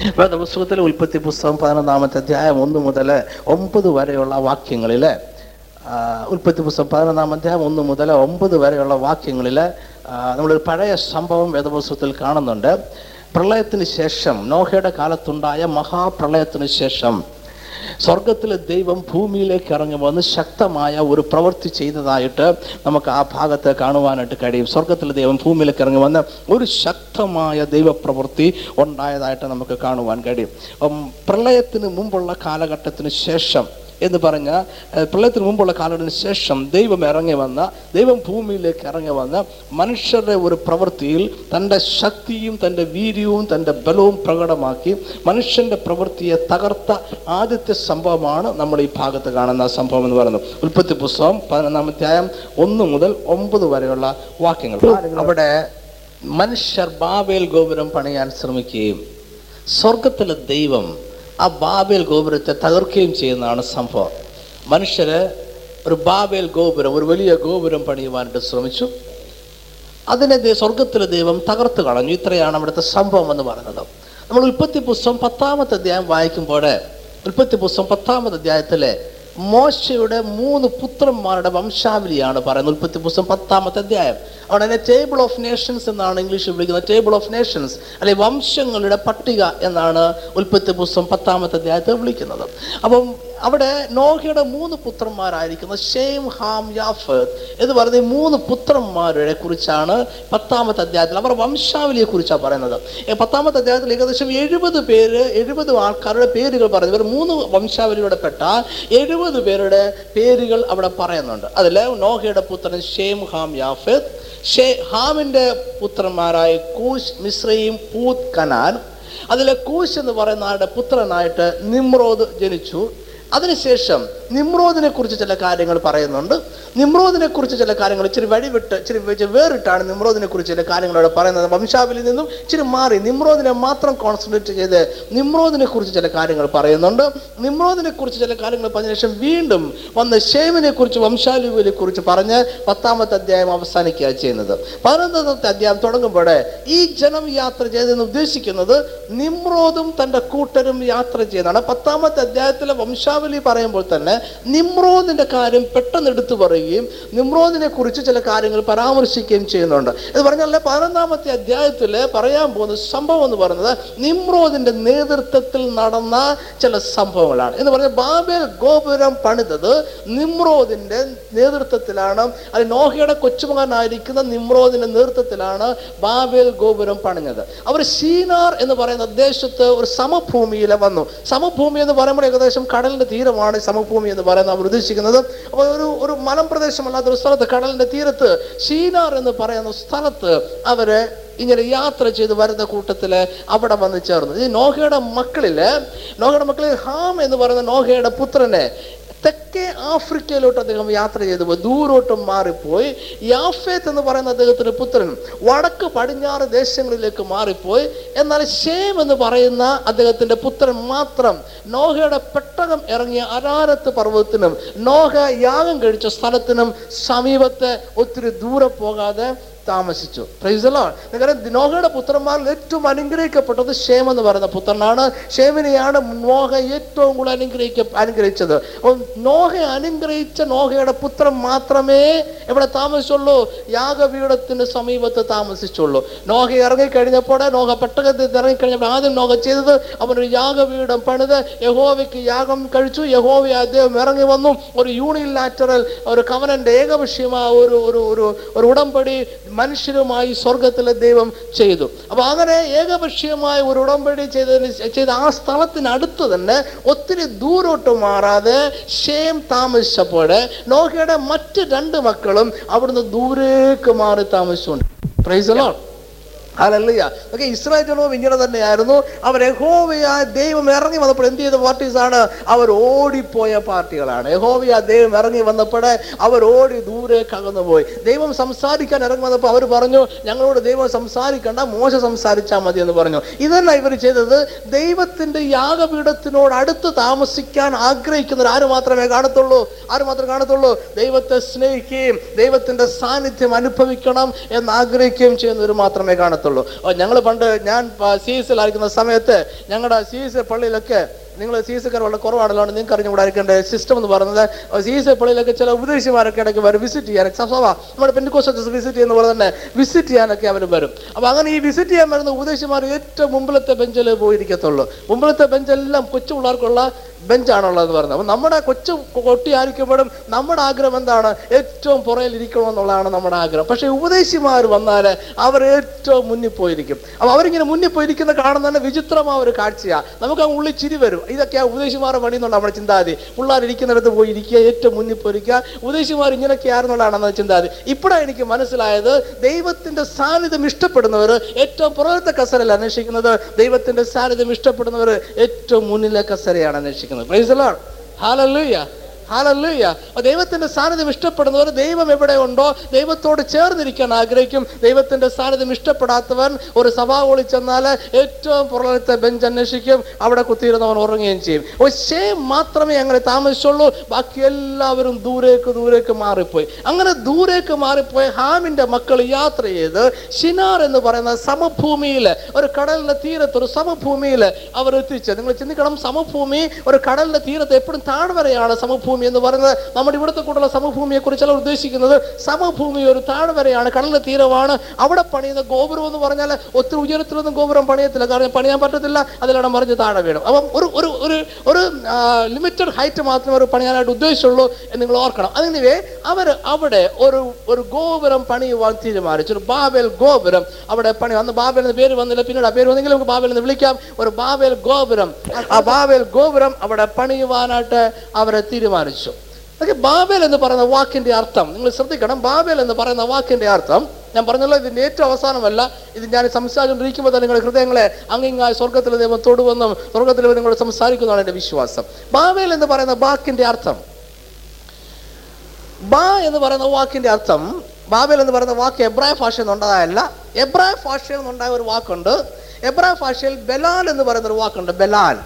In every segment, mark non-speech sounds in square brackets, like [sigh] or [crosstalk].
വേദപുസ്തകത്തിലെ ഉൽപ്പത്തി പുസ്തകം പതിനൊന്നാമത്തെ അധ്യായം ഒന്ന് മുതൽ ഒമ്പത് വരെയുള്ള വാക്യങ്ങളിൽ ഉൽപ്പത്തി പുസ്തകം പതിനൊന്നാം അധ്യായം ഒന്ന് മുതൽ ഒമ്പത് വരെയുള്ള വാക്യങ്ങളിൽ നമ്മളൊരു പഴയ സംഭവം വേദപുസ്തകത്തിൽ കാണുന്നുണ്ട്. പ്രളയത്തിന് ശേഷം നോഹയുടെ കാലത്തുണ്ടായ മഹാപ്രളയത്തിന് ശേഷം സ്വർഗത്തിലെ ദൈവം ഭൂമിയിലേക്ക് ഇറങ്ങി വന്ന് ശക്തമായ ഒരു പ്രവൃത്തി ചെയ്തതായിട്ട് നമുക്ക് ആ ഭാഗത്ത് കാണുവാനായിട്ട് കഴിയും. സ്വർഗത്തിലെ ദൈവം ഭൂമിയിലേക്ക് ഇറങ്ങി വന്ന് ഒരു ശക്തമായ ദൈവപ്രവൃത്തി ഉണ്ടായതായിട്ട് നമുക്ക് കാണുവാൻ കഴിയും. പ്രളയത്തിന് മുമ്പുള്ള കാലഘട്ടത്തിന് ശേഷം എന്ന് പറഞ്ഞ ഏഹ്, പ്രളയത്തിന് മുമ്പുള്ള കാലത്തിന് ശേഷം ദൈവം ഇറങ്ങി വന്ന ദൈവം ഭൂമിയിലേക്ക് ഇറങ്ങി വന്ന മനുഷ്യരുടെ ഒരു പ്രവൃത്തിയിൽ തന്റെ ശക്തിയും തന്റെ വീര്യവും തന്റെ ബലവും പ്രകടമാക്കി മനുഷ്യന്റെ പ്രവൃത്തിയെ തകർത്ത ആദ്യത്തെ സംഭവമാണ് നമ്മൾ ഈ ഭാഗത്ത് കാണുന്ന സംഭവം എന്ന് പറയുന്നത്. ഉൽപ്പത്തി പുസ്തകം പതിനൊന്നാം അധ്യായം ഒന്ന് മുതൽ ഒമ്പത് വരെയുള്ള വാക്യങ്ങൾ. അവിടെ മനുഷ്യർ ബാബേൽ ഗോപുരം പണിയാൻ ശ്രമിക്കുകയും സ്വർഗത്തിലെ ദൈവം ആ ബാബേൽ ഗോപുരത്തെ തകർക്കുകയും ചെയ്യുന്നതാണ് സംഭവം. മനുഷ്യര് ഒരു ബാബേൽ ഗോപുരം ഒരു വലിയ ഗോപുരം പണിയുവാനായിട്ട് ശ്രമിച്ചു. അതിനെ സ്വർഗത്തിലെ ദൈവം തകർത്ത് കളഞ്ഞു. ഇത്രയാണ് അവിടുത്തെ സംഭവം എന്ന് പറയുന്നത്. നമ്മൾ ഉൽപ്പത്തി പുസ്തകം പത്താമത്തെ അധ്യായം വായിക്കുമ്പോൾ ഉൽപ്പത്തി പുസ്തകം പത്താമത്തെ അധ്യായത്തിലെ മോശയുടെ മൂന്ന് പുത്രന്മാരുടെ വംശാവലിയാണ് പറയുന്നത്. ഉൽപ്പത്തി പുസ്തകം പത്താമത്തെ അധ്യായം. അവിടെ അതിനെ ടേബിൾ ഓഫ് നേഷൻസ് എന്നാണ് ഇംഗ്ലീഷിൽ വിളിക്കുന്നത് ടേബിൾ ഓഫ് നേഷൻസ് അല്ലെങ്കിൽ വംശങ്ങളുടെ പട്ടിക എന്നാണ് ഉൽപ്പത്തി പുസ്തകം പത്താമത്തെ അധ്യായത്തെ വിളിക്കുന്നത്. അപ്പം അവിടെ നോഹയുടെ മൂന്ന് പുത്രന്മാരായിരിക്കുന്ന ഷെയ്ം ഹാം യാഫത്ത് എന്ന് പറയുന്ന മൂന്ന് പുത്രന്മാരെ കുറിച്ചാണ് പത്താമത്തെ അധ്യായത്തിൽ അവർ വംശാവലിയെ കുറിച്ചാണ് പറയുന്നത്. പത്താമത്തെ അധ്യായത്തിൽ ഏകദേശം എഴുപത് പേര് എഴുപത് ആൾക്കാരുടെ പേരുകൾ പറയുന്നത് ഇവർ മൂന്ന് വംശാവലിയുടെ പെട്ട എഴുപത് പേരുടെ പേരുകൾ അവിടെ പറയുന്നുണ്ട്. അതിൽ നോഹയുടെ പുത്രൻ ഷെയ്ം ഹാം യാഫത്ത് ഷേ ഹാമിന്റെ പുത്രന്മാരായ കൂഷ് മിശ്രയും പൂത് കനാൻ. അതിലെ കൂശ് എന്ന് പറയുന്ന ആളുടെ പുത്രനായിട്ട് നിമ്രോദ് ജനിച്ചു. അതിനുശേഷം നിമ്രോദിനെ കുറിച്ച് ചില കാര്യങ്ങൾ പറയുന്നുണ്ട്. നിമ്രോദിനെ കുറിച്ച് ചില കാര്യങ്ങൾ ഇച്ചിരി വഴിവിട്ട് ഇച്ചിരി വേറിട്ടാണ് നിമ്രോദിനെ കുറിച്ച് ചില കാര്യങ്ങൾ അവിടെ പറയുന്നത്. വംശാവലിയിൽ നിന്നും ഇച്ചിരി മാറി നിമ്രോദിനെ മാത്രം കോൺസെൻട്രേറ്റ് ചെയ്ത് നിമ്രോദിനെ കുറിച്ച് ചില കാര്യങ്ങൾ പറയുന്നുണ്ട്. നിമ്രോദിനെ കുറിച്ച് ചില കാര്യങ്ങൾ പറഞ്ഞ ശേഷം വീണ്ടും വന്ന് ഷേമിനെ കുറിച്ച് വംശാലുവിനെ കുറിച്ച് പറഞ്ഞ് പത്താമത്തെ അധ്യായം അവസാനിക്കുക ചെയ്യുന്നത്. പതിനൊന്നാമത്തെ അധ്യായം തുടങ്ങുമ്പോൾ ഈ ജനം യാത്ര ചെയ്തെന്ന് ഉദ്ദേശിക്കുന്നത് നിമ്രോദും തന്റെ കൂട്ടരും യാത്ര ചെയ്യുന്നതാണ്. പത്താമത്തെ അധ്യായത്തിലെ വംശാവലി പറയുമ്പോൾ തന്നെ നിമ്രോദിന്റെ കാര്യം പെട്ടെന്ന് എടുത്തു പറയുകയും നിമ്രോദിനെ കുറിച്ച് ചില കാര്യങ്ങൾ പരാമർശിക്കുകയും ചെയ്യുന്നുണ്ട്. എന്ന് പറഞ്ഞാൽ പതിനൊന്നാമത്തെ അധ്യായത്തിൽ പറയാൻ പോകുന്ന സംഭവം എന്ന് പറയുന്നത് നിമ്രോദിന്റെ നേതൃത്വത്തിൽ നടന്ന ചില സംഭവങ്ങളാണ്. എന്ന് പറഞ്ഞാൽ ബാബേൽ ഗോപുരം പണിതത് നിമ്രോദിന്റെ നേതൃത്വത്തിലാണ്. അത് നോഹയുടെ കൊച്ചുമകനായിരിക്കുന്ന നിമ്രോദിന്റെ നേതൃത്വത്തിലാണ് ബാബേൽ ഗോപുരം പണിഞ്ഞത്. അവർ ഷീനാർ എന്ന് പറയുന്ന ദേശത്ത് ഒരു സമഭൂമിയിൽ വന്നു. സമഭൂമി എന്ന് പറയുമ്പോൾ ഏകദേശം കടലിന്റെ തീരമാണ്. സമഭൂമി എന്ന് പറയുന്നത് അവർ ഉദ്ദേശിക്കുന്നത്. അപ്പോൾ ഒരു ഒരു മലമ്പ്രദേശമല്ലാത്ത ഒരു സ്ഥലത്ത് കടലിന്റെ തീരത്ത് ഷീനാർ എന്ന് പറയുന്ന സ്ഥലത്ത് അവർ ഇങ്ങനെ യാത്ര ചെയ്ത് വരുന്ന കൂട്ടത്തിൽ അവിടെ വന്ന് ചേർന്നു. ഈ നോഹയുടെ മക്കളിൽ നോഹയുടെ മക്കളിൽ ഹാം എന്ന് പറയുന്ന നോഹയുടെ പുത്രനെ തെക്കേ ആഫ്രിക്കയിലോട്ട് അദ്ദേഹം യാത്ര ചെയ്തു ദൂരോട്ട് മാറിപ്പോയി. യാഫേത്ത് എന്ന് പറയുന്ന അദ്ദേഹത്തിന്റെ പുത്രൻ വടക്ക് പടിഞ്ഞാറ് ദേശങ്ങളിലേക്ക് മാറിപ്പോയി. എന്നാൽ ഷേം എന്ന് പറയുന്ന അദ്ദേഹത്തിന്റെ പുത്രൻ മാത്രം നോഹയുടെ പെട്ടകം ഇറങ്ങിയ അരാരത്ത് പർവതത്തിനും നോഹ യാഗം കഴിച്ച സ്ഥലത്തിനും സമീപത്തെ ഒത്തിരി ദൂരെ പോകാതെ താമസിച്ചു. The Lord. നോഹയുടെ പുത്രന്മാരിൽ ഏറ്റവും അനുഗ്രഹിക്കപ്പെട്ടത് ഷേം എന്ന് പറയുന്ന പുത്രനാണ്. ഷേമിനെയാണ് നോഹ ഏറ്റവും കൂടുതൽ അനുഗ്രഹിക്ക അനുഗ്രഹിച്ചത്. അപ്പോൾ നോഹ അനുഗ്രഹിച്ച നോഹയുടെ പുത്രൻ മാത്രമേ എവിടെ താമസിച്ചുള്ളൂ? യാഗപീഠത്തിന് സമീപത്ത് താമസിച്ചുള്ളൂ. നോഹ ഇറങ്ങിക്കഴിഞ്ഞപ്പോൾ നോഹ പെട്ടകത്തിൽ ഇറങ്ങിക്കഴിഞ്ഞപ്പോൾ ആദ്യം നോഹ ചെയ്തത് അവനൊരു യാഗപീഠം പണിത്. യഹോവയ്ക്ക് യാഗം കഴിച്ചു. യഹോവ അദ്ദേഹം ഇറങ്ങി വന്നു. ഒരു യൂണിലാറ്ററൽ ഒരു കവനന്റെ ഏകപക്ഷീയമായ ഒരു ഒരു ഒരു ഉടമ്പടി മനുഷ്യരുമായി സ്വർഗത്തിലെ ദൈവം ചെയ്തു. അപ്പൊ അങ്ങനെ ഏകപക്ഷീയമായ ഒരു ഉടമ്പടി ചെയ്തതിന് ചെയ്ത ആ സ്ഥലത്തിനടുത്ത് തന്നെ ഒത്തിരി ദൂരോട്ട് മാറാതെ ഷേം താമസിച്ചപ്പോൾ നോഹയുടെ മറ്റ് രണ്ട് മക്കളും അവിടുന്ന് ദൂരേക്ക് മാറി താമസിച്ചുകൊണ്ട്. Praise lord hallelujah. Okay Israel ജനവും ഇങ്ങനെ തന്നെയായിരുന്നു. അവർ യഹോവയായ ദൈവം ഇറങ്ങി വന്നപ്പോൾ എന്ത് ചെയ്ത പാർട്ടീസാണ്? അവർ ഓടിപ്പോയ പാർട്ടികളാണ്. യഹോവയ ദൈവം ഇറങ്ങി വന്നപ്പോൾ അവർ ഓടി ദൂരെ കകന്നുപോയി ദൈവം സംസാരിക്കാൻ ഇറങ്ങി വന്നപ്പോൾ അവർ പറഞ്ഞു ഞങ്ങളോട് ദൈവം സംസാരിക്കണ്ട മോശ സംസാരിച്ചാൽ മതി എന്ന് പറഞ്ഞു. ഇതല്ല ഇവർ ചെയ്തത്. ദൈവത്തിന്റെ യാഗപീഠത്തിനോട് അടുത്ത് താമസിക്കാൻ ആഗ്രഹിക്കുന്നവർ ആര് മാത്രമേ കാണത്തുള്ളൂ? ആര് മാത്രമേ കാണത്തുള്ളൂ? ദൈവത്തെ സ്നേഹിക്കുകയും ദൈവത്തിന്റെ സാന്നിധ്യം അനുഭവിക്കണം എന്ന് ആഗ്രഹിക്കുകയും ചെയ്യുന്നവർ മാത്രമേ കാണത്തുള്ളൂ. പോകത്തുള്ളൂ ഞങ്ങൾ പണ്ട് ഞാൻ സി എസ് ആയിരിക്കുന്ന സമയത്ത് ഞങ്ങളുടെ സി എസ് പള്ളിയിലൊക്കെ നിങ്ങൾ സി എസ് വളരെ കുറവാണല്ലോ നിങ്ങൾക്ക് അറിഞ്ഞുകൂടായിരിക്കേണ്ട? സിസ്റ്റം എന്ന് പറയുന്നത് സി എസ് പള്ളിയിലൊക്കെ ചില ഉപദേശിമാരൊക്കെ ഇടയ്ക്ക് വരും വിസിറ്റ് ചെയ്യാൻ. സഭ നമ്മുടെ പെൻഡിക്കോസ്റ്റൽസ് വിസിറ്റ് ചെയ്യുന്ന പോലെ തന്നെ വിസിറ്റ് ചെയ്യാനൊക്കെ അവർ വരും. അപ്പോൾ അങ്ങനെ ഈ വിസിറ്റ് ചെയ്യാൻ വരുന്ന ഉപദേശിമാർ ഏറ്റവും മുമ്പിലത്തെ ബെഞ്ചിൽ പോയിരിക്കത്തുള്ളൂ. മുമ്പിലത്തെ ബെഞ്ചെല്ലാം കൊച്ചു പിള്ളേർക്കുള്ള ബെഞ്ചാണുള്ളത് പറഞ്ഞത് അപ്പം നമ്മുടെ കൊച്ചു കൊട്ടി ആയിരിക്കുമ്പോഴും നമ്മുടെ ആഗ്രഹം എന്താണ്? ഏറ്റവും പുറയിൽ ഇരിക്കണമെന്നുള്ളതാണ് നമ്മുടെ ആഗ്രഹം. പക്ഷേ ഉപദേശിമാർ വന്നാൽ അവർ ഏറ്റവും മുന്നിൽ പോയിരിക്കും. അപ്പോൾ അവരിങ്ങനെ മുന്നിൽ പോയിരിക്കുന്ന കാണുന്ന തന്നെ വിചിത്രമായ ഒരു കാഴ്ചയാണ് നമുക്ക് ആ ഉള്ളിൽ ചിരി വരും. ഇതൊക്കെയാ ഉപദേശിമാരുടെ പണി എന്നുള്ള നമ്മുടെ ചിന്താതി പിള്ളേർ ഇരിക്കുന്നിടത്ത് പോയി ഇരിക്കുക ഏറ്റവും മുന്നിൽ പൊരിക്കുക. ഉപദേശിമാർ ഇങ്ങനെയൊക്കെ നമ്മുടെ ചിന്താതി ഇപ്പോഴാണ് എനിക്ക് മനസ്സിലായത് ദൈവത്തിന്റെ സാന്നിധ്യം ഇഷ്ടപ്പെടുന്നവർ ഏറ്റവും പുറകത്തെ കസരല്ല അന്വേഷിക്കുന്നത്. ദൈവത്തിന്റെ സാന്നിധ്യം ഇഷ്ടപ്പെടുന്നവർ ഏറ്റവും മുന്നിലെ കസരയാണ് അന്വേഷിക്കുന്നത്. പ്രൈസ് ലോർഡ് ഹാലല്ലൂയ ഹാലല്ലൂയ അപ്പൊ ദൈവത്തിന്റെ സാന്നിധ്യം ഇഷ്ടപ്പെടുന്നവർ ദൈവം എവിടെ ഉണ്ടോ ദൈവത്തോട് ചേർന്നിരിക്കാൻ ആഗ്രഹിക്കും. ദൈവത്തിന്റെ സാന്നിധ്യം ഇഷ്ടപ്പെടാത്തവൻ ഒരു സഭാവോളി ചെന്നാൽ ഏറ്റവും പുറത്തെ ബെഞ്ച് അന്വേഷിക്കും. അവിടെ കുത്തിയിരുന്നവൻ ഉറങ്ങുകയും ചെയ്യും. ഷേം മാത്രമേ അങ്ങനെ താമസിച്ചുള്ളൂ. ബാക്കി എല്ലാവരും ദൂരേക്ക് ദൂരേക്ക് മാറിപ്പോയി. അങ്ങനെ ദൂരേക്ക് മാറിപ്പോയി ഹാമിന്റെ മക്കൾ യാത്ര ചെയ്ത് ഷിനാർ എന്ന് പറയുന്ന സമഭൂമിയിൽ ഒരു കടലിന്റെ തീരത്ത് ഒരു സമഭൂമിയിൽ അവർ എത്തിച്ചത് നിങ്ങൾ ചിന്തിക്കണം സമഭൂമി ഒരു കടലിന്റെ തീരത്ത് എപ്പോഴും താഴ്വരയാണ് സമഭൂമി. എന്ന് പറയുന്നത് നമ്മുടെ ഇവിടുത്തെ കൂട്ടുള്ള സമഭൂമിയെ കുറിച്ചല്ല ഉദ്ദേശിക്കുന്നത്. സമഭൂമി ഒരു താഴ്വരയാണ് കടലിന്റെ തീരമാണ്. അവിടെ പണിയുന്ന ഗോപുരം എന്ന് പറഞ്ഞാൽ ഒത്തിരി ഉയരത്തിലൊന്നും ഗോപുരം പണിയത്തില്ല. കാരണം പണിയാൻ പറ്റത്തില്ല അതിലടം മറിഞ്ഞ് താഴെ വീഴും. അപ്പം ഒരു ഒരു ഒരു ഒരു ലിമിറ്റഡ് ഹൈറ്റ് മാത്രമേ അവർ പണിയാനായിട്ട് ഉദ്ദേശിച്ചുള്ളൂ എന്ന് നിങ്ങൾ ഓർക്കണം. അതിനുവേ അവർ അവിടെ ഒരു ഒരു ഗോപുരം പണിയുവാൻ തീരുമാനിച്ചു. ഒരു ബാബേൽ ഗോപുരം അവിടെ പണി അന്ന് ബാബേൽ എന്ന പേര് വന്നില്ല. പിന്നീട് ആ പേര് വന്നെങ്കിൽ നമുക്ക് ബാബേൽ എന്ന് വിളിക്കാം. ഒരു ബാബേൽ ഗോപുരം. ആ ബാബേൽ ഗോപുരം അവിടെ പണിയുവാനായിട്ട് അവരെ തീരുമാനിച്ചു. ഓക്കെ ബാബേൽ എന്ന് പറയുന്ന വാക്കിന്റെ അർത്ഥം. നിങ്ങൾ ശ്രദ്ധിക്കണം ബാബേൽ എന്ന് പറയുന്ന വാക്കിന്റെ അർത്ഥം. ഞാൻ പറഞ്ഞല്ലോ ഇതിന്റെ ഏറ്റവും അവസാനമല്ല. ഇത് ഞാൻ സംസാരിച്ചുകൊണ്ടിരിക്കുമ്പോൾ തന്നെ നിങ്ങളുടെ ഹൃദയങ്ങളെ അങ്ങിങ്ങായി സ്വർഗത്തിലെ ദൈവം തൊടുവെന്നും സ്വർഗത്തിൽ നിങ്ങളോട് സംസാരിക്കുന്നതാണ് എന്റെ വിശ്വാസം. ബാബേൽ എന്ന് പറയുന്ന വാക്കിന്റെ അർത്ഥം. ബാ എന്ന് പറയുന്ന വാക്കിന്റെ അർത്ഥം ബാബേൽ എന്ന് പറയുന്ന വാക്ക് എബ്രായ ഭാഷയിൽ നിന്നുണ്ടായല്ല എബ്രായ ഭാഷയിൽ നിന്നുണ്ടായ ഒരു വാക്കുണ്ട്. എബ്രായ ഭാഷയിൽ ബലാൽ എന്ന് പറയുന്ന ഒരു വാക്കുണ്ട് ബലാൽ.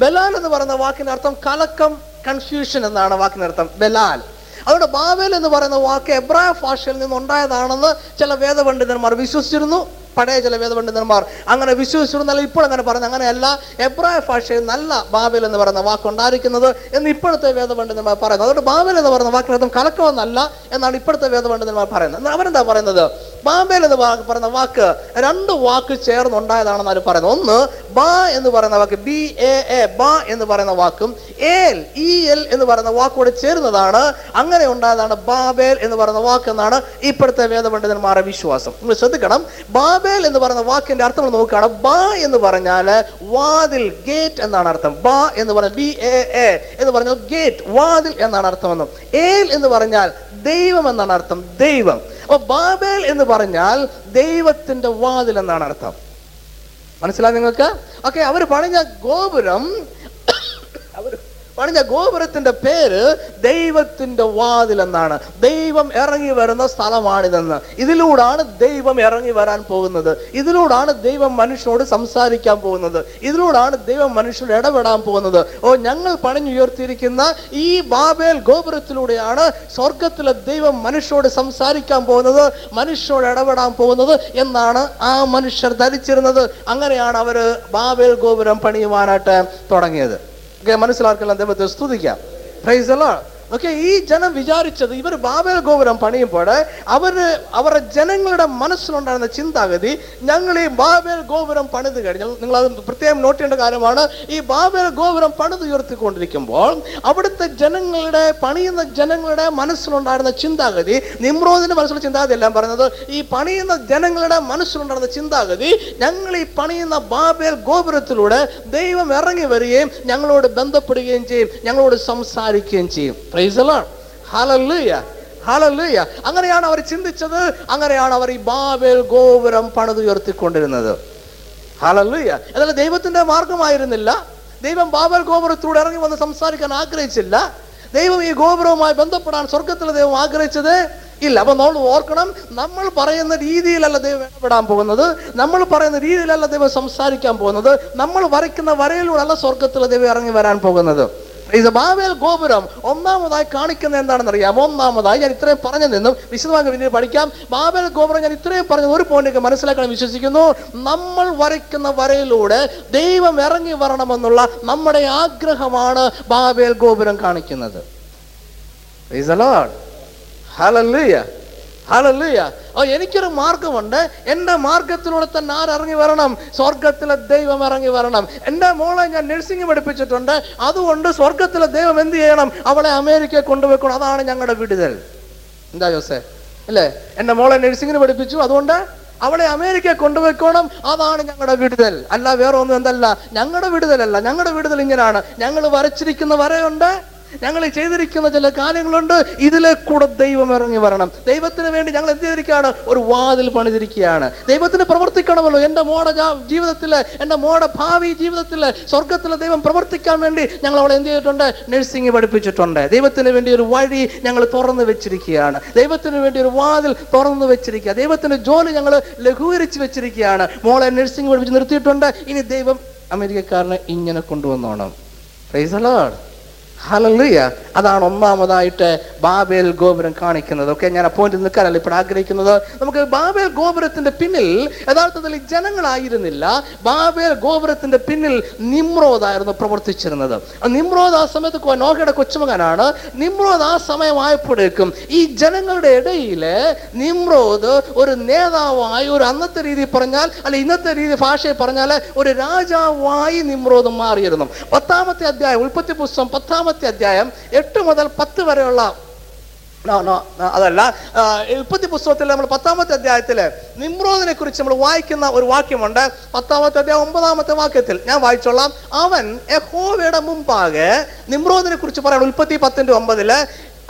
ബലാൽ എന്ന് പറയുന്ന വാക്കിന്റെ അർത്ഥം കലക്കം കൺഫ്യൂഷൻ എന്നാണ് വാക്കിന്റെ അർത്ഥം ബലാൽ. അതുകൊണ്ട് ബാബേൽ എന്ന് പറയുന്ന വാക്ക് എബ്രായ ഭാഷയിൽ നിന്നുണ്ടായതാണെന്ന് ചില വേദപണ്ഡിതന്മാർ വിശ്വസിച്ചിരുന്നു. പഴയ ചില വേദപണ്ഡിതന്മാർ അങ്ങനെ വിശ്വസിച്ചിരുന്നല്ല ഇപ്പോൾ അങ്ങനെ പറയുന്നത് അങ്ങനെയല്ല. എബ്രായ ഭാഷയിൽ നല്ല ബാബേൽ എന്ന് പറയുന്ന വാക്ക് ഉണ്ടായിരിക്കുന്നത് എന്ന് ഇപ്പോഴത്തെ വേദപണ്ഡിതന്മാർ പറയുന്നത് അതുകൊണ്ട് ബാബേൽ എന്ന് പറയുന്ന വാക്കിനർത്ഥം കലക്കമെന്നല്ല എന്നാണ് ഇപ്പോഴത്തെ വേദപണ്ഡിതന്മാർ പറയുന്നത്. അവരെന്താ പറയുന്നത്? ബാബേൽ എന്ന് പറയുന്ന വാക്ക് രണ്ട് വാക്ക് ചേർന്നുണ്ടായതാണെന്ന് അവർ പറയുന്നത്. ഒന്ന് ബാ എന്ന് പറയുന്ന വാക്ക് ബി എ എ ബാ എന്ന് പറയുന്ന വാക്കും ഏൽ ഇ എൽ എന്ന് പറയുന്ന വാക്കോട് ചേരുന്നതാണ്. അങ്ങനെ ഉണ്ടായതാണ് ബാബേൽ എന്ന് പറയുന്ന വാക്ക് എന്നാണ് ഇപ്പോഴത്തെ വേദപണ്ഡിതന്മാരുടെ വിശ്വാസം. നിങ്ങൾ ശ്രദ്ധിക്കണം. ബാബേൽ എന്ന് പറയുന്ന വാക്കിന്റെ അർത്ഥം നമ്മൾ നോക്കുകയാണ്. ബാ എന്ന് പറഞ്ഞാൽ വാതിൽ ഗേറ്റ് എന്നാണ് അർത്ഥം. ബാ എന്ന് പറഞ്ഞാൽ ബി എ എ എന്ന് പറഞ്ഞാൽ ഗേറ്റ് വാതിൽ എന്നാണ് അർത്ഥമെന്നും. ഏൽ എന്ന് പറഞ്ഞാൽ ദൈവം എന്നാണ് അർത്ഥം. ദൈവം. അപ്പൊ ബാബേൽ എന്ന് പറഞ്ഞാൽ ദൈവത്തിന്റെ വാതിൽ എന്നാണ് അർത്ഥം. മനസ്സിലായി നിങ്ങൾക്ക്? ഓക്കെ അവർ പണിഞ്ഞ ഗോപുരം പണിഞ്ഞ ഗോപുരത്തിന്റെ പേര് ദൈവത്തിന്റെ വാതിൽ എന്നാണ് ദൈവം ഇറങ്ങി വരുന്ന സ്ഥലമാണിതെന്ന്. ഇതിലൂടാണ് ദൈവം ഇറങ്ങി വരാൻ പോകുന്നത്. ഇതിലൂടാണ് ദൈവം മനുഷ്യനോട് സംസാരിക്കാൻ പോകുന്നത്. ഇതിലൂടാണ് ദൈവം മനുഷ്യനോട് ഇടപെടാൻ പോകുന്നത്. ഓ ഞങ്ങൾ പണിഞ്ഞുയർത്തിയിരിക്കുന്ന ഈ ബാബേൽ ഗോപുരത്തിലൂടെയാണ് സ്വർഗത്തിലെ ദൈവം മനുഷ്യനോട് സംസാരിക്കാൻ പോകുന്നത് മനുഷ്യനോട് ഇടപെടാൻ പോകുന്നത് എന്നാണ് ആ മനുഷ്യർ ധരിച്ചിരുന്നത്. അങ്ങനെയാണ് അവർ ബാബേൽ ഗോപുരം പണിയുവാനായിട്ട് തുടങ്ങിയത്. മനസ്സിലാർക്കെല്ലാം ദൈവത്തെ സ്തുതിക്കാം. പ്രൈസ് അല്ല ഓക്കെ ഈ ജനം വിചാരിച്ചത് ഇവർ ബാബേൽ ഗോപുരം പണിയുമ്പോൾ അവർ അവരുടെ ജനങ്ങളുടെ മനസ്സിലുണ്ടായിരുന്ന ചിന്താഗതി ഞങ്ങൾ ഈ ബാബേൽ ഗോപുരം പണിത് കഴിഞ്ഞാൽ നിങ്ങൾ അത് പ്രത്യേകം നോട്ട് ചെയ്യേണ്ട കാര്യമാണ് ഈ ബാബേൽ ഗോപുരം പണിത് ഉയർത്തിക്കൊണ്ടിരിക്കുമ്പോൾ അവിടുത്തെ ജനങ്ങളുടെ പണിയുന്ന ജനങ്ങളുടെ മനസ്സിലുണ്ടായിരുന്ന ചിന്താഗതി നിമ്രോദിന്റെ മനസ്സിലുള്ള ചിന്താഗതി എല്ലാം പറയുന്നത് ഈ പണിയുന്ന ജനങ്ങളുടെ മനസ്സിലുണ്ടായിരുന്ന ചിന്താഗതി ഞങ്ങൾ ഈ പണിയുന്ന ബാബേൽ ഗോപുരത്തിലൂടെ ദൈവം ഇറങ്ങി വരികയും ഞങ്ങളോട് ബന്ധപ്പെടുകയും ചെയ്യും ഞങ്ങളോട് സംസാരിക്കുകയും ചെയ്യും. അങ്ങനെയാണ് അവർ ചിന്തിച്ചത്. അങ്ങനെയാണ് അവർ ഈ ബാബേൽ ഗോപുരം പണിതുയർത്തിക്കൊണ്ടിരുന്നത്. ഹാലല്ലുയ്യ എന്നാൽ ദൈവത്തിന്റെ മാർഗമായിരുന്നില്ല. ദൈവം ബാബൽ ഗോപുരത്തിലൂടെ ഇറങ്ങി വന്ന് സംസാരിക്കാൻ ആഗ്രഹിച്ചില്ല. ദൈവം ഈ ഗോപുരവുമായി ബന്ധപ്പെടാൻ സ്വർഗത്തിലെ ദൈവം ആഗ്രഹിച്ചത് ഇല്ല. അപ്പൊ നമ്മൾ ഓർക്കണം നമ്മൾ പറയുന്ന രീതിയിലല്ല ദൈവം ഇടപെടാൻ പോകുന്നത്. നമ്മൾ പറയുന്ന രീതിയിലല്ല ദൈവം സംസാരിക്കാൻ പോകുന്നത്. നമ്മൾ വരയ്ക്കുന്ന വരയിലൂടെ അല്ല സ്വർഗത്തിലെ ദൈവം ഇറങ്ങി വരാൻ പോകുന്നത്. ബാബേൽ ഗോപുരം. ഒന്നാമതായി കാണിക്കുന്നത് എന്താണെന്ന് അറിയാം ഒന്നാമതായി ഞാൻ ഇത്രയും പറഞ്ഞു നിന്നും വിശദമായി പിന്നീട് പഠിക്കാം. ബാബേൽ ഗോപുരം ഞാൻ ഇത്രയും പറഞ്ഞ ഒരു പോയിന്റ് മനസ്സിലാക്കാൻ വിശ്വസിക്കുന്നു. നമ്മൾ വരയ്ക്കുന്ന വരയിലൂടെ ദൈവം ഇറങ്ങി വരണമെന്നുള്ള നമ്മുടെ ആഗ്രഹമാണ് ബാബേൽ ഗോപുരം കാണിക്കുന്നത്. Praise ഓ എനിക്കൊരു മാർഗമുണ്ട്. എന്റെ മാർഗത്തിലൂടെ തന്നെ ആരിറങ്ങി വരണം. സ്വർഗത്തിലെ ദൈവം ഇറങ്ങി വരണം. എന്റെ മോളെ ഞാൻ നഴ്സിംഗ് പഠിപ്പിച്ചിട്ടുണ്ട്. അതുകൊണ്ട് സ്വർഗത്തിലെ ദൈവം എന്ത് ചെയ്യണം? അവളെ അമേരിക്കയിൽ കൊണ്ടുപോയിക്കണം അതാണ് ഞങ്ങളുടെ വിടുതൽ. എന്താ ജോസേ? അല്ലേ? എന്റെ മോളെ നഴ്സിംഗിന് പഠിപ്പിച്ചു. അതുകൊണ്ട് അവളെ അമേരിക്കയിൽ കൊണ്ടുപോയിക്കോണം അതാണ് ഞങ്ങളുടെ വിടുതൽ. അല്ല വേറെ ഒന്നും എന്തല്ല. ഞങ്ങളുടെ വിടുതലല്ല. ഞങ്ങളുടെ വിടുതൽ ഇങ്ങനെയാണ്. ഞങ്ങൾ വരച്ചിരിക്കുന്ന വരയുണ്ട്. ഞങ്ങൾ ചെയ്തിരിക്കുന്ന ചില കാര്യങ്ങളുണ്ട്. ഇതിലെ കൂടെ ദൈവം ഇറങ്ങി വരണം. ദൈവത്തിന് വേണ്ടി ഞങ്ങൾ എന്ത് ചെയ്തിരിക്കുകയാണ്? ഒരു വാതിൽ പണിതിരിക്കുകയാണ്. ദൈവത്തിന് പ്രവർത്തിക്കണമല്ലോ. എന്റെ മോടെ ജീവിതത്തിൽ എന്റെ മോടെ ഭാവി ജീവിതത്തിൽ സ്വർഗത്തിലെ ദൈവം പ്രവർത്തിക്കാൻ വേണ്ടി ഞങ്ങൾ അവളെ എന്ത് ചെയ്തിട്ടുണ്ട്? നഴ്സിംഗ് പഠിപ്പിച്ചിട്ടുണ്ട്. ദൈവത്തിന് വേണ്ടി ഒരു വഴി ഞങ്ങൾ തുറന്നു വെച്ചിരിക്കുകയാണ്. ദൈവത്തിന് വേണ്ടി ഒരു വാതിൽ തുറന്നു വെച്ചിരിക്കുക. ദൈവത്തിന് ജോലി ഞങ്ങൾ ലഘൂകരിച്ച് വെച്ചിരിക്കുകയാണ്. മോളെ നഴ്സിംഗ് പഠിപ്പിച്ച് നിർത്തിയിട്ടുണ്ട്. ഇനി ദൈവം അമേരിക്കക്കാരനെ ഇങ്ങനെ കൊണ്ടുവന്നോണം. Price allowed. ഹല്ലേലൂയ. അതാണ് ഒന്നാമതായിട്ട് ബാബേൽ ഗോപുരം കാണിക്കുന്നത്. ഓക്കെ ഞാൻ അപ്പോയിന്റ് നിൽക്കാനല്ല ഇപ്പോൾ ആഗ്രഹിക്കുന്നത്. നമുക്ക് ബാബേൽ ഗോപുരത്തിന്റെ പിന്നിൽ യഥാർത്ഥത്തിൽ ജനങ്ങളായിരുന്നില്ല. ബാബേൽ ഗോപുരത്തിന്റെ പിന്നിൽ നിമ്രോദായിരുന്നു പ്രവർത്തിച്ചിരുന്നത്. നിമ്രോദ് ആ സമയത്ത് നോഹയുടെ കൊച്ചുമകനാണ്. നിമ്രോദ് ആ സമയമായപ്പോഴേക്കും ഈ ജനങ്ങളുടെ ഇടയിൽ നിമ്രോദ് ഒരു നേതാവായി ഒരു അന്നത്തെ രീതി പറഞ്ഞാൽ അല്ല ഇന്നത്തെ രീതി ഭാഷയിൽ പറഞ്ഞാൽ ഒരു രാജാവായി നിമ്രോദ് മാറിയിരുന്നു. പത്താമത്തെ അധ്യായം ഉൽപ്പത്തി പുസ്തകം പത്താമത്തെ അധ്യായം എട്ട് മുതൽ പത്ത് വരെയുള്ള അതല്ല ഉൽപ്പത്തി പുസ്തകത്തിൽ നമ്മൾ പത്താമത്തെ അധ്യായത്തിൽ നിമ്രോദിനെ കുറിച്ച് നമ്മൾ വായിക്കുന്ന ഒരു വാക്യമുണ്ട്. പത്താമത്തെ അധ്യായം ഒമ്പതാമത്തെ വാക്യത്തിൽ ഞാൻ വായിച്ചോളാം. അവൻ യഹോവയുടെ മുമ്പാകെ നിമ്രോദിനെ കുറിച്ച് പറയണം ഉൽപ്പത്തി പത്തിന്റെ ഒമ്പതിൽ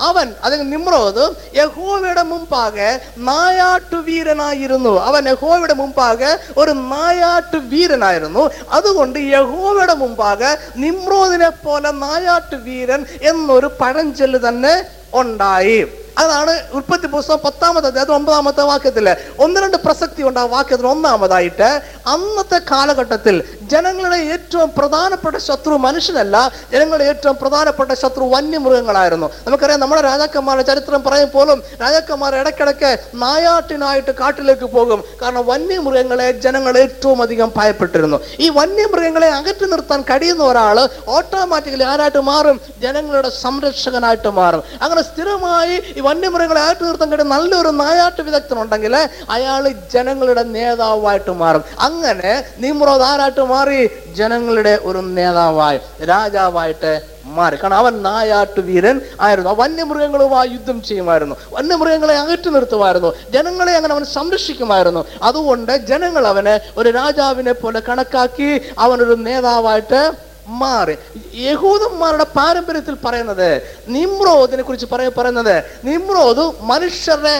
അവൻ അത് നിമ്രോദ് യഹോവയുടെ മുമ്പാകെ നായാട്ടു വീരനായിരുന്നു. അവൻ യഹോവയുടെ മുമ്പാകെ ഒരു നായാട്ടു വീരനായിരുന്നു. അതുകൊണ്ട് യഹോവയുടെ മുമ്പാകെ നിമ്രോദിനെ പോലെ നായാട്ടു വീരൻ എന്നൊരു പഴഞ്ചൊല്ല് തന്നെ ഉണ്ടായി. അതാണ് ഉൽപ്പത്തി പുസ്തകം പത്താമത്തെ അധ്യായം ഒമ്പതാമത്തെ വാക്യത്തിൽ ഒന്ന് രണ്ട് പ്രസക്തി ഉണ്ട് ആ വാക്യത്തിൽ ഒന്നാമതായിട്ട് അന്നത്തെ കാലഘട്ടത്തിൽ ജനങ്ങളുടെ ഏറ്റവും പ്രധാനപ്പെട്ട ശത്രു മനുഷ്യനല്ല ജനങ്ങളുടെ ഏറ്റവും പ്രധാനപ്പെട്ട ശത്രു വന്യമൃഗങ്ങളായിരുന്നു. നമുക്കറിയാം നമ്മുടെ രാജാക്കന്മാരുടെ ചരിത്രം പറയും പോലും രാജാക്കന്മാർ ഇടയ്ക്കിടയ്ക്ക് നായാട്ടിനായിട്ട് കാട്ടിലേക്ക് പോകും. കാരണം വന്യമൃഗങ്ങളെ ജനങ്ങൾ ഏറ്റവും അധികം ഭയപ്പെട്ടിരുന്നു. ഈ വന്യമൃഗങ്ങളെ അകറ്റി നിർത്താൻ കഴിയുന്ന ഒരാൾ ഓട്ടോമാറ്റിക്കലി ആരായിട്ട് മാറും? ജനങ്ങളുടെ സംരക്ഷകനായിട്ട് മാറും. അങ്ങനെ സ്ഥിരമായി വന്യമൃഗങ്ങളെ അകറ്റി നിർത്താൻ കഴിയുന്ന നല്ലൊരു നായാട്ട് വിദഗ്ധനുണ്ടെങ്കിൽ അയാൾ ജനങ്ങളുടെ നേതാവായിട്ട് മാറും. അങ്ങനെ നിമ്രോദ് ആരായിട്ട് മാറി? ജനങ്ങളുടെ ഒരു നേതാവായി രാജാവായിട്ട് മാറി. കാരണം അവൻ നായാട്ടു വീരൻ ആയിരുന്നു. വന്യമൃഗങ്ങളുമായി യുദ്ധം ചെയ്യുമായിരുന്നു. വന്യമൃഗങ്ങളെ അകറ്റി നിർത്തുമായിരുന്നു. ജനങ്ങളെ അങ്ങനെ അവൻ സംരക്ഷിക്കുമായിരുന്നു. അതുകൊണ്ട് ജനങ്ങൾ അവനെ ഒരു രാജാവിനെ പോലെ കണക്കാക്കി അവനൊരു നേതാവായിട്ട് മാറി. യഹൂദന്മാരുടെ പാരമ്പര്യത്തിൽ പറയുന്നത് നിമ്രോദിനെ കുറിച്ച് പറയ പറയുന്നത് നിമ്രോദ് മനുഷ്യരുടെ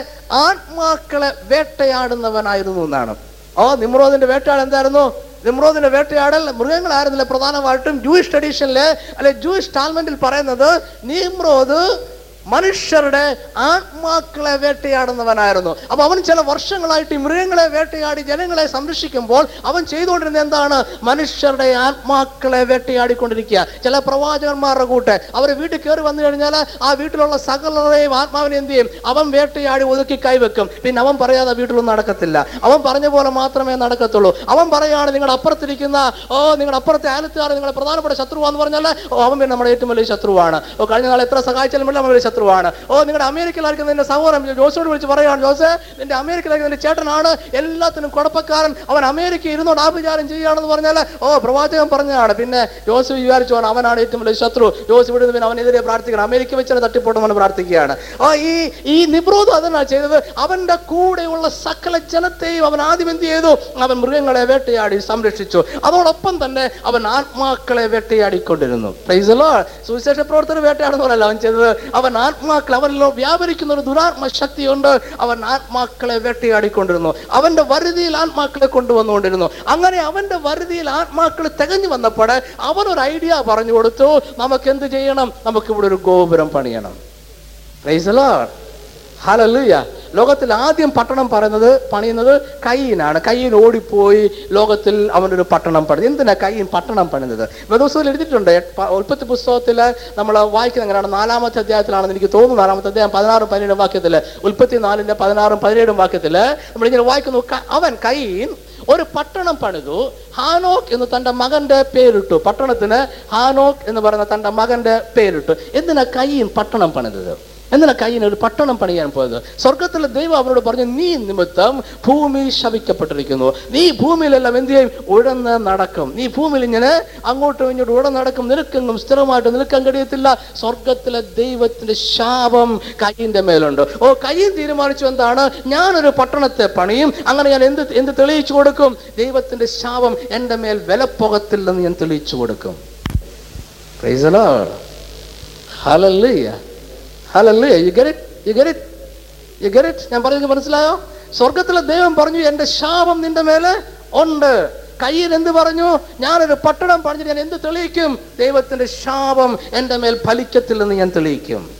ആത്മാക്കളെ വേട്ടയാടുന്നവനായിരുന്നു എന്നാണ്. ഓ നിമ്രോദിന്റെ വേട്ടയാട് എന്തായിരുന്നു? നിമ്രോദിന്റെ വേട്ടയാടൽ മൃഗങ്ങളായിരുന്നില്ല. പ്രധാനമായിട്ടും ജൂയിഷ് ട്രഡീഷനിലെ അല്ലെ ജൂയിഷ് ടാൽമെന്റിൽ പറയുന്നത് നിമ്രോദ് മനുഷ്യരുടെ ആത്മാക്കളെ വേട്ടയാടുന്നവനായിരുന്നു. അപ്പൊ അവൻ ചില വർഷങ്ങളായിട്ട് ഈ മൃഗങ്ങളെ വേട്ടയാടി ജനങ്ങളെ സംരക്ഷിക്കുമ്പോൾ അവൻ ചെയ്തുകൊണ്ടിരുന്ന എന്താണ്? മനുഷ്യരുടെ ആത്മാക്കളെ വേട്ടയാടിക്കൊണ്ടിരിക്കുക. ചില പ്രവാചകന്മാരുടെ കൂട്ട് അവർ വീട്ടിൽ കയറി വന്നു കഴിഞ്ഞാൽ ആ വീട്ടിലുള്ള സകലരെയും ആത്മാവിനെ എന്ത് ചെയ്യും? അവൻ വേട്ടയാടി ഒതുക്കി കൈവെക്കും. പിന്നെ അവൻ പറയാതെ വീട്ടിലൊന്നും നടക്കത്തില്ല. അവൻ പറഞ്ഞ പോലെ മാത്രമേ നടക്കത്തുള്ളൂ. അവൻ പറയാണ് നിങ്ങളുടെ അപ്പുറത്തിരിക്കുന്ന ഓ നിങ്ങളുടെ അപ്പുറത്തെ അയലത്തുകാർ നിങ്ങളുടെ പ്രധാനപ്പെട്ട ശത്രുവാന്ന് പറഞ്ഞാൽ ഓ അവൻ പിന്നെ നമ്മുടെ ഏറ്റവും വലിയ ശത്രുവാണ്. ഓ കഴിഞ്ഞ നാൾ എത്ര സഹായിച്ചാലും അവൻ വലിയ ശത്രുവാണ്. ഓ നിങ്ങളുടെ അമേരിക്കയിലായിരിക്കും നിന്റെ സഹോദരൻ ജോസോട് വിളിച്ച് പറയുകയാണ് ജോസ് നിന്റെ അമേരിക്കയിലായിരിക്കും നിന്റെ ചേട്ടനാണ്. എല്ലാത്തിനും കുഴപ്പക്കാരൻ അവൻ അമേരിക്ക ഇരുന്നോട് ആഭിചാരം ചെയ്യുകയാണെന്ന് പറഞ്ഞാൽ ഓ പ്രവാചകൻ പറഞ്ഞതാണ്. പിന്നെ ജോസ് വിചാരിച്ചു അവനാണ് ഏറ്റവും വലിയ ശത്രു. ജോസ് ഇവിടെ നിന്ന് പിന്നെ അവനെതിരെ പ്രാർത്ഥിക്കണം. അമേരിക്ക വെച്ചാൽ തട്ടിപ്പോട്ടെന്ന് പ്രാർത്ഥിക്കുകയാണ്. ആ ഈ ഈ നിബ്രോധം അതെന്നാ ചെയ്തത്? അവന്റെ കൂടെയുള്ള സകല ജനത്തെയും അവൻ ആദ്യം എന്ത് ചെയ്തു? അവൻ മൃഗങ്ങളെ വേട്ടയാടി സംരക്ഷിച്ചു. അതോടൊപ്പം തന്നെ അവൻ ആത്മാക്കളെ വേട്ടയാടിക്കൊണ്ടിരുന്നു. പ്രൈസലോ. സുവിശേഷ പ്രവർത്തനം വേട്ടയാടുന്നവരല്ല അവൻ ചെയ്തത്. അവൻ ആത്മാക്കൾ അവനിലോ വ്യാപരിക്കുന്ന ഒരു ദുരാത്മ ശക്തിയുണ്ട്. അവൻ ആത്മാക്കളെ വേട്ടയാടിക്കൊണ്ടിരുന്നു. അവന്റെ വരുതിയിൽ ആത്മാക്കളെ കൊണ്ടുവന്നുകൊണ്ടിരുന്നു. അങ്ങനെ അവന്റെ വരുതിയിൽ ആത്മാക്കൾ തികഞ്ഞു അവൻ ഒരു ഐഡിയ പറഞ്ഞു കൊടുത്തു. നമുക്ക് എന്ത് ചെയ്യണം? നമുക്ക് ഇവിടെ ഒരു ഗോപുരം പണിയണം. ഹല്ലേലൂയ. ലോകത്തിൽ ആദ്യം പട്ടണം പറയുന്നത് പണിയുന്നത് കയ്യനാണ് കയ്യൻ ഓടിപ്പോയി ലോകത്തിൽ അവനൊരു പട്ടണം പണിത് എന്തിനാ കയ്യൻ പട്ടണം പണിയുന്നത് വേദോസ്തത്തിൽ എഴുതിയിട്ടുണ്ട്. ഉൽപ്പത്തി പുസ്തകത്തിൽ നമ്മൾ വായിക്കുന്ന എങ്ങനെയാണ്? നാലാമത്തെ അധ്യായത്തിലാണെന്ന് എനിക്ക് തോന്നുന്നു നാലാമത്തെ അധ്യായം പതിനാറും പതിനേഴും വാക്യത്തിൽ ഉൽപ്പത്തി നാലിന്റെ പതിനാറും പതിനേഴും വാക്യത്തിൽ നമ്മളിങ്ങനെ വായിക്കുന്നു. അവൻ കയ്യൻ ഒരു പട്ടണം പണിതു. ഹാനോക്ക് എന്ന് തന്റെ മകന്റെ പേരിട്ടു. പട്ടണത്തിന് ഹാനോക്ക് എന്ന് പറയുന്ന തന്റെ മകന്റെ പേരിട്ടു. എന്തിനാ കയ്യൻ പട്ടണം പണിതത്? എന്തിനാ കയ്യിന് ഒരു പട്ടണം പണിയാൻ പോയത്? സ്വർഗത്തിലെ ദൈവം അവരോട് പറഞ്ഞു നീ നിമിത്തം ഭൂമി ശവിക്കപ്പെട്ടിരിക്കുന്നു നീ ഭൂമിയിലെല്ലാം എന്ത് ചെയ്യും? ഉഴന്ന് നടക്കും. നീ ഭൂമിയിൽ ഇങ്ങനെ അങ്ങോട്ടും ഇങ്ങോട്ടും ഉടൻ നടക്കും. നിൽക്കെങ്ങും സ്ഥിരമായിട്ട് നിൽക്കാൻ കഴിയത്തില്ല. സ്വർഗത്തിലെ ദൈവത്തിന്റെ ശാപം കയ്യിന്റെ മേലുണ്ട്. ഓ കയ്യിൽ തീരുമാനിച്ചു എന്താണ്? ഞാനൊരു പട്ടണത്തെ പണിയും അങ്ങനെ ഞാൻ എന്ത് എന്ത് തെളിയിച്ചു കൊടുക്കും? ദൈവത്തിന്റെ ശാപം എന്റെ മേൽ വിലപ്പോകത്തില്ലെന്ന് ഞാൻ തെളിയിച്ചു കൊടുക്കും. The Lord. You get it you get it you get it ഞാൻ പറയുന്നത് മനസ്സിലായോ? സ്വർഗത്തിലെ ദൈവം പറഞ്ഞു എന്റെ ശാപം നിന്റെ മേലെ ഉണ്ട്. കയ്യിൽ എന്ത് പറഞ്ഞു? ഞാനൊരു പട്ടണം പറഞ്ഞു ഞാൻ എന്ത് തെളിയിക്കും? ദൈവത്തിന്റെ ശാപം എന്റെ മേൽ ഫലിക്കത്തില്ലെന്ന് ഞാൻ തെളിയിക്കും.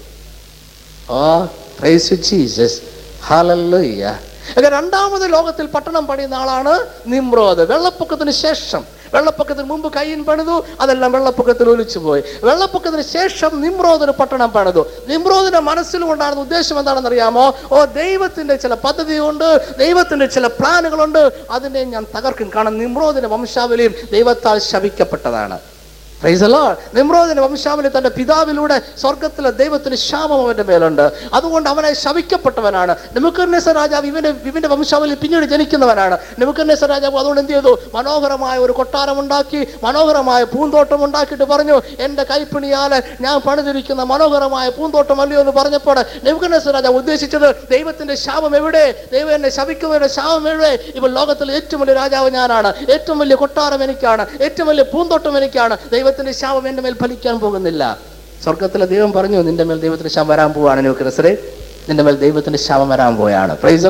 രണ്ടാമത് ലോകത്തിൽ പട്ടണം പണിയുന്ന ആളാണ് നിമ്രോദ്. വെള്ളപ്പൊക്കത്തിന് ശേഷം വെള്ളപ്പൊക്കത്തിന് മുമ്പ് കയ്യൻ പണിതു അതെല്ലാം വെള്ളപ്പൊക്കത്തിൽ ഒലിച്ചു പോയി വെള്ളപ്പൊക്കത്തിന് ശേഷം നിമ്രോദിന് പട്ടണം പണിതു. നിമ്രോദിന്റെ ഉണ്ടാകുന്ന ഉദ്ദേശം എന്താണെന്ന് അറിയാമോ ഓ ദൈവത്തിന്റെ ചില പദ്ധതിയുണ്ട് ദൈവത്തിന്റെ ചില പ്ലാനുകളുണ്ട്. അതിനെ ഞാൻ തകർക്കും. കാരണം നിമ്രോദിന്റെ വംശാവലിയും ദൈവത്താൽ ശപിക്കപ്പെട്ടതാണ്. നിമ്രോദിന്റെ വംശാവലി തന്റെ പിതാവിലൂടെ സ്വർഗത്തിലെ ദൈവത്തിന് ശാപം അവന്റെ മേലുണ്ട്. അതുകൊണ്ട് അവനെ ശവിക്കപ്പെട്ടവനാണ്. നിമുക്കർണേസ രാജാവ് ഇവന്റെ ഇവന്റെ വംശാവലി പിന്നീട് ജനിക്കുന്നവനാണ്. നിമുക്കർണേസ രാജാവ് അതുകൊണ്ട് എന്ത് ചെയ്തു? മനോഹരമായ ഒരു കൊട്ടാരം ഉണ്ടാക്കി മനോഹരമായ പൂന്തോട്ടം ഉണ്ടാക്കിയിട്ട് പറഞ്ഞു എന്റെ കൈപ്പിണിയാലെ ഞാൻ പണിതിരിക്കുന്ന മനോഹരമായ പൂന്തോട്ടം അല്ലയോ എന്ന് പറഞ്ഞപ്പോൾ നിമുക്കർണേസ രാജാവ് ഉദ്ദേശിച്ചത് ദൈവത്തിന്റെ ശാപം എവിടെ? ദൈവം എന്നെ ശവിക്കുന്നവരുടെ ശാപം എവിടെ? ഇവ ലോകത്തിലെ ഏറ്റവും വലിയ രാജാവ് ഞാനാണ്. ഏറ്റവും വലിയ കൊട്ടാരം എനിക്കാണ്. ഏറ്റവും വലിയ പൂന്തോട്ടം എനിക്കാണ്. ദൈവത്തിന്റെ ശാപം എന്റെ മേൽ ഫലിക്കാൻ പോകുന്നില്ല. സ്വർഗത്തിലെ ദൈവം പറഞ്ഞു നിന്റെ മേൽ ദൈവത്തിന്റെ ശാപം വരാൻ പോവാണ് ന്യൂക്രസറെ നിന്റെ മേൽ ദൈവത്തിന്റെ ശാപം വരാൻ പോയാണ്. പ്രൈസ്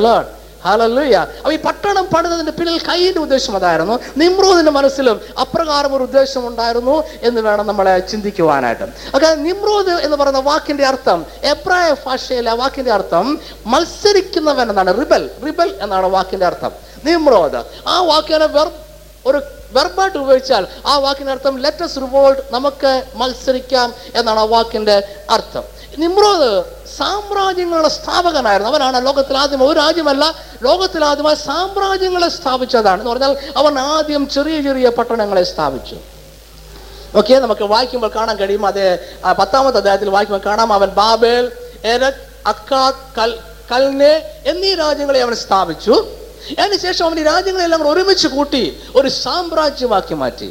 ഈ പട്ടണം പണിതതിന്റെ പിന്നിൽ കൈയിന്റെ ഉദ്ദേശം അതായിരുന്നു നിമ്രോദിന്റെ മനസ്സിലും അപ്രകാരം ഒരു ഉദ്ദേശം ഉണ്ടായിരുന്നു എന്ന് വേണം നമ്മളെ ചിന്തിക്കുവാനായിട്ട്. ഒക്കെ നിമ്രോദ് എന്ന് പറയുന്ന വാക്കിന്റെ അർത്ഥം എബ്രായ ഭാഷയിലെ വാക്കിന്റെ അർത്ഥം മത്സരിക്കുന്നവൻ എന്നാണ് റിബൽ റിബൽ എന്നാണ് വാക്കിന്റെ അർത്ഥം. നിമ്രോദ്. ആ വാക്കിനെ വെറും ഒരു വെർബായിട്ട് ഉപയോഗിച്ചാൽ ആ വാക്കിനർത്ഥം ലെറ്റസ് റിവോൾട്ട് നമുക്ക് മത്സരിക്കാം എന്നാണ് ആ വാക്കിന്റെ അർത്ഥം. നിമ്രോദ് സാമ്രാജ്യങ്ങളുടെ സ്ഥാപകനായിരുന്നു. അവനാണ് ലോകത്തിൽ ആദ്യം ഒരു രാജ്യമല്ല ലോകത്തിൽ ആദ്യമായി സാമ്രാജ്യങ്ങളെ സ്ഥാപിച്ചതാണ് എന്ന് പറഞ്ഞാൽ അവൻ ആദ്യം ചെറിയ ചെറിയ പട്ടണങ്ങളെ സ്ഥാപിച്ചു. ഓക്കെ നമുക്ക് വായിക്കുമ്പോൾ കാണാൻ കഴിയും. അത് പത്താമത്തെ അദ്ദേഹത്തിൽ വായിക്കുമ്പോൾ കാണാം. അവൻ ബാബേൽ എരക് അക്കാ കൽ കൽനെ എന്നീ രാജ്യങ്ങളെ അവൻ സ്ഥാപിച്ചു. അതിനുശേഷം അവൻ ഈ രാജ്യങ്ങളെല്ലാം ഒരുമിച്ച് കൂട്ടി ഒരു സാമ്രാജ്യമാക്കി മാറ്റി.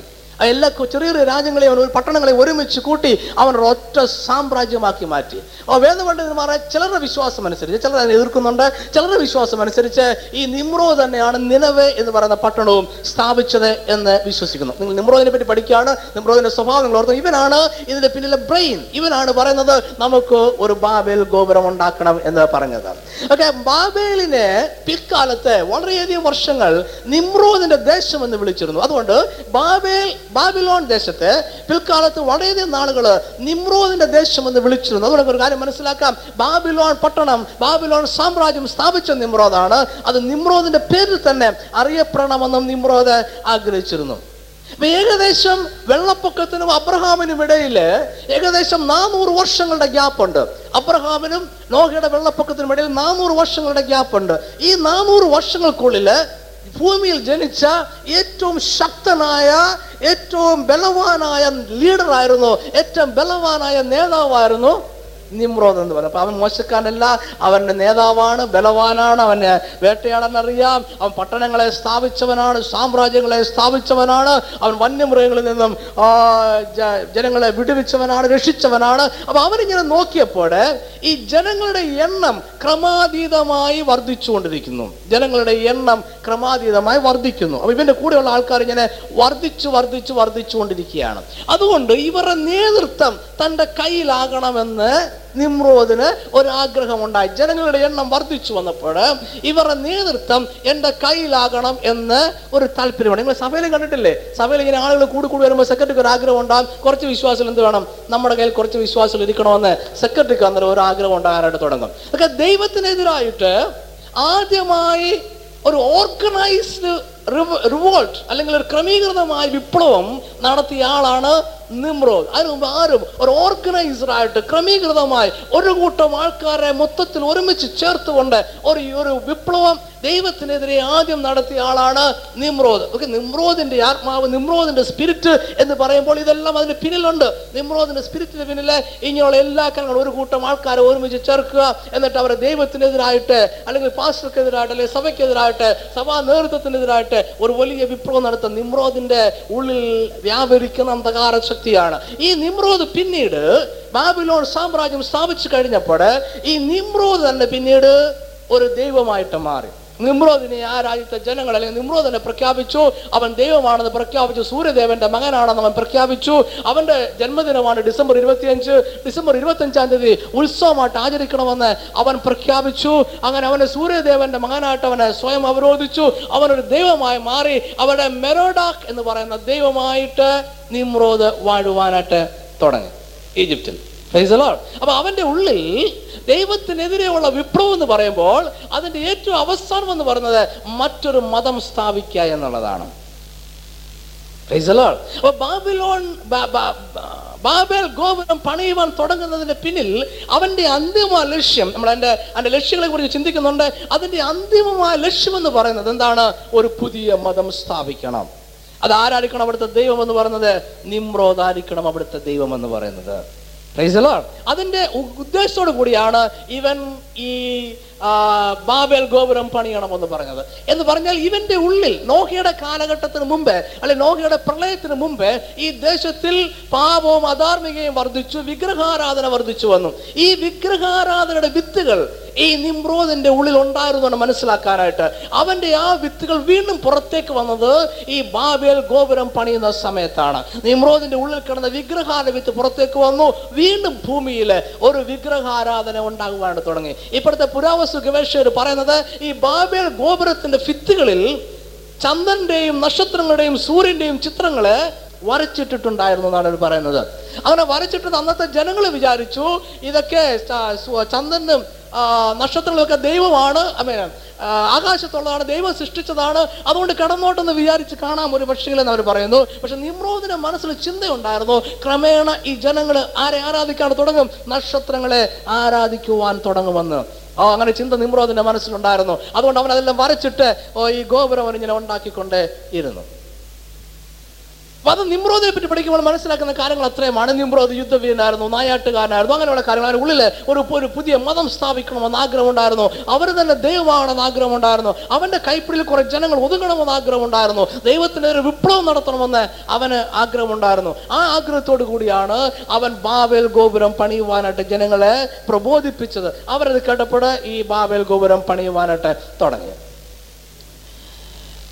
എല്ലാ ചെറിയ ചെറിയ അവൻ ഒരു പട്ടണങ്ങളെ ഒരുമിച്ച് കൂട്ടി അവൻ ഒറ്റ സാമ്രാജ്യമാക്കി മാറ്റി. വേദപണ്ഡിതന്മാരെ ചിലരുടെ വിശ്വാസം അനുസരിച്ച് ചിലർ അതിനെ എതിർക്കുന്നുണ്ട് ചിലരുടെ വിശ്വാസം അനുസരിച്ച് ഈ നിമ്രോ തന്നെയാണ് നിലവ് എന്ന് പറയുന്ന പട്ടണവും സ്ഥാപിച്ചത് എന്ന് വിശ്വസിക്കുന്നു. നിങ്ങൾ നിമ്രോദിനെ പറ്റി പഠിക്കുകയാണ് നിമ്രോദിന്റെ സ്വഭാവം നിങ്ങൾ ഓർത്ത് ഇവനാണ് ഇതിന്റെ പിന്നിലെ ബ്രെയിൻ. ഇവനാണ് പറയുന്നത് നമുക്ക് ഒരു ബാബേൽ ഗോപുരം ഉണ്ടാക്കണം എന്ന് പറഞ്ഞത്. ഓക്കെ ബാബേലിനെ പിൽക്കാലത്ത് വളരെയധികം വർഷങ്ങൾ നിമ്രോദിന്റെ ദേശം എന്ന് വിളിച്ചിരുന്നു. അതുകൊണ്ട് ബാബേൽ ബാബിലോൺ ദേശത്തെ പിൽക്കാലത്ത് വളരെയധികം നാളുകൾ നിമ്രോദിന്റെ ദേശം എന്ന് വിളിച്ചിരുന്നു. അതുകൊണ്ട് ഒരു കാര്യം മനസ്സിലാക്കാം. ബാബിലോൺ പട്ടണം ബാബിലോൺ സാമ്രാജ്യം സ്ഥാപിച്ച നിമ്രോദാണ്. അത് നിമ്രോദിന്റെ പേരിൽ തന്നെ അറിയപ്പെടണമെന്നും നിമ്രോദ് ആഗ്രഹിച്ചിരുന്നു. ഏകദേശം വെള്ളപ്പൊക്കത്തിനും അബ്രഹാമിനും ഇടയിൽ ഏകദേശം നാനൂറ് വർഷങ്ങളുടെ ഗ്യാപ്പുണ്ട്. അബ്രഹാമിനും നോഹയുടെ വെള്ളപ്പൊക്കത്തിനും ഇടയിൽ നാനൂറ് വർഷങ്ങളുടെ ഗ്യാപ്പുണ്ട്. ഈ നാനൂറ് വർഷങ്ങൾക്കുള്ളിൽ ഭൂമിയിൽ ജനിച്ച ഏറ്റവും ശക്തനായ ഏറ്റവും ബലവാനായ ലീഡർ ആയിരുന്നു ഏറ്റവും ബലവാനായ നേതാവായിരുന്നു നിമ്രോദ് എന്ന് പറയുന്നത് അപ്പൊ അവൻ മോശക്കാരനല്ല അവന്റെ നേതാവാണ് ബലവാനാണ് അവന് വേട്ടയാടാൻ അറിയാം അവൻ പട്ടണങ്ങളെ സ്ഥാപിച്ചവനാണ് സാമ്രാജ്യങ്ങളെ സ്ഥാപിച്ചവനാണ്. അവൻ വന്യമൃഗങ്ങളിൽ നിന്നും ജനങ്ങളെ വിടുവിച്ചവനാണ് രക്ഷിച്ചവനാണ്. അപ്പൊ അവനിങ്ങനെ നോക്കിയപ്പോൾ ഈ ജനങ്ങളുടെ എണ്ണം ക്രമാതീതമായി വർദ്ധിച്ചുകൊണ്ടിരിക്കുന്നു. ജനങ്ങളുടെ എണ്ണം ക്രമാതീതമായി വർദ്ധിക്കുന്നു. അപ്പൊ ഇവന്റെ കൂടെയുള്ള ആൾക്കാർ ഇങ്ങനെ വർദ്ധിച്ചു വർദ്ധിച്ചു വർദ്ധിച്ചുകൊണ്ടിരിക്കുകയാണ്. അതുകൊണ്ട് ഇവരുടെ നേതൃത്വം തന്റെ കയ്യിലാകണമെന്ന് നിമ്രോദിന് ഒരു ആഗ്രഹമുണ്ടായി ജനങ്ങളുടെ എണ്ണം വർദ്ധിച്ചു വന്നപ്പോൾ ഇവരുടെ നേതൃത്വം എന്റെ കയ്യിലാകണം എന്ന് ഒരു താല്പര്യമാണ്. നിങ്ങൾ സഭയിൽ കണ്ടിട്ടില്ലേ? സഭയിൽ ഇങ്ങനെ ആളുകൾ കൂടി കൂടി വരുമ്പോൾ സെക്രട്ടറിക്ക് ഒരു ആഗ്രഹം ഉണ്ടാകും കുറച്ച് വിശ്വാസം എന്ത് വേണം? നമ്മുടെ കയ്യിൽ കുറച്ച് വിശ്വാസം ഇരിക്കണമെന്ന് സെക്രട്ടറിക്ക് അന്നേരം ഒരു ആഗ്രഹം ഉണ്ടാകാനായിട്ട് തുടങ്ങും. ഒക്കെ ദൈവത്തിനെതിരായിട്ട് ആദ്യമായി ഒരു ഓർഗനൈസ്ഡ് റിവോൾട്ട് അല്ലെങ്കിൽ ഒരു ക്രമീകൃതമായ വിപ്ലവം നടത്തിയ ആളാണ് നിമ്രോദ് അതിനു മുമ്പ് ആരും ഒരു ഓർഗനൈസ്ഡ് ആയിട്ട് ക്രമീകൃതമായി ഒരു കൂട്ടം ആൾക്കാരെ മൊത്തത്തിൽ ഒരുമിച്ച് ചേർത്തുകൊണ്ട് ഒരു ഒരു വിപ്ലവം ദൈവത്തിനെതിരെ ആദ്യം നടത്തിയ ആളാണ് നിമ്രോദ് ഓക്കെ നിമ്രോദിന്റെ ആത്മാവ് നിമ്രോദിന്റെ സ്പിരിറ്റ് എന്ന് പറയുമ്പോൾ ഇതെല്ലാം അതിന് പിന്നിലുണ്ട്. നിമ്രോദിന്റെ സ്പിരിറ്റിന് പിന്നിലെ ഇങ്ങനെയുള്ള എല്ലാ കാര്യങ്ങളും ഒരു കൂട്ടം ആൾക്കാരെ ഒരുമിച്ച് ചേർക്കുക എന്നിട്ട് അവരെ ദൈവത്തിനെതിരായിട്ട് അല്ലെങ്കിൽ പാസ്റ്റർക്കെതിരായിട്ട് അല്ലെങ്കിൽ സഭയ്ക്കെതിരായിട്ട് സഭാ നേതൃത്വത്തിനെതിരായിട്ട് ഒരു വലിയ വിപ്ലവം നടത്തുന്ന നിമ്രോദിന്റെ ഉള്ളിൽ വ്യാപരിക്കുന്ന അന്ധകാര ശക്തിയാണ്. ഈ നിമ്രോദ് പിന്നീട് ബാബിലോൺ സാമ്രാജ്യം സ്ഥാപിച്ചു കഴിഞ്ഞപ്പോൾ ഈ നിമ്രോദ് തന്നെ പിന്നീട് ഒരു ദൈവമായിട്ട് മാറി. നിമ്രോദിനെ ആ രാജ്യത്തെ ജനങ്ങൾ അല്ലെങ്കിൽ നിമ്രോദിനെ പ്രഖ്യാപിച്ചു. അവൻ ദൈവമാണെന്ന് പ്രഖ്യാപിച്ചു. സൂര്യദേവന്റെ മകനാണെന്ന് അവൻ പ്രഖ്യാപിച്ചു. അവന്റെ ജന്മദിനമാണ് ഡിസംബർ ഇരുപത്തിയഞ്ച്. ഡിസംബർ ഇരുപത്തിയഞ്ചാം തീയതി ഉത്സവമായിട്ട് ആചരിക്കണമെന്ന് അവൻ പ്രഖ്യാപിച്ചു. അങ്ങനെ അവനെ സൂര്യദേവന്റെ മകനായിട്ട് അവനെ സ്വയം അവരോധിച്ചു. അവനൊരു ദൈവമായി മാറി. അവരുടെ മെറോഡാക്ക് എന്ന് പറയുന്ന ദൈവമായിട്ട് നിമ്രോദ് വാഴുവാനായിട്ട് തുടങ്ങി. ഈജിപ്തിൽ. അപ്പൊ അവന്റെ ഉള്ളിൽ ദൈവത്തിനെതിരെയുള്ള വിപ്ലവം എന്ന് പറയുമ്പോൾ അതിന്റെ ഏറ്റവും അവസാനം എന്ന് പറയുന്നത് മറ്റൊരു മതം സ്ഥാപിക്കുക എന്നുള്ളതാണ്. ബാബിലോൺ ബാബേൽ ഗോപുരം പണിയുവാൻ തുടങ്ങുന്നതിന്റെ പിന്നിൽ അവന്റെ അന്തിമ ലക്ഷ്യം നമ്മൾ അതിന്റെ അതിന്റെ ലക്ഷ്യങ്ങളെ കുറിച്ച് ചിന്തിക്കുന്നുണ്ട്. അതിന്റെ അന്തിമമായ ലക്ഷ്യം എന്ന് പറയുന്നത് എന്താണ്? ഒരു പുതിയ മതം സ്ഥാപിക്കണം. അത് ആരായിരിക്കണം അവിടുത്തെ ദൈവം എന്ന് പറയുന്നത്? നിമ്രോദായിരിക്കണം അവിടുത്തെ ദൈവം എന്ന് പറയുന്നത്. അതിന്റെ ഉദ്ദേശത്തോടു കൂടിയാണ് ഇവൻ ഈ ബാബേൽ ഗോപുരം പണിയണമെന്ന് പറഞ്ഞത്. എന്ന് പറഞ്ഞാൽ ഇവന്റെ ഉള്ളിൽ നോഹയുടെ കാലഘട്ടത്തിന് മുമ്പേ അല്ലെ നോഹയുടെ പ്രളയത്തിന് മുമ്പേ ഈ ദേശത്തിൽ പാപവും അധാർമികയും വർദ്ധിച്ചു വിഗ്രഹാരാധന വർദ്ധിച്ചു വന്നു. ഈ വിഗ്രഹാരാധനയുടെ വിത്തുകൾ ഈ നിമ്രോദിന്റെ ഉള്ളിൽ ഉണ്ടായിരുന്നു മനസ്സിലാക്കാനായിട്ട് അവന്റെ ആ വിത്തുകൾ വീണ്ടും പുറത്തേക്ക് വന്നത് ഈ ബാബേൽ ഗോപുരം പണിയുന്ന സമയത്താണ്. നിമ്രോദിന്റെ ഉള്ളിൽ കിടന്ന വിഗ്രഹാര വിത്ത് പുറത്തേക്ക് വന്നു. വീണ്ടും ഭൂമിയിൽ ഒരു വിഗ്രഹാരാധന ഉണ്ടാകുവാനായിട്ട് തുടങ്ങി. ഇപ്പോഴത്തെ പുരാവസ്തു ഗവേഷകർ പറയുന്നത് ഈ ബാബേൽ ഗോപുരത്തിന്റെ ഫിത്തുകളിൽ ചന്ദ്രന്റെയും നക്ഷത്രങ്ങളുടെയും സൂര്യന്റെയും ചിത്രങ്ങൾ വരച്ചിട്ടിട്ടുണ്ടായിരുന്നു എന്നാണ് അവർ പറയുന്നത്. അങ്ങനെ വരച്ചിട്ട് അന്നത്തെ ജനങ്ങൾ വിചാരിച്ചു ഇതൊക്കെ ചന്ദ്രനും നക്ഷത്രങ്ങളൊക്കെ ദൈവമാണ് അമേന ആകാശത്തുള്ളതാണ് ദൈവം സൃഷ്ടിച്ചതാണ് അതുകൊണ്ട് കടന്നോട്ടെന്ന് വിചാരിച്ച് കാണാം ഒരു പക്ഷികളെന്ന് അവർ പറയുന്നു. പക്ഷെ നിമ്രോദിന മനസ്സിൽ ചിന്തയുണ്ടായിരുന്നു ക്രമേണ ഈ ജനങ്ങൾ ആരെ ആരാധിക്കാൻ തുടങ്ങും? നക്ഷത്രങ്ങളെ ആരാധിക്കുവാൻ തുടങ്ങുമെന്ന്. ആ അങ്ങനെ ചിന്ത നിമ്രോദിന്റെ മനസ്സിലുണ്ടായിരുന്നു. അതുകൊണ്ട് അവൻ അതെല്ലാം വരച്ചിട്ട് ഈ ഗോപുരം അവൻ ഇങ്ങനെ ഉണ്ടാക്കിക്കൊണ്ടേ ഇരുന്നു അപ്പൊ അത് നിമ്രോദിനെ പറ്റി പഠിക്കുമ്പോൾ മനസ്സിലാക്കുന്ന കാര്യങ്ങൾ അത്രയുമാണ്. നിമ്രോദ് യുദ്ധവീരനായിരുന്നു നായാട്ടുകാരനായിരുന്നു അങ്ങനെയുള്ള കാര്യങ്ങൾ ഉള്ളിൽ ഒരു ഒരു പുതിയ മതം സ്ഥാപിക്കണമെന്ന് ആഗ്രഹം ഉണ്ടായിരുന്നു അവർ തന്നെ ദൈവമാണെന്ന് ആഗ്രഹം ഉണ്ടായിരുന്നു അവന്റെ കൈപ്പിടിയിൽ കുറെ ജനങ്ങൾ ഒതുങ്ങണമെന്ന് ആഗ്രഹം ഉണ്ടായിരുന്നു ദൈവത്തിന് ഒരു വിപ്ലവം നടത്തണമെന്ന് അവന് ആഗ്രഹമുണ്ടായിരുന്നു. ആ ആഗ്രഹത്തോടു കൂടിയാണ് അവൻ ബാബേൽ ഗോപുരം പണിയുവാനായിട്ട് ജനങ്ങളെ പ്രബോധിപ്പിച്ചത്. അവരത് കേട്ടപ്പോൾ ഈ ബാബേൽ ഗോപുരം പണിയുവാനായിട്ട് തുടങ്ങി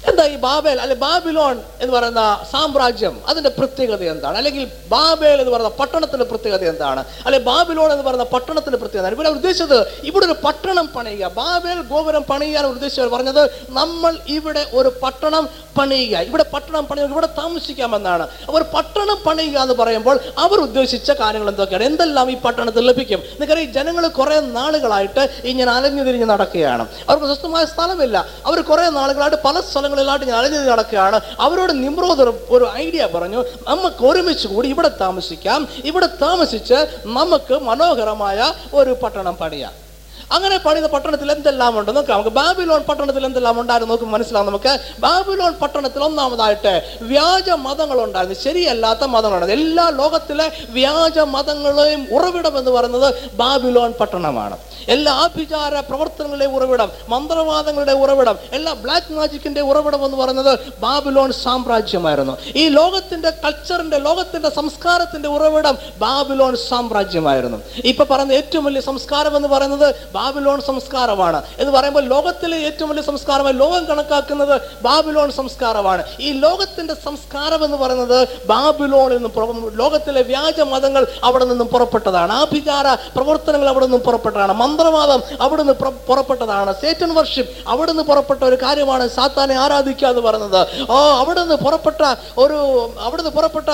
എന്താ ഈ ബാബേൽ? അല്ലെ ബാബിലോൺ എന്ന് പറയുന്ന സാമ്രാജ്യം അതിന്റെ പ്രത്യേകത എന്താണ്? അല്ലെങ്കിൽ ബാബേൽ എന്ന് പറയുന്ന പട്ടണത്തിന്റെ പ്രത്യേകത എന്താണ്? അല്ലെ ബാബിലോൺ എന്ന് പറയുന്ന പട്ടണത്തിന്റെ പ്രത്യേകത? ഇവിടെ ഉദ്ദേശിച്ചത് ഇവിടെ ഒരു പട്ടണം പണിയുക. ബാബേൽ ഗോപുരം പണിയാൻ ഉദ്ദേശിച്ചവർ പറഞ്ഞത് നമ്മൾ ഇവിടെ ഒരു പട്ടണം പണിയുക. ഇവിടെ പട്ടണം പണിയുക ഇവിടെ താമസിക്കാമെന്നാണ്. അവർ പട്ടണം പണിയുക എന്ന് പറയുമ്പോൾ അവർ ഉദ്ദേശിച്ച കാര്യങ്ങൾ എന്തൊക്കെയാണ്? എന്തെല്ലാം ഈ പട്ടണത്തിൽ ലഭിക്കും? നിങ്ങൾക്കറിയാം ഈ ജനങ്ങൾ കുറെ നാളുകളായിട്ട് ഇങ്ങനെ അലഞ്ഞു തിരിഞ്ഞ് നടക്കുകയാണ്. അവർക്ക് സ്വസ്ഥമായ സ്ഥലമില്ല. അവർ കുറെ നാളുകളായിട്ട് പല സ്ഥലങ്ങളിലായിട്ട് ഞാൻ അലഞ്ഞു നടക്കുകയാണ്. അവരോട് നിമ്രോദ് ഒരു- ഒരു ഐഡിയ പറഞ്ഞു നമുക്ക് ഒരുമിച്ച് കൂടി ഇവിടെ താമസിക്കാം. ഇവിടെ താമസിച്ച് നമുക്ക് മനോഹരമായ ഒരു പട്ടണം പണിയാം. അങ്ങനെ പണിത പട്ടണത്തിൽ എന്തെല്ലാം ഉണ്ട്? നോക്കാം നമുക്ക് ബാബിലോൺ പട്ടണത്തിൽ എന്തെല്ലാം ഉണ്ടായിരുന്നു? നോക്കുമ്പോൾ മനസ്സിലാവും നമുക്ക്. ബാബിലോൺ പട്ടണത്തിൽ ഒന്നാമതായിട്ട് വ്യാജ മതങ്ങൾ ഉണ്ടായിരുന്നു. ശരിയല്ലാത്ത മതങ്ങളാണ്. എല്ലാ ലോകത്തിലെ വ്യാജ മതങ്ങളെയും ഉറവിടം എന്ന് പറയുന്നത് ബാബിലോൺ പട്ടണമാണ്. എല്ലാ ആഭിചാര പ്രവർത്തനങ്ങളുടെ ഉറവിടം മന്ത്രവാദങ്ങളുടെ ഉറവിടം എല്ലാ ബ്ലാക്ക് മാജിക്കിന്റെ ഉറവിടം എന്ന് പറയുന്നത് ബാബിലോൺ സാമ്രാജ്യമായിരുന്നു. ഈ ലോകത്തിന്റെ കൾച്ചറിന്റെ ലോകത്തിന്റെ സംസ്കാരത്തിന്റെ ഉറവിടം ബാബിലോൺ സാമ്രാജ്യമായിരുന്നു. ഇപ്പൊ പറയുന്ന ഏറ്റവും വലിയ സംസ്കാരം എന്ന് പറയുന്നത് ബാബിലോൺ സംസ്കാരമാണ് എന്ന് പറയുമ്പോൾ ലോകത്തിലെ ഏറ്റവും വലിയ സംസ്കാരമായി ലോകം കണക്കാക്കുന്നത് ബാബിലോൺ സംസ്കാരമാണ്. ഈ ലോകത്തിന്റെ സംസ്കാരം എന്ന് പറയുന്നത് ബാബിലോണിൽ നിന്നും ലോകത്തിലെ വ്യാജ മതങ്ങൾ അവിടെ നിന്നും പുറപ്പെട്ടതാണ്. ആഭിചാര പ്രവർത്തനങ്ങൾ അവിടെ നിന്നും പുറപ്പെട്ടതാണ്. മന്ത്രവാദം അവിടെ നിന്ന് പുറ- പുറപ്പെട്ടതാണ്. സേറ്റൻ വർഷിപ്പ് അവിടെ നിന്ന് പുറപ്പെട്ട ഒരു കാര്യമാണ് സാത്താനെ ആരാധിക്കുക എന്ന് പറയുന്നത്. ഓ അവിടെ നിന്ന് പുറപ്പെട്ട ഒരു അവിടെ നിന്ന് പുറപ്പെട്ട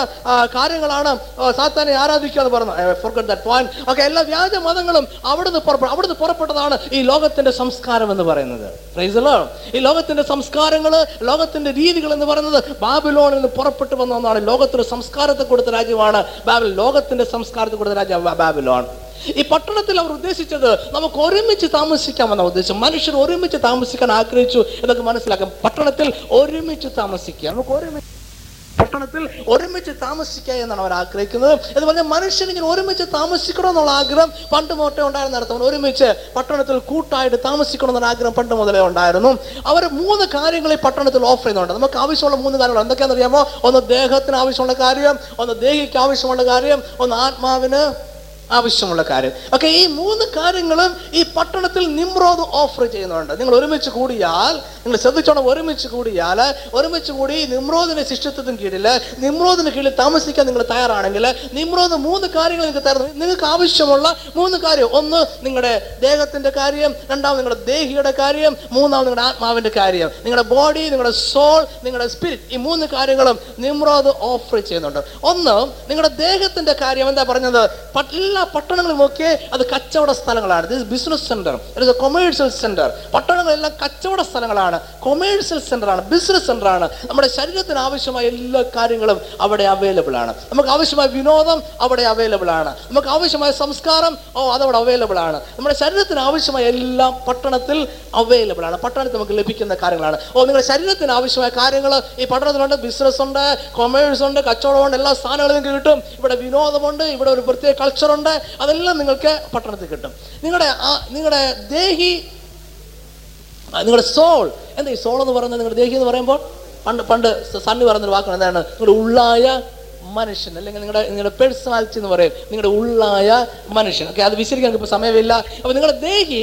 കാര്യങ്ങളാണ് സാത്താനെ ആരാധിക്കുക എന്ന് പറയുന്നത്. പോയിന്റ് ഓക്കെ എല്ലാ വ്യാജ മതങ്ങളും അവിടെ നിന്ന് അവിടെ നിന്ന് പുറപ്പെട്ടതാണ് ഈ ലോകത്തിന്റെ സംസ്കാരം എന്ന് പറയുന്നത്. ഈ ലോകത്തിന്റെ സംസ്കാരങ്ങൾ ലോകത്തിന്റെ രീതികൾ എന്ന് പറയുന്നത് ബാബിലോണിൽ നിന്ന് പുറപ്പെട്ടു വന്ന ഒന്നാണ്. ലോകത്തിന് സംസ്കാരത്തെ കൊടുത്ത രാജ്യമാണ് ബാബിൽ ലോകത്തിന്റെ സംസ്കാരത്തെ കൊടുത്ത രാജ്യമാണ് ബാബിലോൺ. ഈ പട്ടണത്തിൽ അവർ ഉദ്ദേശിച്ചത് നമുക്ക് ഒരുമിച്ച് താമസിക്കാമെന്ന ഉദ്ദേശം. മനുഷ്യർ ഒരുമിച്ച് താമസിക്കാൻ ആഗ്രഹിച്ചു എന്നൊക്കെ മനസ്സിലാക്കാം. പട്ടണത്തിൽ ഒരുമിച്ച് താമസിക്കുക. നമുക്ക് ഒരുമിച്ച് പട്ടണത്തിൽ ഒരുമിച്ച് താമസിക്കുക എന്നാണ് അവർ ആഗ്രഹിക്കുന്നത്. എന്ന് പറഞ്ഞാൽ മനുഷ്യൻ ഇങ്ങനെ ഒരുമിച്ച് താമസിക്കണം എന്നുള്ള ആഗ്രഹം പണ്ട് മുതലേ ഉണ്ടായിരുന്ന അർത്ഥം. ഒരുമിച്ച് പട്ടണത്തിൽ കൂട്ടായിട്ട് താമസിക്കണം എന്നുള്ള ആഗ്രഹം പണ്ട് മുതലേ ഉണ്ടായിരുന്നു. അവർ മൂന്ന് കാര്യങ്ങൾ ഈ പട്ടണത്തിൽ ഓഫർ ചെയ്യുന്നുണ്ട്. നമുക്ക് ആവശ്യമുള്ള മൂന്ന് കാര്യങ്ങൾ എന്തൊക്കെയാണെന്ന് അറിയാമോ? ഒന്ന് ദേഹത്തിന് ആവശ്യമുള്ള കാര്യം ഒന്ന് ദേഹിക്ക് ആവശ്യമുള്ള കാര്യം ഒന്ന് ആത്മാവിന് ആവശ്യമുള്ള കാര്യം. ഓക്കെ ഈ മൂന്ന് കാര്യങ്ങളും ഈ പട്ടണത്തിൽ നിമ്രോദ് ഓഫർ ചെയ്യുന്നുണ്ട്. നിങ്ങൾ ഒരുമിച്ച് കൂടിയാൽ നിങ്ങൾ ശ്രദ്ധിച്ചോണം ഒരുമിച്ച് കൂടിയാൽ ഒരുമിച്ച് കൂടി നിമ്രോദിന്റെ ശിഷ്യത്വത്തിന് കീഴിൽ നിമ്രോദിന് കീഴിൽ താമസിക്കാൻ നിങ്ങൾ തയ്യാറാണെങ്കിൽ നിമ്രോദ് മൂന്ന് കാര്യങ്ങൾ നിങ്ങൾക്ക് തരുന്നു. നിങ്ങൾക്ക് ആവശ്യമുള്ള മൂന്ന് കാര്യം. ഒന്ന് നിങ്ങളുടെ ദേഹത്തിന്റെ കാര്യം. രണ്ടാമത് നിങ്ങളുടെ ദേഹിയുടെ കാര്യം. മൂന്നാമത് നിങ്ങളുടെ ആത്മാവിന്റെ കാര്യം. നിങ്ങളുടെ ബോഡി നിങ്ങളുടെ സോൾ നിങ്ങളുടെ സ്പിരിറ്റ് ഈ മൂന്ന് കാര്യങ്ങളും നിമ്രോദ് ഓഫർ ചെയ്യുന്നുണ്ട്. ഒന്ന് നിങ്ങളുടെ ദേഹത്തിന്റെ കാര്യം. എന്താ പറഞ്ഞത്? എല്ലാ പട്ടണങ്ങളും ഒക്കെ അത് കച്ചവട സ്ഥലങ്ങളാണ്. ഇത് ബിസിനസ് സെന്റർ ഇത് കൊമേഴ്സ്യൽ സെന്റർ പട്ടണങ്ങളെല്ലാം കച്ചവട സ്ഥലങ്ങളാണ്. കൊമേഴ്സ്യൽ സെന്റർ ആണ് ബിസിനസ് സെന്റർ ആണ്. നമ്മുടെ ശരീരത്തിന് ആവശ്യമായ എല്ലാ കാര്യങ്ങളും അവിടെ അവൈലബിൾ ആണ്. നമുക്ക് ആവശ്യമായ വിനോദം അവിടെ അവൈലബിൾ ആണ്. നമുക്ക് ആവശ്യമായ സംസ്കാരം ഓ അതവിടെ അവൈലബിൾ ആണ്. നമ്മുടെ ശരീരത്തിന് ആവശ്യമായ എല്ലാം പട്ടണത്തിൽ അവൈലബിൾ ആണ്. പട്ടണത്തിൽ നമുക്ക് ലഭിക്കുന്ന കാര്യങ്ങളാണ്. ഓ നിങ്ങളുടെ ശരീരത്തിന് ആവശ്യമായ കാര്യങ്ങൾ ഈ പട്ടണത്തിലുണ്ട്. ബിസിനസ് ഉണ്ട് കൊമേഴ്സ് ഉണ്ട് കച്ചവടമുണ്ട് എല്ലാ സ്ഥാനങ്ങളും നിങ്ങൾക്ക് കിട്ടും. ഇവിടെ വിനോദമുണ്ട്. ഇവിടെ ഒരു പ്രത്യേക കൾച്ചറുണ്ട് അതെല്ലാം നിങ്ങൾക്ക് പട്ടണത്തിൽ കിട്ടും. നിങ്ങളുടെ നിങ്ങളുടെ ദേഹി നിങ്ങളുടെ സോൾ എന്താ ഈ സോൾ എന്ന് പറയുന്നത്? നിങ്ങളുടെ ദേഹി എന്ന് പറയുമ്പോൾ പണ്ട് പണ്ട് സണ്ണി പറഞ്ഞൊരു വാക്കാണ്. എന്താണ്? നിങ്ങളുടെ ഉള്ളായ മനുഷ്യൻ അല്ലെങ്കിൽ നിങ്ങളുടെ നിങ്ങളുടെ പേഴ്സണാലിറ്റി എന്ന് പറയും. നിങ്ങളുടെ ഉള്ളായ മനുഷ്യൻ. ഓക്കെ അത് വിശദീകരിക്കാൻ ഇപ്പോൾ സമയമില്ല. അപ്പോൾ നിങ്ങളുടെ ദേഹി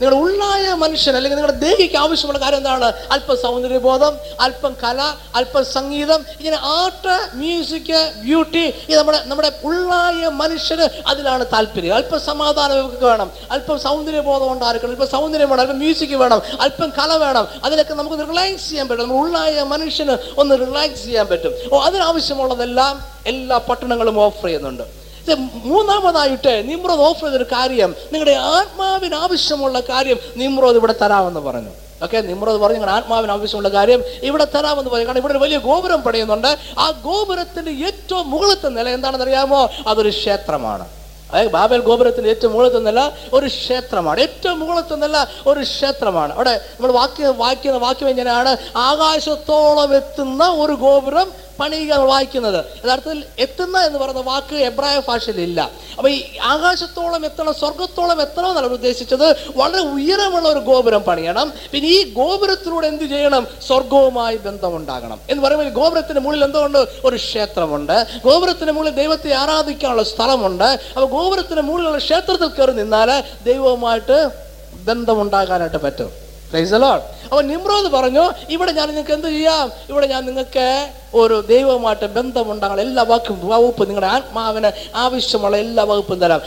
നിങ്ങളുടെ ഉള്ളായ മനുഷ്യൻ അല്ലെങ്കിൽ നിങ്ങളുടെ ദേഹിക്ക് ആവശ്യമുള്ള കാര്യം എന്താണ്? അല്പം സൗന്ദര്യബോധം അല്പം കല അല്പം സംഗീതം ഇങ്ങനെ ആർട്ട് മ്യൂസിക് ബ്യൂട്ടി ഇത് നമ്മുടെ നമ്മുടെ ഉള്ളായ മനുഷ്യന് അതിലാണ് താല്പര്യം. അല്പം സമാധാനം വേണം. അല്പം സൗന്ദര്യബോധം ഉണ്ടായിരിക്കണം അല്പം സൗന്ദര്യം വേണം. അല്പം മ്യൂസിക് വേണം. അല്പം കല വേണം. അതിലൊക്കെ നമുക്ക് റിലാക്സ് ചെയ്യാൻ പറ്റും. നമ്മുടെ ഉള്ളായ മനുഷ്യന് ഒന്ന് റിലാക്സ് ചെയ്യാൻ പറ്റും. ഓ അതിനാവശ്യമുള്ളതെല്ലാം എല്ലാ പട്ടണങ്ങളും ഓഫർ ചെയ്യുന്നുണ്ട്. മൂന്നാമതായിട്ട് നിമ്രോദ് ഓഫർ ചെയ്തൊരു കാര്യം നിങ്ങളുടെ ആത്മാവിന് ആവശ്യമുള്ള കാര്യം നിമ്രോദ് ഇവിടെ തരാമെന്ന് പറഞ്ഞു. ഓക്കെ നിമ്രോദ് പറഞ്ഞു നിങ്ങളുടെ ആത്മാവിന് ആവശ്യമുള്ള കാര്യം ഇവിടെ തരാമെന്ന് പറഞ്ഞു. കാരണം ഇവിടെ ഒരു വലിയ ഗോപുരം പണിയുന്നുണ്ട്. ആ ഗോപുരത്തിന്റെ ഏറ്റവും മുകളിലത്തെ നില എന്താണെന്ന് അറിയാമോ അതൊരു ക്ഷേത്രമാണ്. അതായത് ബാബൽ ഗോപുരത്തിന്റെ ഏറ്റവും മുകളിലത്തെ നില ഒരു ക്ഷേത്രമാണ്. ഏറ്റവും മുകളിലത്തെ നില ഒരു ക്ഷേത്രമാണ്. അവിടെ നമ്മൾ വാക്യം വായിക്കുന്ന വാക്യം എങ്ങനെയാണ് ആകാശത്തോളം എത്തുന്ന ഒരു ഗോപുരം പണിയുക വായിക്കുന്നത്. യഥാർത്ഥത്തിൽ എത്തുന്ന എന്ന് പറയുന്ന വാക്ക് എബ്രായ ഭാഷയിൽ ഇല്ല. അപ്പൊ ഈ ആകാശത്തോളം എത്തണം സ്വർഗത്തോളം എത്തണം എന്നാണ് ഉദ്ദേശിച്ചത്. വളരെ ഉയരമുള്ള ഒരു ഗോപുരം പണിയണം. പിന്നെ ഈ ഗോപുരത്തിലൂടെ എന്ത് ചെയ്യണം? സ്വർഗവുമായി ബന്ധമുണ്ടാകണം. എന്ന് പറയുമ്പോൾ ഗോപുരത്തിന് മുകളിൽ എന്തുകൊണ്ട്? ഒരു ക്ഷേത്രമുണ്ട്. ഗോപുരത്തിന് മുകളിൽ ദൈവത്തെ ആരാധിക്കാനുള്ള സ്ഥലമുണ്ട്. അപ്പൊ ഗോപുരത്തിന് മുകളിലുള്ള ക്ഷേത്രത്തിൽ കയറി നിന്നാൽ ദൈവവുമായിട്ട് ബന്ധമുണ്ടാകാനായിട്ട് പറ്റും. The അപ്പൊ നിമ്രോദ് പറഞ്ഞു ഇവിടെ ഞാൻ നിങ്ങൾക്ക് എന്ത് ചെയ്യാം? ഇവിടെ ഞാൻ നിങ്ങൾക്ക് ഒരു ദൈവമായിട്ട് ബന്ധമുണ്ടാകണം. എല്ലാ വകുപ്പും വകുപ്പ് നിങ്ങളുടെ ആത്മാവിന് ആവശ്യമുള്ള എല്ലാ വകുപ്പും തരാം.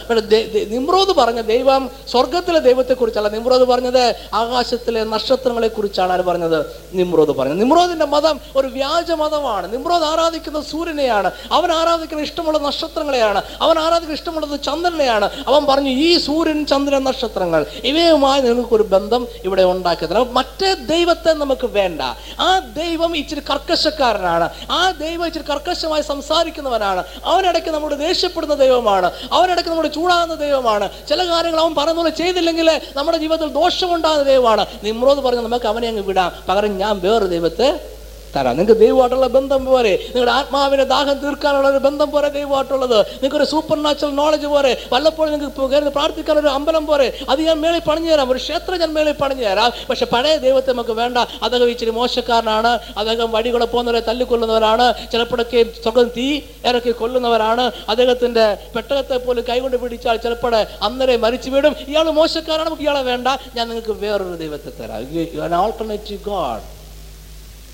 നിമ്രോദ് പറഞ്ഞ ദൈവം സ്വർഗത്തിലെ ദൈവത്തെ കുറിച്ചല്ല നിമ്രോദ് പറഞ്ഞത് ആകാശത്തിലെ നക്ഷത്രങ്ങളെ കുറിച്ചാണ് ആര് പറഞ്ഞത്? നിമ്രോദ് പറഞ്ഞത്. നിമ്രോദിന്റെ മതം ഒരു വ്യാജ മതമാണ്. നിമ്രോദ് ആരാധിക്കുന്ന സൂര്യനെയാണ്. അവൻ ആരാധിക്കുന്ന ഇഷ്ടമുള്ള നക്ഷത്രങ്ങളെയാണ്. അവൻ ആരാധിക്കുന്ന ഇഷ്ടമുള്ളത് ചന്ദ്രനെയാണ്. അവൻ പറഞ്ഞു ഈ സൂര്യൻ ചന്ദ്രൻ നക്ഷത്രങ്ങൾ ഇവയുമായി നിങ്ങൾക്കൊരു ബന്ധം ഇവിടെ ഉണ്ടാക്കി തരാം. മറ്റേ ദൈവത്തെ നമുക്ക് വേണ്ട. ആ ദൈവം ഇച്ചിരി കർക്കശക്കാരനാണ്. ആ ദൈവം ഇച്ചിരി കർക്കശമായി സംസാരിക്കുന്നവനാണ്. അവനിടയ്ക്ക് നമ്മുടെ ദേഷ്യപ്പെടുന്ന ദൈവമാണ്. അവനിടയ്ക്ക് നമ്മുടെ ചൂടാകുന്ന ദൈവമാണ്. ചില കാര്യങ്ങൾ അവൻ പറഞ്ഞ ചെയ്തില്ലെങ്കിൽ നമ്മുടെ ജീവിതത്തിൽ ദോഷമുണ്ടാകുന്ന ദൈവമാണ്. നിമ്രോത് പറഞ്ഞ് നമുക്ക് അവനെ അങ്ങ് വിടാം. പകരം ഞാൻ വേറെ ദൈവത്തെ തരാം. നിങ്ങൾക്ക് ദൈവമായിട്ടുള്ള ബന്ധം പോരെ. നിങ്ങളുടെ ആത്മാവിനെ ദാഹം തീർക്കാനുള്ള ഒരു ബന്ധം പോരെ ദൈവമായിട്ടുള്ളത്. നിങ്ങൾക്ക് ഒരു സൂപ്പർ നാച്ചുറൽ നോളജ് പോരെ. വല്ലപ്പോഴും നിങ്ങൾക്ക് കയറി പ്രാർത്ഥിക്കാൻ ഒരു അമ്പലം പോരെ. അത് ഞാൻ മേളിൽ പണിഞ്ഞു തരാം. ഒരു ക്ഷേത്രം ഞാൻ മേളിൽ പണിഞ്ഞു തരാം. പക്ഷെ പഴയ ദൈവത്തെ നമുക്ക് വേണ്ട. അദ്ദേഹം ഇച്ചിരി മോശക്കാരനാണ്. അദ്ദേഹം വഴികളെ പോകുന്നവരെ തല്ലിക്കൊല്ലുന്നവരാണ്. ചിലപ്പോഴൊക്കെ സ്വകം തീ ഇറക്കി കൊല്ലുന്നവരാണ്. അദ്ദേഹത്തിന്റെ പെട്ടകത്തെ പോലും കൈകൊണ്ട് പിടിച്ചാൽ ചിലപ്പോൾ അന്നേരെ മരിച്ചു വീടും ഇയാൾ മോശക്കാരാണ്. നമുക്ക് ഇയാളെ വേണ്ട. ഞാൻ നിങ്ങൾക്ക് വേറൊരു ദൈവത്തെ തരാം. ആൾട്ടർനേറ്റീവ് ഗാഡ്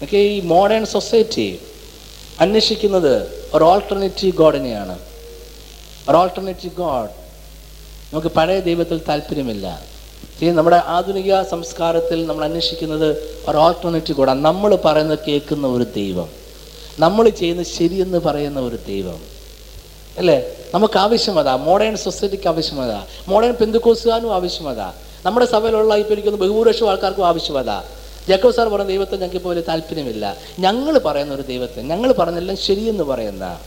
ഒക്കെ ഈ മോഡേൺ സൊസൈറ്റി അന്വേഷിക്കുന്നത് ഒരു ഓൾട്ടർനേറ്റീവ് ഗോഡിനെയാണ് ഒരു ഓൾട്ടർനേറ്റീവ് ഗോഡ് നമുക്ക് പഴയ ദൈവത്തിൽ താല്പര്യമില്ല. ഈ നമ്മുടെ ആധുനിക സംസ്കാരത്തിൽ നമ്മൾ അന്വേഷിക്കുന്നത് ഒരു ഓൾട്ടർനേറ്റീവ് ഗോഡാണ് നമ്മൾ പറയുന്നത് കേൾക്കുന്ന ഒരു ദൈവം. നമ്മൾ ചെയ്യുന്നത് ശരിയെന്ന് പറയുന്ന ഒരു ദൈവം. അല്ലേ? നമുക്ക് ആവശ്യമത. മോഡേൺ സൊസൈറ്റിക്ക് ആവശ്യമതാ. മോഡേൺ പെന്തുക്കോസുകാരനും ആവശ്യമതാ. നമ്മുടെ സഭയിലുള്ള ഇപ്പോൾ എനിക്കൊന്ന് ബഹുഭൂരിപക്ഷം ആൾക്കാർക്കും ആവശ്യം അതാ ജക്കോ സാർ പറഞ്ഞ ദൈവത്തെ ഞങ്ങൾക്ക് ഇപ്പോൾ വലിയ താല്പര്യമില്ല. ഞങ്ങൾ പറയുന്ന ഒരു ദൈവത്തെ ഞങ്ങൾ പറഞ്ഞെല്ലാം ശരിയെന്ന് പറയുന്ന.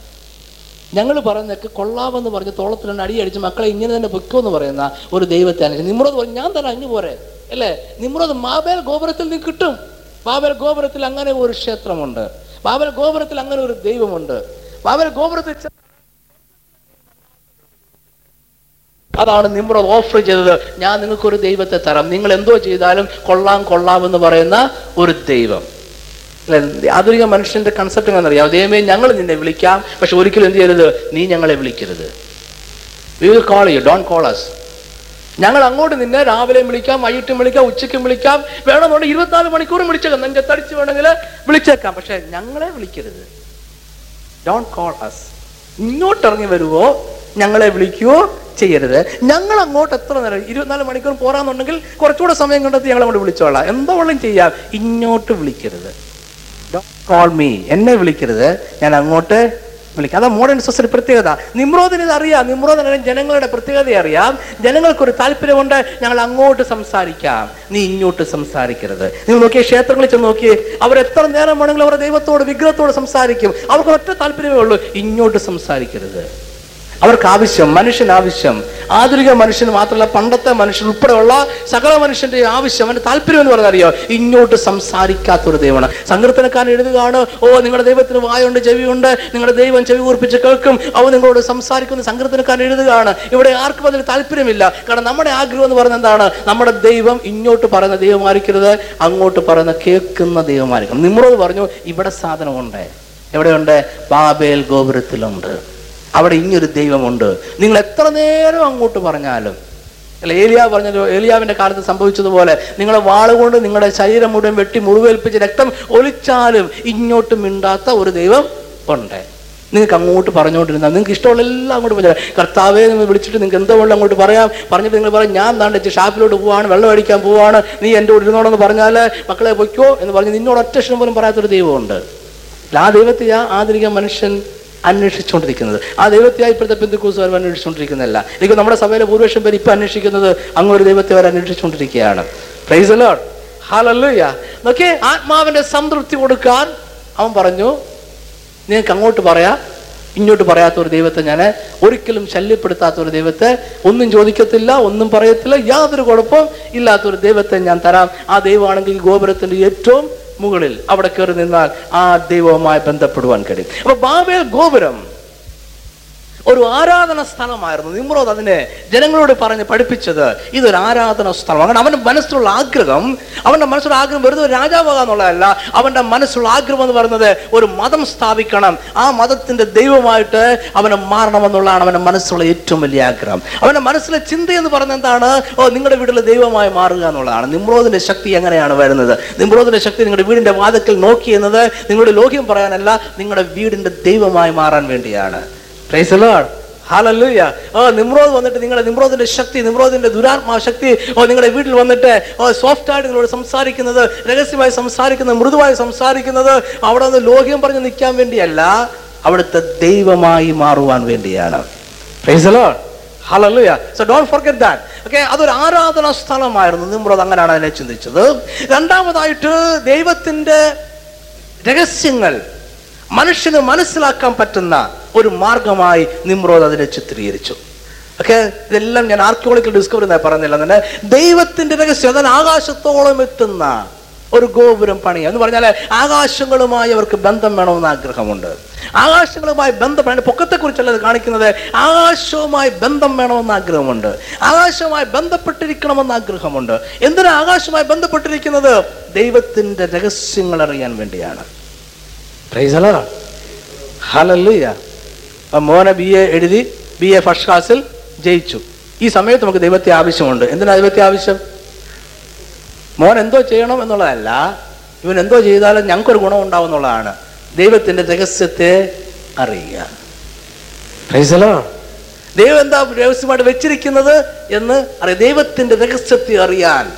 ഞങ്ങൾ പറയുന്നതൊക്കെ കൊള്ളാമെന്ന് പറഞ്ഞ് തോളത്തിൽ രണ്ട് അടി അടിച്ച് മക്കളെ ഇങ്ങനെ തന്നെ പൊയ്ക്കോന്ന് പറയുന്ന ഒരു ദൈവത്തെ അനുസരിച്ച് നിമ്രോത് പറഞ്ഞു ഞാൻ തന്നെ അങ്ങ് പോരെ. അല്ലേ? നിമ്രോത് മാബേൽ ഗോപുരത്തിൽ നിന്ന് കിട്ടും. ബാബൽ ഗോപുരത്തിൽ അങ്ങനെ ഒരു ക്ഷേത്രമുണ്ട്. ബാബൽ ഗോപുരത്തിൽ അങ്ങനെ ഒരു ദൈവമുണ്ട്. ബാബൽ ഗോപുരത്തിൽ അതാണ് നിമ്രോത് ഓഫർ ചെയ്തത്. ഞാൻ നിങ്ങൾക്ക് ഒരു ദൈവത്തെ തരാം. നിങ്ങൾ എന്തോ ചെയ്താലും കൊള്ളാം കൊള്ളാം എന്ന് പറയുന്ന ഒരു ദൈവം? ആധുനിക മനുഷ്യന്റെ കൺസെപ്റ്റ് എങ്ങനെയറിയാം ദൈവമേ ഞങ്ങൾ നിന്നെ വിളിക്കാം. പക്ഷെ ഒരിക്കലും എന്ത് ചെയ്യരുത്? നീ ഞങ്ങളെ വിളിക്കരുത്. We will call you don't call us ഞങ്ങൾ അങ്ങോട്ട് നിന്നെ രാവിലെയും വിളിക്കാം വൈകിട്ടും വിളിക്കാം ഉച്ചയ്ക്കും വിളിക്കാം. വേണമെന്നുണ്ടെങ്കിൽ ഇരുപത്തിനാല് മണിക്കൂറും വിളിച്ചേക്കാം. നിന്റെ തടിച്ച് വേണമെങ്കിൽ വിളിച്ചേക്കാം. പക്ഷെ ഞങ്ങളെ വിളിക്കരുത്. ഡോൺ കോൾ അസ് ഇങ്ങോട്ട് ഇറങ്ങി വരുവോ? ഞങ്ങളെ വിളിക്കുവോ ചെയ്യരുത്. ഞങ്ങൾ അങ്ങോട്ട് എത്ര നേരം? ഇരുപത്തിനാല് മണിക്കൂർ പോരാന്നുണ്ടെങ്കിൽ കുറച്ചുകൂടെ സമയം കണ്ടെത്തി ഞങ്ങൾ അങ്ങോട്ട് വിളിച്ചോളാം. എന്തോ വെള്ളം ചെയ്യാം. ഇങ്ങോട്ട് വിളിക്കരുത്. കോൾ മീ എന്നെ വിളിക്കരുത്. ഞാൻ അങ്ങോട്ട് വിളിക്കാം. അതാ മോഡേൺ സൊസൈറ്റി പ്രത്യേകത. നിമ്രോദിന് അറിയാം. നിമ്രോദിന് ജനങ്ങളുടെ പ്രത്യേകത അറിയാം. ജനങ്ങൾക്കൊരു താല്പര്യമുണ്ട്. ഞങ്ങൾ അങ്ങോട്ട് സംസാരിക്കാം. നീ ഇങ്ങോട്ട് സംസാരിക്കരുത്. നീ നോക്കിയ ക്ഷേത്രങ്ങളിൽ ചെന്ന് നോക്കിയേ. അവർ എത്ര നേരം വേണമെങ്കിലും അവരുടെ ദൈവത്തോട് വിഗ്രഹത്തോട് സംസാരിക്കും. അവർക്ക് ഒറ്റ താല്പര്യമേ ഉള്ളൂ. ഇങ്ങോട്ട് സംസാരിക്കരുത്. അവർക്ക് ആവശ്യം മനുഷ്യൻ ആവശ്യം ആധുനിക മനുഷ്യന് മാത്രമല്ല പണ്ടത്തെ മനുഷ്യൻ ഉൾപ്പെടെയുള്ള സകല മനുഷ്യന്റെ ആവശ്യം അവന്റെ താല്പര്യം എന്ന് പറഞ്ഞാൽ അറിയോ? ഇങ്ങോട്ട് സംസാരിക്കാത്ത ഒരു ദൈവമാണ്. സങ്കീർത്തനക്കാരൻ എഴുതുകയാണ് ഓ നിങ്ങളുടെ ദൈവത്തിന് വായുണ്ട് ചെവിയുണ്ട് നിങ്ങളുടെ ദൈവം ചെവി കൂർപ്പിച്ച് കേൾക്കും. അവ നിങ്ങളോട് സംസാരിക്കുന്ന. സങ്കീർത്തനക്കാരൻ എഴുതുകയാണ് ഇവിടെ ആർക്കും അതിന് താല്പര്യമില്ല. കാരണം നമ്മുടെ ആഗ്രഹം എന്ന് പറയുന്നത് എന്താണ്? നമ്മുടെ ദൈവം ഇങ്ങോട്ട് പറയുന്ന ദൈവമായിരിക്കരുത് അങ്ങോട്ട് പറയുന്ന കേൾക്കുന്ന ദൈവമായിരിക്കണം. നിങ്ങളോട് പറഞ്ഞു ഇവിടെ സാധനമുണ്ട്. എവിടെയുണ്ട്? ബാബേൽ ഗോപുരത്തിലുണ്ട്. അവിടെ ഇങ്ങൊരു ദൈവമുണ്ട്. നിങ്ങൾ എത്ര നേരം അങ്ങോട്ട് പറഞ്ഞാലും. അല്ല ഏലിയ പറഞ്ഞല്ലോ ഏലിയാവിന്റെ കാലത്ത് സംഭവിച്ചതുപോലെ നിങ്ങളെ വാളുകൊണ്ട് നിങ്ങളുടെ ശരീരം മുഴുവൻ വെട്ടി മുറിവേൽപ്പിച്ച് രക്തം ഒലിച്ചാലും ഇങ്ങോട്ട് മിണ്ടാത്ത ഒരു ദൈവം ഉണ്ട്. നിങ്ങൾക്ക് അങ്ങോട്ട് പറഞ്ഞുകൊണ്ടിരുന്നാൽ നിങ്ങൾക്ക് ഇഷ്ടമുള്ള എല്ലാം അങ്ങോട്ട് പറഞ്ഞു കർത്താവേ നിങ്ങൾ വിളിച്ചിട്ട് നിങ്ങൾക്ക് എന്തോ വെള്ളം അങ്ങോട്ട് പറയാം. പറഞ്ഞിട്ട് നിങ്ങൾ പറയും ഞാൻ താണ്ട് ഷാപ്പിലോട്ട് പോവാണ് വെള്ളം അടിക്കാൻ പോവാണ്. നീ എന്റെ കൂടെ ഇരുന്നോടെന്ന് പറഞ്ഞാൽ മക്കളെ പൊയ്ക്കോ എന്ന് പറഞ്ഞ് നിന്നോട് ഒറ്റ പോലും പറയാത്തൊരു ദൈവമുണ്ട്. ആ ദൈവത്തെയാ ആധുനിക മനുഷ്യൻ അന്വേഷിച്ചുകൊണ്ടിരിക്കുന്നത്. ആ ദൈവത്തെ ഇപ്പോഴത്തെ പെന്തുക്കൂസുകാർ അന്വേഷിച്ചുകൊണ്ടിരിക്കുന്നതല്ല. എനിക്ക് നമ്മുടെ സഭയിലെ ഭൂരിപക്ഷം പേര് ഇപ്പം അന്വേഷിക്കുന്നത് അങ്ങൊരു ദൈവത്തെ അവർ അന്വേഷിച്ചുകൊണ്ടിരിക്കുകയാണ്. പ്രൈസ് ലോഡ് സംതൃപ്തി കൊടുക്കാൻ അവൻ പറഞ്ഞു നിങ്ങൾക്ക് അങ്ങോട്ട് പറയാ. ഇങ്ങോട്ട് പറയാത്ത ഒരു ദൈവത്തെ ഞാൻ ഒരിക്കലും ശല്യപ്പെടുത്താത്ത ഒരു ദൈവത്തെ ഒന്നും ചോദിക്കത്തില്ല ഒന്നും പറയത്തില്ല യാതൊരു കുഴപ്പവും ഇല്ലാത്തൊരു ദൈവത്തെ ഞാൻ തരാം. ആ ദൈവമാണെങ്കിൽ ഗോപുരത്തിന്റെ ഏറ്റവും മുകളിൽ അവിടെ കയറി നിന്നാൽ ആ ദൈവവുമായി ബന്ധപ്പെടുവാൻ കഴിയും. അപ്പൊ ബാബേൽ ഗോപുരം ഒരു ആരാധന സ്ഥലമായിരുന്നു. നിമ്രോദ് അതിനെ ജനങ്ങളോട് പറഞ്ഞ് പഠിപ്പിച്ചത് ഇതൊരു ആരാധന സ്ഥലം അങ്ങനെ അവന്റെ മനസ്സിലുള്ള ആഗ്രഹം അവന്റെ മനസ്സിലുള്ള ആഗ്രഹം വെറുതെ ഒരു രാജാവാകാന്നുള്ളതല്ല അവന്റെ മനസ്സിലുള്ള ആഗ്രഹം എന്ന് പറയുന്നത് ഒരു മതം സ്ഥാപിക്കണം. ആ മതത്തിന്റെ ദൈവമായിട്ട് അവന് മാറണമെന്നുള്ളതാണ് അവന്റെ മനസ്സിലുള്ള ഏറ്റവും വലിയ ആഗ്രഹം. അവന്റെ മനസ്സിലെ ചിന്ത എന്ന് പറഞ്ഞ എന്താണ്? ഓ നിങ്ങളുടെ വീട്ടിലെ ദൈവമായി മാറുക എന്നുള്ളതാണ്. നിമ്രോദിന്റെ ശക്തി എങ്ങനെയാണ് വരുന്നത്? നിമ്രോദിന്റെ ശക്തി നിങ്ങളുടെ വീടിന്റെ വാദത്തിൽ നോക്കി എന്നത് നിങ്ങളുടെ ലോഹ്യം പറയാനല്ല നിങ്ങളുടെ വീടിന്റെ ദൈവമായി മാറാൻ വേണ്ടിയാണ്. പ്രൈസ് ഓ നിമ്രോദ് വന്നിട്ട് നിങ്ങളുടെ നിമ്രോദിന്റെ ശക്തി നിമ്രോദിന്റെ ദുരാത്മാ ശക്തി ഓ നിങ്ങളുടെ വീട്ടിൽ വന്നിട്ട് ഓ സോഫ്റ്റ് ആയിട്ട് നിങ്ങളോട് സംസാരിക്കുന്നത് രഹസ്യമായി സംസാരിക്കുന്നത് മൃദുവായി സംസാരിക്കുന്നത് അവിടെ നിന്ന് ലോഹ്യം പറഞ്ഞ് നിൽക്കാൻ വേണ്ടിയല്ല അവിടുത്തെ ദൈവമായി മാറുവാൻ വേണ്ടിയാണ്. സോ ഡോണ്ട് ദാറ്റ് അതൊരു ആരാധനാ സ്ഥലമായിരുന്നു. നിമ്രോദ് അങ്ങനെയാണ് അതിനെ ചിന്തിച്ചത്. രണ്ടാമതായിട്ട് ദൈവത്തിന്റെ രഹസ്യങ്ങൾ മനുഷ്യന് മനസ്സിലാക്കാൻ പറ്റുന്ന ഒരു മാർഗമായി നിമ്രോദ് അതിനെ ചിത്രീകരിച്ചു. ഓക്കെ ഇതെല്ലാം ഞാൻ ആർക്കിയോളജിക്കൽ ഡിസ്കവറി എന്നായി പറഞ്ഞില്ല തന്നെ ദൈവത്തിന്റെ രഹസ്യം അതിന് ആകാശത്തോളം എത്തുന്ന ഒരു ഗോപുരം പണിയുക. എന്ന് പറഞ്ഞാൽ ആകാശങ്ങളുമായി അവർക്ക് ബന്ധം വേണമെന്ന് ആഗ്രഹമുണ്ട്. ആകാശങ്ങളുമായി ബന്ധപ്പെടാൻ പൊക്കത്തെക്കുറിച്ചല്ല ഇത് കാണിക്കുന്നത്. ആകാശവുമായി ബന്ധം വേണമെന്ന് ആഗ്രഹമുണ്ട്. ആകാശവുമായി ബന്ധപ്പെട്ടിരിക്കണമെന്ന് ആഗ്രഹമുണ്ട്. എന്തിനാ ആകാശവുമായി ബന്ധപ്പെട്ടിരിക്കുന്നത്? ദൈവത്തിന്റെ രഹസ്യങ്ങൾ അറിയാൻ വേണ്ടിയാണ്. Hallelujah. ആ മോനെ ബി എ എഴുതി ബി എ ഫസ്റ്റ് ക്ലാസ്സിൽ ജയിച്ചു. ഈ സമയത്ത് നമുക്ക് ദൈവത്തെ ആവശ്യമുണ്ട്. എന്തിനാ ദൈവത്തെ ആവശ്യം? മോൻ എന്തോ ചെയ്യണം എന്നുള്ളതല്ല ഇവൻ എന്തോ ചെയ്താലും ഞങ്ങൾക്കൊരു ഗുണം ഉണ്ടാവും എന്നുള്ളതാണ്. ദൈവത്തിന്റെ രഹസ്യത്തെ അറിയുക. ദൈവം എന്താ രഹസ്യമായിട്ട് വെച്ചിരിക്കുന്നത് എന്ന് അറിയാം. ദൈവത്തിന്റെ രഹസ്യത്തെ അറിയാൻ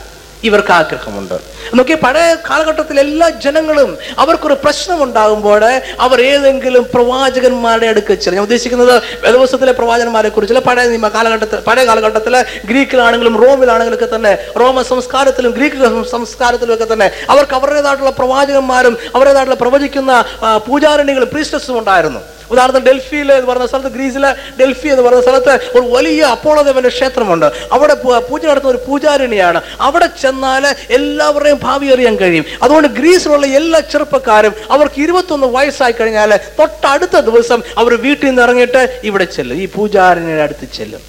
ഇവർക്ക് ആഗ്രഹമുണ്ട്. നോക്കി പഴയ കാലഘട്ടത്തിൽ എല്ലാ ജനങ്ങളും അവർക്കൊരു പ്രശ്നം ഉണ്ടാകുമ്പോൾ അവർ ഏതെങ്കിലും പ്രവാചകന്മാരുടെ അടുക്ക് ചെല്ലും. ഞാൻ ഉദ്ദേശിക്കുന്നത് വേദവസത്തിലെ പ്രവാചകന്മാരെ കുറിച്ച് പഴയ നിയമ കാലഘട്ടത്തിൽ പഴയ കാലഘട്ടത്തിൽ ഗ്രീക്കിലാണെങ്കിലും റോമിലാണെങ്കിലും ഒക്കെ തന്നെ റോമ സംസ്കാരത്തിലും ഗ്രീക്ക് സംസ്കാരത്തിലും ഒക്കെ തന്നെ അവർക്ക് അവരുടേതായിട്ടുള്ള പ്രവാചകന്മാരും അവരുടേതായിട്ടുള്ള പ്രവചിക്കുന്ന പൂജാരണികളും പ്രീസ്റ്റസും ഉണ്ടായിരുന്നു. ഉദാഹരണത്തിന് ഡൽഹിയിൽ എന്ന് പറഞ്ഞ സ്ഥലത്ത് ഗ്രീസിലെ ഡൽഹി എന്ന് പറഞ്ഞ സ്ഥലത്ത് ഒരു വലിയ അപ്പോളോ ദേവന്റെ ക്ഷേത്രമുണ്ട്. അവിടെ പൂജ നടത്തുന്ന ഒരു പൂജാരിണിയാണ്. അവിടെ ചെന്നാൽ എല്ലാവരുടെയും ഭാവി അറിയാൻ കഴിയും. അതുകൊണ്ട് ഗ്രീസിലുള്ള എല്ലാ ചെറുപ്പക്കാരും അവർക്ക് ഇരുപത്തൊന്ന് വയസ്സായി കഴിഞ്ഞാൽ തൊട്ടടുത്ത ദിവസം അവർ വീട്ടിൽ നിന്ന് ഇറങ്ങിയിട്ട് ഇവിടെ ചെല്ലും. ഈ പൂജാരിണിയുടെ അടുത്ത് ചെല്ലും.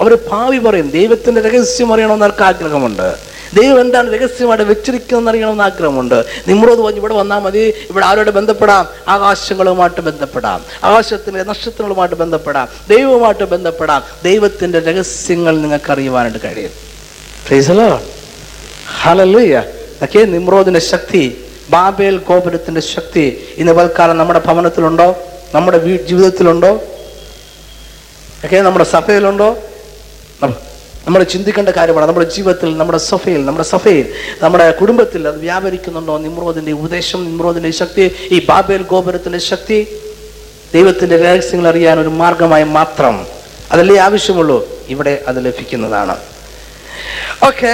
അവർ ഭാവി പറയും. ദൈവത്തിന്റെ രഹസ്യം അറിയണമെന്ന് അവർക്ക് ആഗ്രഹമുണ്ട്. ദൈവം എന്താണ് രഹസ്യമായിട്ട് വെച്ചിരിക്കുന്നത് അറിയണമെന്ന് ആഗ്രഹമുണ്ട്. നിമ്രോത് പറഞ്ഞു ഇവിടെ വന്നാൽ മതി. ഇവിടെ ആരോട് ബന്ധപ്പെടാം? ആകാശങ്ങളുമായിട്ട് ബന്ധപ്പെടാം. ആകാശത്തിന്റെ നക്ഷത്രങ്ങളുമായിട്ട് ബന്ധപ്പെടാം. ദൈവവുമായിട്ട് ബന്ധപ്പെടാം. ദൈവത്തിന്റെ രഹസ്യങ്ങൾ നിങ്ങൾക്ക് അറിയുവാനായിട്ട് കഴിയും. ഫ്രീസലോ the ഓക്കെ നിമ്രോദിന്റെ ശക്തി ബാബേൽ ഗോപുരത്തിന്റെ ശക്തി ഇന്ന് പൽക്കാലം നമ്മുടെ ഭവനത്തിലുണ്ടോ? നമ്മുടെ വീ ജീവിതത്തിലുണ്ടോ? ഒക്കെ നമ്മുടെ സഭയിലുണ്ടോ? നമ്മൾ ചിന്തിക്കേണ്ട കാര്യമാണ്. നമ്മുടെ ജീവിതത്തിൽ നമ്മുടെ സഫയിൽ നമ്മുടെ സഫയിൽ നമ്മുടെ കുടുംബത്തിൽ അത് വ്യാപരിക്കുന്നുണ്ടോ? നിമ്രോദിന്റെ ഉപദേശം നിമ്രോദിന്റെ ശക്തി ഈ ബാബേൽ ഗോപുരത്തിന്റെ ശക്തി ദൈവത്തിന്റെ രഹസ്യങ്ങൾ അറിയാൻ ഒരു മാർഗമായി മാത്രം അതല്ലേ ആവശ്യമുള്ളൂ? ഇവിടെ അത് ലഭിക്കുന്നതാണ്. ഓക്കെ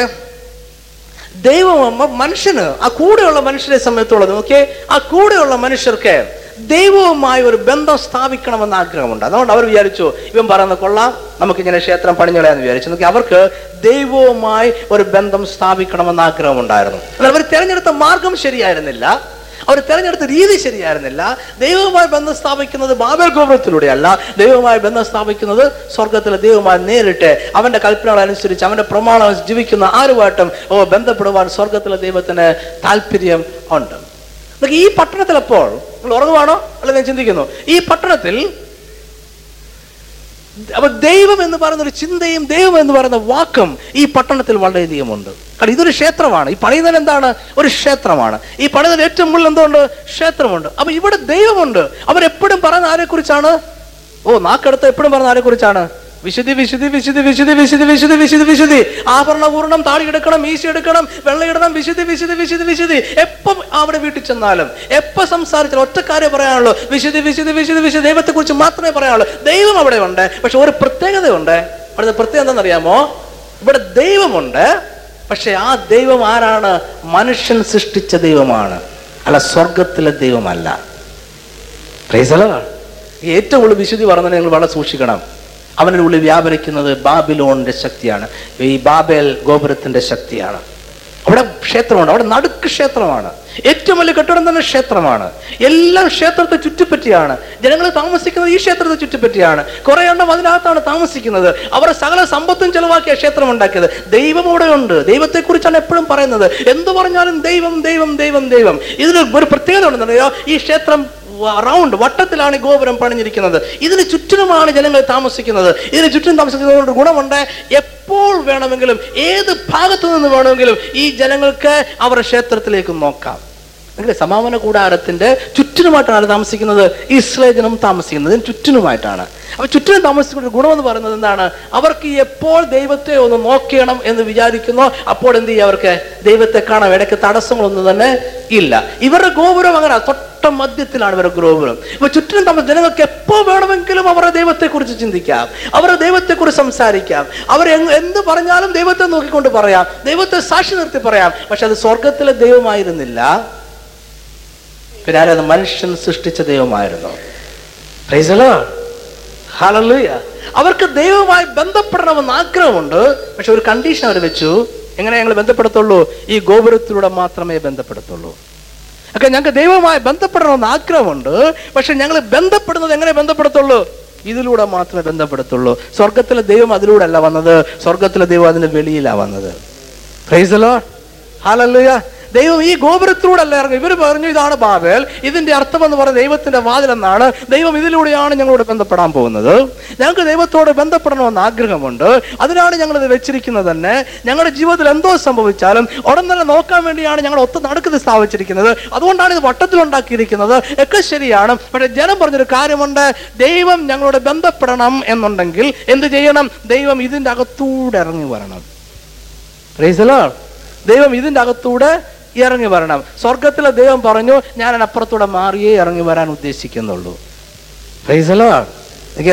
ദൈവം മനുഷ്യന് ആ കൂടെയുള്ള മനുഷ്യരെ സമയത്തുള്ളത് ഓക്കെ ആ കൂടെയുള്ള മനുഷ്യർക്ക് ദൈവവുമായി ഒരു ബന്ധം സ്ഥാപിക്കണമെന്ന് ആഗ്രഹമുണ്ട്. അതുകൊണ്ട് അവർ വിചാരിച്ചു ഇവൻ പറയുന്ന കൊള്ളാം നമുക്കിങ്ങനെ ക്ഷേത്രം പണിഞ്ഞളയാന്ന് വിചാരിച്ചു. നോക്കി അവർക്ക് ദൈവവുമായി ഒരു ബന്ധം സ്ഥാപിക്കണമെന്ന് ആഗ്രഹമുണ്ടായിരുന്നു. എന്നാൽ അവർ തിരഞ്ഞെടുത്ത മാർഗം ശരിയായിരുന്നില്ല. അവർ തിരഞ്ഞെടുത്ത രീതി ശരിയായിരുന്നില്ല. ദൈവവുമായി ബന്ധം സ്ഥാപിക്കുന്നത് ബാബൽ ഗോപുരത്തിലൂടെയല്ല ദൈവവുമായി ബന്ധം സ്ഥാപിക്കുന്നത് സ്വർഗത്തിലെ ദൈവമായി നേരിട്ട് അവന്റെ കൽപ്പനകൾ അനുസരിച്ച് അവന്റെ പ്രമാണം ജീവിക്കുന്ന ആരുമായിട്ടും ഓ ബന്ധപ്പെടുവാൻ സ്വർഗത്തിലെ ദൈവത്തിന് താല്പര്യം ഉണ്ട്. ഈ പട്ടണത്തിൽ അപ്പോൾ നിങ്ങൾ ഉറങ്ങുവാണോ? അല്ല ഞാൻ ചിന്തിക്കുന്നു. ഈ പട്ടണത്തിൽ അപ്പൊ ദൈവം എന്ന് പറയുന്ന ഒരു ചിന്തയും ദൈവം എന്ന് പറയുന്ന വാക്കും ഈ പട്ടണത്തിൽ വളരെയധികം ഉണ്ട്. കാരണം ഇതൊരു ക്ഷേത്രമാണ്. ഈ പണിയുന്നതിന് എന്താണ്? ഒരു ക്ഷേത്രമാണ്. ഈ പണിയുന്നതിന് ഏറ്റവും മുകളിൽ എന്തുകൊണ്ട് ക്ഷേത്രമുണ്ട്. അപ്പൊ ഇവിടെ ദൈവമുണ്ട്. അവരെപ്പോഴും പറയുന്ന ആരെ കുറിച്ചാണ് ഓ നാക്കെടുത്ത് എപ്പോഴും പറഞ്ഞ ആരെ കുറിച്ചാണ് വിശുദ്ധി വിശുദ്ധി വിശുദ്ധി വിശുദ്ധി വിശുദ്ധി വിശുദ്ധി വിശുദ്ധി വിശുദ്ധി ആഭരണപൂർണം താടി എടുക്കണം മീശ എടുക്കണം വെള്ളയിടണം വിശുദ്ധി വിശുദ്ധി വിശുദ്ധി വിശുദ്ധി എപ്പം അവിടെ വീട്ടിൽ ചെന്നാലും എപ്പോ സംസാരിച്ചാലും ഒറ്റ കാര്യം പറയാനുള്ളൂ വിശുദ്ധി വിശുദ്ധി വിശുദ്ധി വിശുദ്ധി ദൈവത്തെ കുറിച്ച് മാത്രമേ പറയാനുള്ളൂ ദൈവം അവിടെ ഉണ്ട് പക്ഷെ ഒരു പ്രത്യേകതയുണ്ട് അവിടുത്തെ പ്രത്യേകത എന്താണെന്നറിയാമോ ഇവിടെ ദൈവമുണ്ട് പക്ഷെ ആ ദൈവം ആരാണ് മനുഷ്യൻ സൃഷ്ടിച്ച ദൈവമാണ് അല്ല സ്വർഗത്തിലെ ദൈവമല്ല. ഏറ്റവും കൂടുതൽ വിശുദ്ധി പറഞ്ഞാൽ നിങ്ങൾ വളരെ സൂക്ഷിക്കണം അവന്റെ ഉള്ളിൽ വ്യാപരിക്കുന്നത് ബാബിലോണിന്റെ ശക്തിയാണ്. ഈ ബാബേൽ ഗോപുരത്തിന്റെ ശക്തിയാണ്. അവിടെ ക്ഷേത്രമുണ്ട്. അവിടെ നടുക്ക് ക്ഷേത്രമാണ്. ഏറ്റവും വലിയ കെട്ടിടം തന്നെ ക്ഷേത്രമാണ്. എല്ലാം ക്ഷേത്രത്തെ ചുറ്റിപ്പറ്റിയാണ്. ജനങ്ങൾ താമസിക്കുന്നത് ഈ ക്ഷേത്രത്തെ ചുറ്റിപ്പറ്റിയാണ്. കുറെ എണ്ണം അതിനകത്താണ് താമസിക്കുന്നത്. അവരുടെ സകല സമ്പത്തും ചെലവാക്കിയ ക്ഷേത്രം ഉണ്ടാക്കിയത്. ദൈവം അവിടെ ഉണ്ട് ദൈവത്തെക്കുറിച്ചാണ് എപ്പോഴും പറയുന്നത്. എന്തു പറഞ്ഞാലും ദൈവം ദൈവം ദൈവം ദൈവം. ഇതിന് ഒരു പ്രത്യേകത ഉണ്ടെന്നറിയോ ഈ ക്ഷേത്രം റൗണ്ട് വട്ടത്തിലാണ് ഗോപുരം പണിഞ്ഞിരിക്കുന്നത്. ഇതിന് ചുറ്റിനുമാണ് ജനങ്ങൾ താമസിക്കുന്നത്. ഇതിന് ചുറ്റും താമസിക്കുന്നതുകൊണ്ട് ഗുണമുണ്ട്. എപ്പോൾ വേണമെങ്കിലും ഏത് ഭാഗത്തു നിന്ന് വേണമെങ്കിലും ഈ ജനങ്ങൾക്ക് അവരുടെ ക്ഷേത്രത്തിലേക്ക് നോക്കാം. എങ്കിൽ സമാപന കൂടാരത്തിന്റെ ചുറ്റിനുമായിട്ടാണ് താമസിക്കുന്നത് ഇസ്രേ ജനം താമസിക്കുന്നത് ചുറ്റിനുമായിട്ടാണ്. അപ്പൊ ചുറ്റിനും താമസിക്കുന്ന ഗുണമെന്ന് പറയുന്നത് എന്താണ്? അവർക്ക് എപ്പോൾ ദൈവത്തെ ഒന്ന് നോക്കണം എന്ന് വിചാരിക്കുന്നോ അപ്പോൾ എന്ത് ചെയ്യുക അവർക്ക്? ദൈവത്തെ കാണാം. ഇടയ്ക്ക് തടസ്സങ്ങളൊന്നും തന്നെ ഇല്ല. ഇവരുടെ ഗോപുരം അങ്ങനെ തൊട്ട മധ്യത്തിലാണ് ഇവരുടെ ഗോപുരം. ഇപ്പൊ ചുറ്റിനും താമസം ജനങ്ങൾക്ക് എപ്പോ വേണമെങ്കിലും അവരുടെ ദൈവത്തെ കുറിച്ച് ചിന്തിക്കാം. അവരുടെ ദൈവത്തെ കുറിച്ച് സംസാരിക്കാം അവർ എന്ത് പറഞ്ഞാലും ദൈവത്തെ നോക്കിക്കൊണ്ട് പറയാം. ദൈവത്തെ സാക്ഷി നിർത്തി പറയാം. പക്ഷെ അത് സ്വർഗത്തിലെ ദൈവമായിരുന്നില്ല. പിന്നെ ആരത് മനുഷ്യൻ സൃഷ്ടിച്ച ദൈവമായിരുന്നു. അവർക്ക് ദൈവവുമായി ബന്ധപ്പെടണമെന്ന് ആഗ്രഹമുണ്ട്. പക്ഷെ ഒരു കണ്ടീഷൻ അവർ വെച്ചു. എങ്ങനെ ഞങ്ങൾ ബന്ധപ്പെടുത്തുള്ളൂ? ഈ ഗോപുരത്തിലൂടെ മാത്രമേ ബന്ധപ്പെടുത്തുള്ളൂ. ഒക്കെ ഞങ്ങൾക്ക് ദൈവവുമായി ബന്ധപ്പെടണമെന്ന് ആഗ്രഹമുണ്ട്. പക്ഷെ ഞങ്ങൾ ബന്ധപ്പെടുന്നത് എങ്ങനെ ബന്ധപ്പെടുത്തുള്ളൂ? ഇതിലൂടെ മാത്രമേ ബന്ധപ്പെടുത്തുള്ളൂ. സ്വർഗത്തിലെ ദൈവം അതിലൂടെ അല്ല വന്നത്. സ്വർഗത്തിലെ ദൈവം അതിന്റെ വെളിയിലാണ് വന്നത്. പ്രൈസലോ ദൈവം ഈ ഗോപുരത്തിലൂടെ അല്ല ഇറങ്ങി ഇവർ പറഞ്ഞു ഇതാണ് ബാബേൽ. ഇതിന്റെ അർത്ഥം എന്ന് പറഞ്ഞ ദൈവത്തിന്റെ വാതിൽ എന്നാണ് ദൈവം ഇതിലൂടെയാണ് ഞങ്ങളോട് ബന്ധപ്പെടാൻ പോകുന്നത്. ഞങ്ങൾക്ക് ദൈവത്തോട് ബന്ധപ്പെടണമെന്ന് ആഗ്രഹമുണ്ട്. അതിനാണ് ഞങ്ങൾ ഇത് വെച്ചിരിക്കുന്നത് തന്നെ. ഞങ്ങളുടെ ജീവിതത്തിൽ എന്തോ സംഭവിച്ചാലും ഉടൻ തന്നെ നോക്കാൻ വേണ്ടിയാണ് ഞങ്ങൾ ഒത്ത നടുക്കത് സ്ഥാപിച്ചിരിക്കുന്നത്. അതുകൊണ്ടാണ് ഇത് വട്ടത്തിലുണ്ടാക്കിയിരിക്കുന്നത്. ഒക്കെ ശരിയാണ്. പക്ഷെ ജനം പറഞ്ഞൊരു കാര്യമുണ്ട്. ദൈവം ഞങ്ങളോട് ബന്ധപ്പെടണം എന്നുണ്ടെങ്കിൽ എന്ത് ചെയ്യണം? ദൈവം ഇതിന്റെ അകത്തൂടെ ഇറങ്ങി വരണം. ദൈവം ഇതിന്റെ അകത്തൂടെ ഇറങ്ങി വരണം. സ്വർഗത്തിലെ ദൈവം പറഞ്ഞു ഞാൻ അപ്പുറത്തൂടെ മാറിയേ ഇറങ്ങി വരാൻ ഉദ്ദേശിക്കുന്നുള്ളൂ. പ്രൈസലോ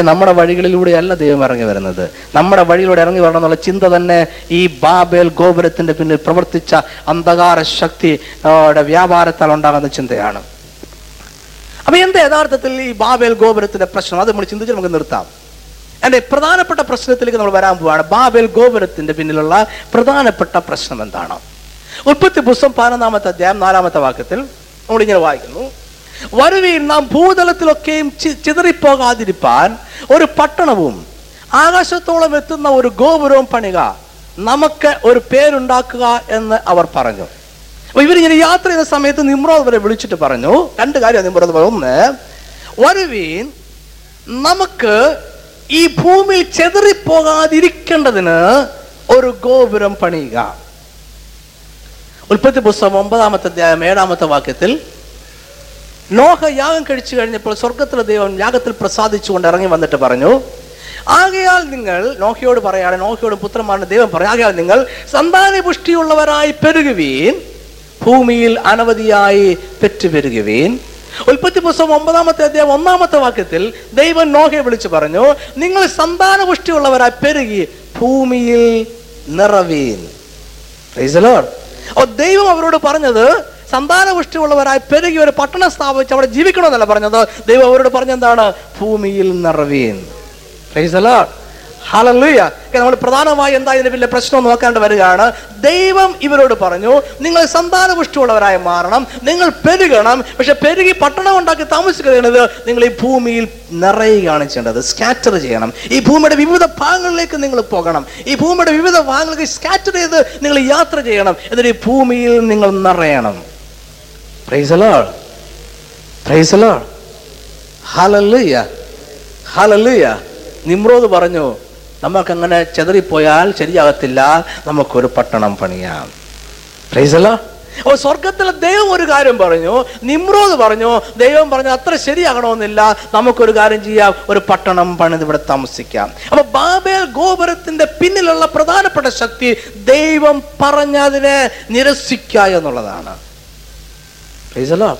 നമ്മുടെ വഴികളിലൂടെയല്ല ദൈവം ഇറങ്ങി വരുന്നത്. നമ്മുടെ വഴിയിലൂടെ ഇറങ്ങി വരണം എന്നുള്ള ചിന്ത തന്നെ ഈ ബാബേൽ ഗോപുരത്തിന്റെ പിന്നിൽ പ്രവർത്തിച്ച അന്ധകാര ശക്തി വ്യാപാരത്താൽ ഉണ്ടാകുന്ന ചിന്തയാണ്. അപ്പൊ എന്താ യഥാർത്ഥത്തിൽ ഈ ബാബേൽ ഗോപുരത്തിന്റെ പ്രശ്നം? അത് നമ്മൾ ചിന്തിച്ച് നമുക്ക് നിർത്താം. എന്റെ പ്രധാനപ്പെട്ട പ്രശ്നത്തിലേക്ക് നമ്മൾ വരാൻ പോവാണ്. ബാബേൽ ഗോപുരത്തിന്റെ പിന്നിലുള്ള പ്രധാനപ്പെട്ട പ്രശ്നം എന്താണ്? ഉൽപ്പത്തി പുസ്തകം പതിനൊന്നാമത്തെ അധ്യായം നാലാമത്തെ വാക്യത്തിൽ നമ്മളിങ്ങനെ വായിക്കുന്നു. വരുവീൻ നാം ഭൂതലത്തിലൊക്കെയും ചിതറിപ്പോകാതിരിപ്പാൻ ഒരു പട്ടണവും ആകാശത്തോളം എത്തുന്ന ഒരു ഗോപുരവും പണിക നമുക്ക് ഒരു പേരുണ്ടാക്കുക എന്ന് അവർ പറഞ്ഞു. അപ്പൊ ഇവരിങ്ങനെ യാത്ര ചെയ്യുന്ന സമയത്ത് നിമ്രോദ് വരെ വിളിച്ചിട്ട് പറഞ്ഞു രണ്ട് കാര്യം നിമ്രോദ് ഒന്ന് വരുവീൻ നമുക്ക് ഈ ഭൂമിയിൽ ചെതറിപ്പോകാതിരിക്കേണ്ടതിന് ഒരു ഗോപുരം പണിയുക. ഉൽപ്പത്തി പുസ്തകം ഒമ്പതാമത്തെ അധ്യായം ഏഴാമത്തെ വാക്യത്തിൽ നോഹ യാഗം കഴിച്ചു കഴിഞ്ഞപ്പോൾ സ്വർഗത്തിലെ ദൈവം യാഗത്തിൽ പ്രസാദിച്ചുകൊണ്ട് ഇറങ്ങി വന്നിട്ട് പറഞ്ഞു ആകയാൽ നിങ്ങൾ നോഹയോട് പറയാണ് നോഹയോടും പുത്രന്മാരുടെ ദൈവം പറയും ആകയാൽ നിങ്ങൾ സന്താന പുഷ്ടിയുള്ളവരായി പെരുകുവീൻ ഭൂമിയിൽ അനവധിയായി പെറ്റുപെരുകുവീൻ ഉൽപ്പത്തി പുസ്തകം ഒമ്പതാമത്തെ അധ്യായം ഒന്നാമത്തെ വാക്യത്തിൽ ദൈവം നോഹയെ വിളിച്ചു പറഞ്ഞു നിങ്ങൾ സന്താന പുഷ്ടിയുള്ളവരായി പെരുകി ഭൂമിയിൽ നിറവീൻ. അപ്പോൾ ദൈവം അവരോട് പറഞ്ഞത് സന്താനപുഷ്ടിയുള്ളവരായി പെരുകി ഒരു പട്ടണം സ്ഥാപിച്ച് അവിടെ ജീവിക്കണമെന്നല്ല പറഞ്ഞത്. ദൈവം അവരോട് പറഞ്ഞെന്താണ്? ഭൂമിയിൽ നിറവീൻ. ഒക്കെ നമ്മൾ പ്രധാനമായി എന്താ ഇതിന്റെ വലിയ പ്രശ്നം നോക്കേണ്ടി വരികയാണ്. ദൈവം ഇവരോട് പറഞ്ഞു നിങ്ങൾ സന്താനപുഷ്ടിയുള്ളവരായി മാറണം നിങ്ങൾ പെരുകണം പക്ഷെ പെരുകി പട്ടണം ഉണ്ടാക്കി താമസിക്കുന്നത് നിങ്ങൾ ഈ ഭൂമിയിൽ നിറയുകയാണ് ചെയ്യേണ്ടത് സ്കാറ്റർ ചെയ്യണം. ഈ ഭൂമിയുടെ വിവിധ ഭാഗങ്ങളിലേക്ക് നിങ്ങൾ പോകണം. ഈ ഭൂമിയുടെ വിവിധ ഭാഗങ്ങളിലേക്ക് സ്കാറ്റർ ചെയ്ത് നിങ്ങൾ യാത്ര ചെയ്യണം. എന്നിട്ട് ഈ ഭൂമിയിൽ നിങ്ങൾ നിറയണം. ഹലല്ലുയ ഹലല്ലുയ നിമ്രോദ് പറഞ്ഞു നമുക്കങ്ങനെ ചെതറിപ്പോയാൽ ശരിയാകത്തില്ല. നമുക്കൊരു പട്ടണം പണിയാം. പ്രൈസല്ലോ ഓ സ്വർഗത്തിലെ ദൈവം ഒരു കാര്യം പറഞ്ഞു. നിമ്രോത് പറഞ്ഞു ദൈവം പറഞ്ഞു അത്ര ശരിയാകണമെന്നില്ല. നമുക്കൊരു കാര്യം ചെയ്യാം. ഒരു പട്ടണം പണിത് ഇവിടെ താമസിക്കാം. അപ്പൊ ബാബേൽ ഗോപുരത്തിന്റെ പിന്നിലുള്ള പ്രധാനപ്പെട്ട ശക്തി ദൈവം പറഞ്ഞതിനെ നിരസിക്കുക എന്നുള്ളതാണ്.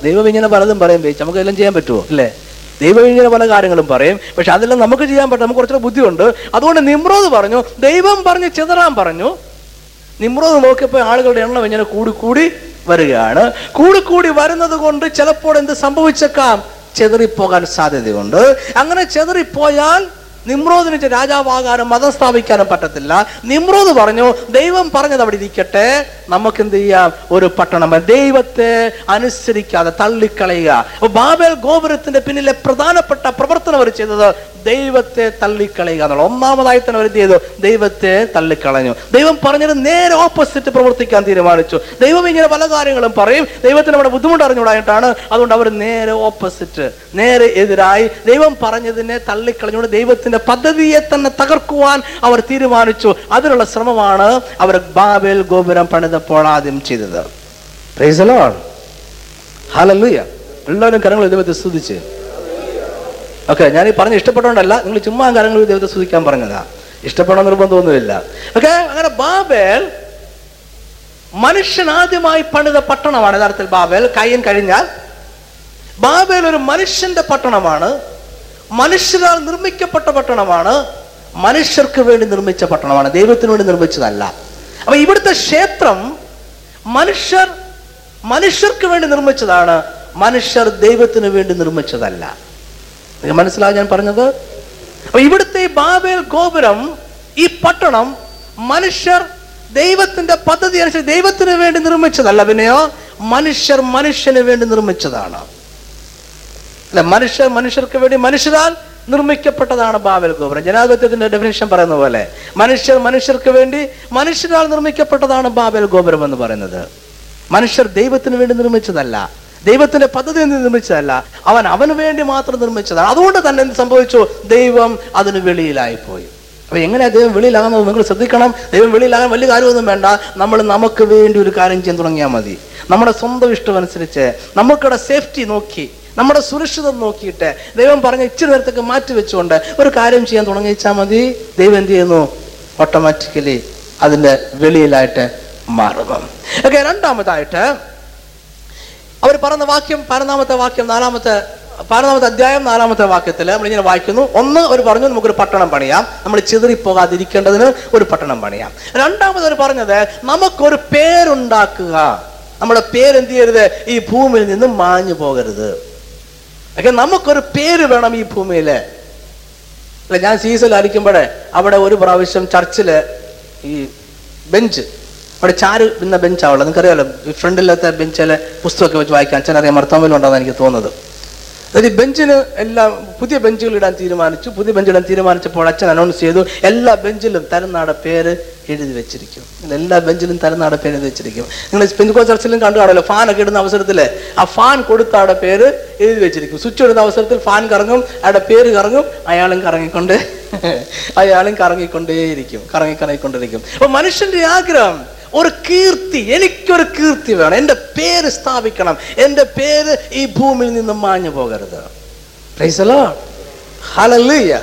ദൈവം ഇങ്ങനെ പലതും പറയും നമുക്ക് എല്ലാം ചെയ്യാൻ പറ്റുമോ അല്ലേ? ദൈവം ഇങ്ങനെ പല കാര്യങ്ങളും പറയും. പക്ഷെ അതെല്ലാം നമുക്ക് ചെയ്യാൻ പറ്റും. നമുക്ക് കുറച്ചുകൂടെ ബുദ്ധിയുണ്ട്. അതുകൊണ്ട് നിമ്രോത് പറഞ്ഞു ദൈവം പറഞ്ഞ് ചിതറാൻ പറഞ്ഞു. നിമ്രോത് നോക്കിയപ്പോൾ ആളുകളുടെ എണ്ണം ഇങ്ങനെ കൂടിക്കൂടി കൂടി വരികയാണ്. കൂടിക്കൂടി കൂടി വരുന്നത് കൊണ്ട് ചിലപ്പോൾ എന്ത് സംഭവിച്ചേക്കാം? ചെതറിപ്പോകാൻ സാധ്യതയുണ്ട്. അങ്ങനെ ചെതറിപ്പോയാൽ നിമ്രോദിന് രാജാവാകാനും മതം സ്ഥാപിക്കാനും പറ്റത്തില്ല. നിമ്രോദ് പറഞ്ഞു ദൈവം പറഞ്ഞത് അവിടെ ഇരിക്കട്ടെ. നമുക്ക് എന്ത് ചെയ്യാം? ഒരു പട്ടണം. ദൈവത്തെ അനുസരിക്കാതെ തള്ളിക്കളയുക. ബാബേൽ ഗോപുരത്തിന്റെ പിന്നിലെ പ്രധാനപ്പെട്ട പ്രവർത്തനം അവർ ചെയ്തത് ദൈവത്തെ തള്ളിക്കളയുക എന്നുള്ള ഒന്നാമതായി തന്നെ അവർ എന്ത് ചെയ്തു? ദൈവത്തെ തള്ളിക്കളഞ്ഞു. ദൈവം പറഞ്ഞത് നേരെ ഓപ്പോസിറ്റ് പ്രവർത്തിക്കാൻ തീരുമാനിച്ചു. ദൈവം ഇങ്ങനെ പല കാര്യങ്ങളും പറയും. ദൈവത്തിന് അവിടെ ബുദ്ധിമുട്ട് അറിഞ്ഞുകൂടായിട്ടാണ്. അതുകൊണ്ട് അവർ നേരെ ഓപ്പോസിറ്റ് നേരെ എതിരായി. ദൈവം പറഞ്ഞതിനെ തള്ളിക്കളഞ്ഞുകൊണ്ട് ദൈവത്തിന്റെ പദ്ധതിയെ തന്നെ തകർക്കുവാൻ അവർ തീരുമാനിച്ചു. അതിനുള്ള ശ്രമമാണ് അവർ ബാബേൽ ഗോപുരം പണിതപ്പോൾ ആദ്യം ചെയ്തത്. എല്ലാവരും കരങ്ങൾ ദൈവത്തെ സ്തുതിച്ച്. ഓക്കെ ഞാൻ ഈ പറഞ്ഞ ഇഷ്ടപ്പെട്ടോണ്ടല്ല നിങ്ങൾ ചുമ്മാ കരങ്ങൾ ദൈവത്തെ സ്തുതിക്കാൻ പറഞ്ഞതാ. ഇഷ്ടപ്പെടണം നിർബന്ധമൊന്നുമില്ല ഓക്കെ അങ്ങനെ ബാബേൽ മനുഷ്യൻ ആദ്യമായി പണിത പട്ടണമാണ് യഥാർത്ഥത്തിൽ ബാബേൽ. കയ്യൻ കഴിഞ്ഞാൽ ബാബേൽ ഒരു മനുഷ്യന്റെ പട്ടണമാണ്. മനുഷ്യരാൽ നിർമ്മിക്കപ്പെട്ട പട്ടണമാണ് മനുഷ്യർക്ക് വേണ്ടി നിർമ്മിച്ച പട്ടണമാണ് ദൈവത്തിന് വേണ്ടി നിർമ്മിച്ചതല്ല. അപ്പൊ ഇവിടുത്തെ ക്ഷേത്രം മനുഷ്യർ മനുഷ്യർക്ക് വേണ്ടി നിർമ്മിച്ചതാണ് മനുഷ്യർ ദൈവത്തിന് വേണ്ടി നിർമ്മിച്ചതല്ല. മനസ്സിലാവും ഞാൻ പറഞ്ഞത്? അപ്പൊ ഇവിടുത്തെ ബാബേൽ ഗോപുരം ഈ പട്ടണം മനുഷ്യർ ദൈവത്തിന്റെ പദ്ധതി അനുസരിച്ച് ദൈവത്തിന് വേണ്ടി നിർമ്മിച്ചതല്ല. പിന്നെയോ മനുഷ്യർ മനുഷ്യന് വേണ്ടി നിർമ്മിച്ചതാണ്. അല്ല മനുഷ്യർ മനുഷ്യർക്ക് വേണ്ടി മനുഷ്യരാൽ നിർമ്മിക്കപ്പെട്ടതാണ് ബാബൽ ഗോപുരം. ജനാധിപത്യത്തിന്റെ ഡെഫിനേഷൻ പറയുന്ന പോലെ മനുഷ്യർ മനുഷ്യർക്ക് വേണ്ടി മനുഷ്യരാൽ നിർമ്മിക്കപ്പെട്ടതാണ് ബാബൽ ഗോപുരം എന്ന് പറയുന്നത്. മനുഷ്യർ ദൈവത്തിന് വേണ്ടി നിർമ്മിച്ചതല്ല. ദൈവത്തിന്റെ പദ്ധതി നിർമ്മിച്ചതല്ല. അവൻ അവന് വേണ്ടി മാത്രം നിർമ്മിച്ചതാണ്. അതുകൊണ്ട് തന്നെ എന്ത് സംഭവിച്ചു? ദൈവം അതിന് വെളിയിലായി പോയി അപ്പൊ എങ്ങനെയാ ദൈവം വെളിയിലാകുന്നത് നിങ്ങൾ ശ്രദ്ധിക്കണം. ദൈവം വെളിയിലാകാൻ വലിയ കാര്യമൊന്നും വേണ്ട. നമ്മൾ നമുക്ക് വേണ്ടി ഒരു കാര്യം ചെയ്യാൻ തുടങ്ങിയാൽ മതി. നമ്മുടെ സ്വന്തം ഇഷ്ടം അനുസരിച്ച് നമുക്കിടെ സേഫ്റ്റി നോക്കി നമ്മുടെ സുരക്ഷിതം നോക്കിയിട്ട് ദൈവം പറഞ്ഞ ഇച്ചിരി നേരത്തേക്ക് മാറ്റി വെച്ചുകൊണ്ട് ഒരു കാര്യം ചെയ്യാൻ തുടങ്ങിച്ചാൽ മതി. ദൈവം എന്ത് ചെയ്യുന്നു? ഓട്ടോമാറ്റിക്കലി അതിന്റെ വെളിയിലായിട്ട് മാറുന്നു. ഓക്കെ രണ്ടാമതായിട്ട് അവർ പറഞ്ഞ വാക്യം പതിനൊന്നാമത്തെ വാക്യം നാലാമത്തെ പതിനൊന്നാമത്തെ അധ്യായം നാലാമത്തെ വാക്യത്തിൽ നമ്മൾ ഇങ്ങനെ വായിക്കുന്നു. ഒന്ന് അവർ പറഞ്ഞു നമുക്കൊരു പട്ടണം പണിയാം. നമ്മൾ ചിതറിപ്പോകാതിരിക്കേണ്ടതിന് ഒരു പട്ടണം പണിയാം. രണ്ടാമത് അവർ പറഞ്ഞത് നമുക്കൊരു പേരുണ്ടാക്കുക. നമ്മുടെ പേരെന്ത് ചെയ്യരുത്? ഈ ഭൂമിയിൽ നിന്ന് മാഞ്ഞു പോകരുത് ഒക്കെ നമുക്കൊരു പേര് വേണം ഈ ഭൂമിയിൽ. അല്ല ഞാൻ സീസലായിരിക്കുമ്പോഴേ അവിടെ ഒരു പ്രാവശ്യം ചർച്ചിൽ ഈ ബെഞ്ച് അവിടെ ചാര് ഇന്ന ബെഞ്ചാവുള്ളത് നിങ്ങൾക്കറിയാലോ ഫ്രണ്ടിലത്തെ ബെഞ്ചിലെ പുസ്തകമൊക്കെ വെച്ച് വായിക്കാൻ അച്ഛനറിയാം മർത്തമ്മയിലുണ്ടെന്ന് എനിക്ക് തോന്നുന്നത്. അതായത് ബെഞ്ചിന് എല്ലാം പുതിയ ബെഞ്ചുകൾ ഇടാൻ തീരുമാനിച്ചു. പുതിയ ബെഞ്ച് ഇടാൻ തീരുമാനിച്ചപ്പോൾ അച്ഛൻ അനൗൺസ് ചെയ്തു എല്ലാ ബെഞ്ചിലും തരുന്നാടെ പേര് എഴുതി വെച്ചിരിക്കും. എല്ലാ ബെഞ്ചിലും തരുന്നാടെ പേര് എഴുതി വെച്ചിരിക്കും. നിങ്ങൾ പെഞ്ചുക്കോ ചർച്ചിലും കണ്ടു കാണുമല്ലോ ഫാനൊക്കെ ഇടുന്ന അവസരത്തിൽ ആ ഫാൻ കൊടുത്ത ആടെ പേര് എഴുതി വെച്ചിരിക്കും. സ്വിച്ച് ഇടുന്ന അവസരത്തിൽ ഫാൻ കറങ്ങും അയാളുടെ പേര് കറങ്ങും അയാളും കറങ്ങിക്കൊണ്ട് [laughs] അയാളും കറങ്ങിക്കൊണ്ടേയിരിക്കും കറങ്ങി കറങ്ങിക്കൊണ്ടിരിക്കും. അപ്പൊ മനുഷ്യന്റെ ആഗ്രഹം ഒരു കീർത്തി എനിക്കൊരു കീർത്തി വേണം. എന്റെ പേര് സ്ഥാപിക്കണം. എന്റെ പേര് ഈ ഭൂമിയിൽ നിന്നും മാഞ്ഞു പോകരുത്. പ്രൈസലോ ഹലല്ലുയ്യ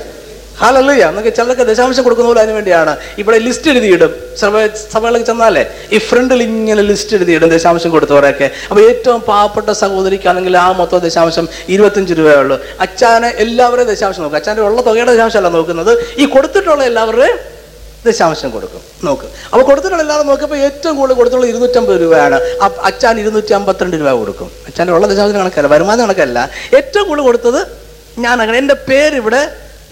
ഹലല്ലുയ്യ എന്നൊക്കെ ചിലർക്ക് ദശാംശം കൊടുക്കുന്ന പോലെ അതിന് വേണ്ടിയാണ്. ഇവിടെ ലിസ്റ്റ് എഴുതിയിടും. സഭ സഭകളിൽ ചെന്നാലേ ഈ ഫ്രണ്ടിൽ ഇങ്ങനെ ലിസ്റ്റ് എഴുതിയിടും ദശാംശം കൊടുത്തവരൊക്കെ അപ്പോൾ ഏറ്റവും പാവപ്പെട്ട സഹോദരിക്കാണെങ്കിൽ ആ മൊത്തം ദശാംശം ഇരുപത്തഞ്ച് രൂപയേ ഉള്ളൂ. അച്ഛനെ എല്ലാവരെയും ദശാംശം നോക്കും. അച്ഛന്റെ ഉള്ള തുകയുടെ ദശാംശമല്ല നോക്കുന്നത്. ഈ കൊടുത്തിട്ടുള്ള എല്ലാവരുടെയും ദശാംശം കൊടുക്കും. നോക്ക്. അപ്പൊ കൊടുത്തിട്ടുള്ള എല്ലാവരും നോക്കിയപ്പോൾ ഏറ്റവും കൂടുതൽ കൊടുത്തുള്ള ഇരുന്നൂറ്റമ്പത് രൂപയാണ്. അച്ഛാൻ ഇരുന്നൂറ്റി അമ്പത്തിരണ്ട് രൂപ കൊടുക്കും. അച്ഛന്റെ ഉള്ള ദശാംശം കണക്കല്ല വരുമാനം കണക്കല്ല. ഏറ്റവും കൂടുതൽ കൊടുത്തത് ഞാൻ അങ്ങനെ എന്റെ പേര്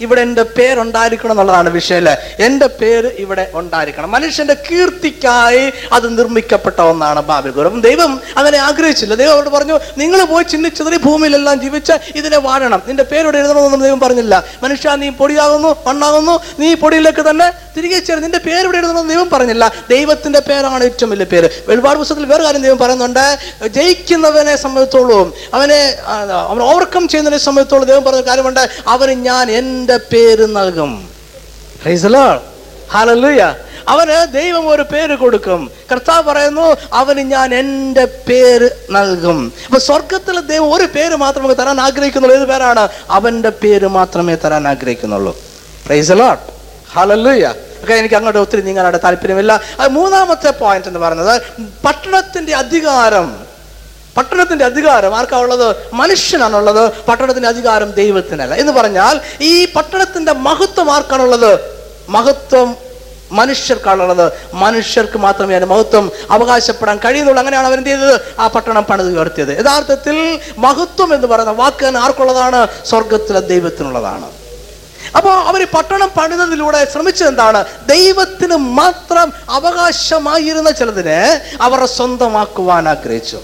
ഇവിടെ എന്റെ പേരുണ്ടായിരിക്കണം എന്നുള്ളതാണ് വിഷയം എന്റെ പേര് ഇവിടെ ഉണ്ടായിരിക്കണം. മനുഷ്യന്റെ കീർത്തിക്കായി അത് നിർമ്മിക്കപ്പെട്ട ഒന്നാണ് ബാബിഗുരം ദൈവം അങ്ങനെ ആഗ്രഹിച്ചില്ല. ദൈവം അവരോട് പറഞ്ഞു നിങ്ങൾ പോയി ചിന്തിച്ചതിന് ഭൂമിയിലെല്ലാം ജീവിച്ച ഇതിനെ വാഴണം. നിന്റെ പേരോട് എഴുതണമെന്നൊന്നും ദൈവം പറഞ്ഞില്ല. മനുഷ്യ നീ പൊടിയാകുന്നു മണ്ണാകുന്നു നീ പൊടിയിലേക്ക് തന്നെ തിരികെ ചേരും നിന്റെ പേര് ഇവിടെ എഴുതണമെന്ന് ദൈവം പറഞ്ഞില്ല. ദൈവത്തിന്റെ പേരാണ് ഏറ്റവും വലിയ പേര്. വെളിപാട് പുസ്തകത്തിൽ വേറെ കാര്യം ദൈവം പറയുന്നുണ്ട്. ജയിക്കുന്നവനെ സംബന്ധിച്ചോളവും അവനെ അവൻ ഓവർകം ചെയ്യുന്നതിനെ സംബന്ധിച്ചോളം ദൈവം പറഞ്ഞ കാര്യമുണ്ട്. അവന് ഞാൻ എന്റെ പേര് നൽകും. അവന് ദൈവം ഒരു പേര് കൊടുക്കും. കർത്താവ് പറയുന്നു അവന് ഞാൻ എന്റെ പേര് നൽകും. അപ്പൊ സ്വർഗത്തിൽ ദൈവം ഒരു പേര് മാത്രമേ തരാൻ ആഗ്രഹിക്കുന്നുള്ളൂ. ഏത് പേരാണ്? അവന്റെ പേര് മാത്രമേ തരാൻ ആഗ്രഹിക്കുന്നുള്ളൂ. എനിക്ക് അങ്ങോട്ട് ഒത്തിരി നീങ്ങാനായിട്ട് താല്പര്യമില്ല. അത് മൂന്നാമത്തെ പോയിന്റ് എന്ന് പറയുന്നത് പട്ടണത്തിന്റെ അധികാരം. പട്ടണത്തിന്റെ അധികാരം ആർക്കാ ഉള്ളത് മനുഷ്യനാണുള്ളത്. പട്ടണത്തിന്റെ അധികാരം ദൈവത്തിനല്ല. എന്ന് പറഞ്ഞാൽ ഈ പട്ടണത്തിന്റെ മഹത്വം ആർക്കാണുള്ളത്? മഹത്വം മനുഷ്യർക്കാണുള്ളത്. മനുഷ്യർക്ക് മാത്രമേ അതിന് മഹത്വം അവകാശപ്പെടാൻ കഴിയുന്നുള്ളൂ. അങ്ങനെയാണ് അവരെന്ത് ചെയ്തത്? ആ പട്ടണം പണിത് ഉയർത്തിയത്. യഥാർത്ഥത്തിൽ മഹത്വം എന്ന് പറയുന്ന വാക്ക് തന്നെ ആർക്കുള്ളതാണ്? സ്വർഗത്തിലെ ദൈവത്തിനുള്ളതാണ്. അപ്പോൾ അവർ പട്ടണം പണിതതിലൂടെ ശ്രമിച്ചത് എന്താണ്? ദൈവത്തിന് മാത്രം അവകാശമായിരുന്ന ചിലതിനെ അവർ സ്വന്തമാക്കുവാൻ ആഗ്രഹിച്ചു.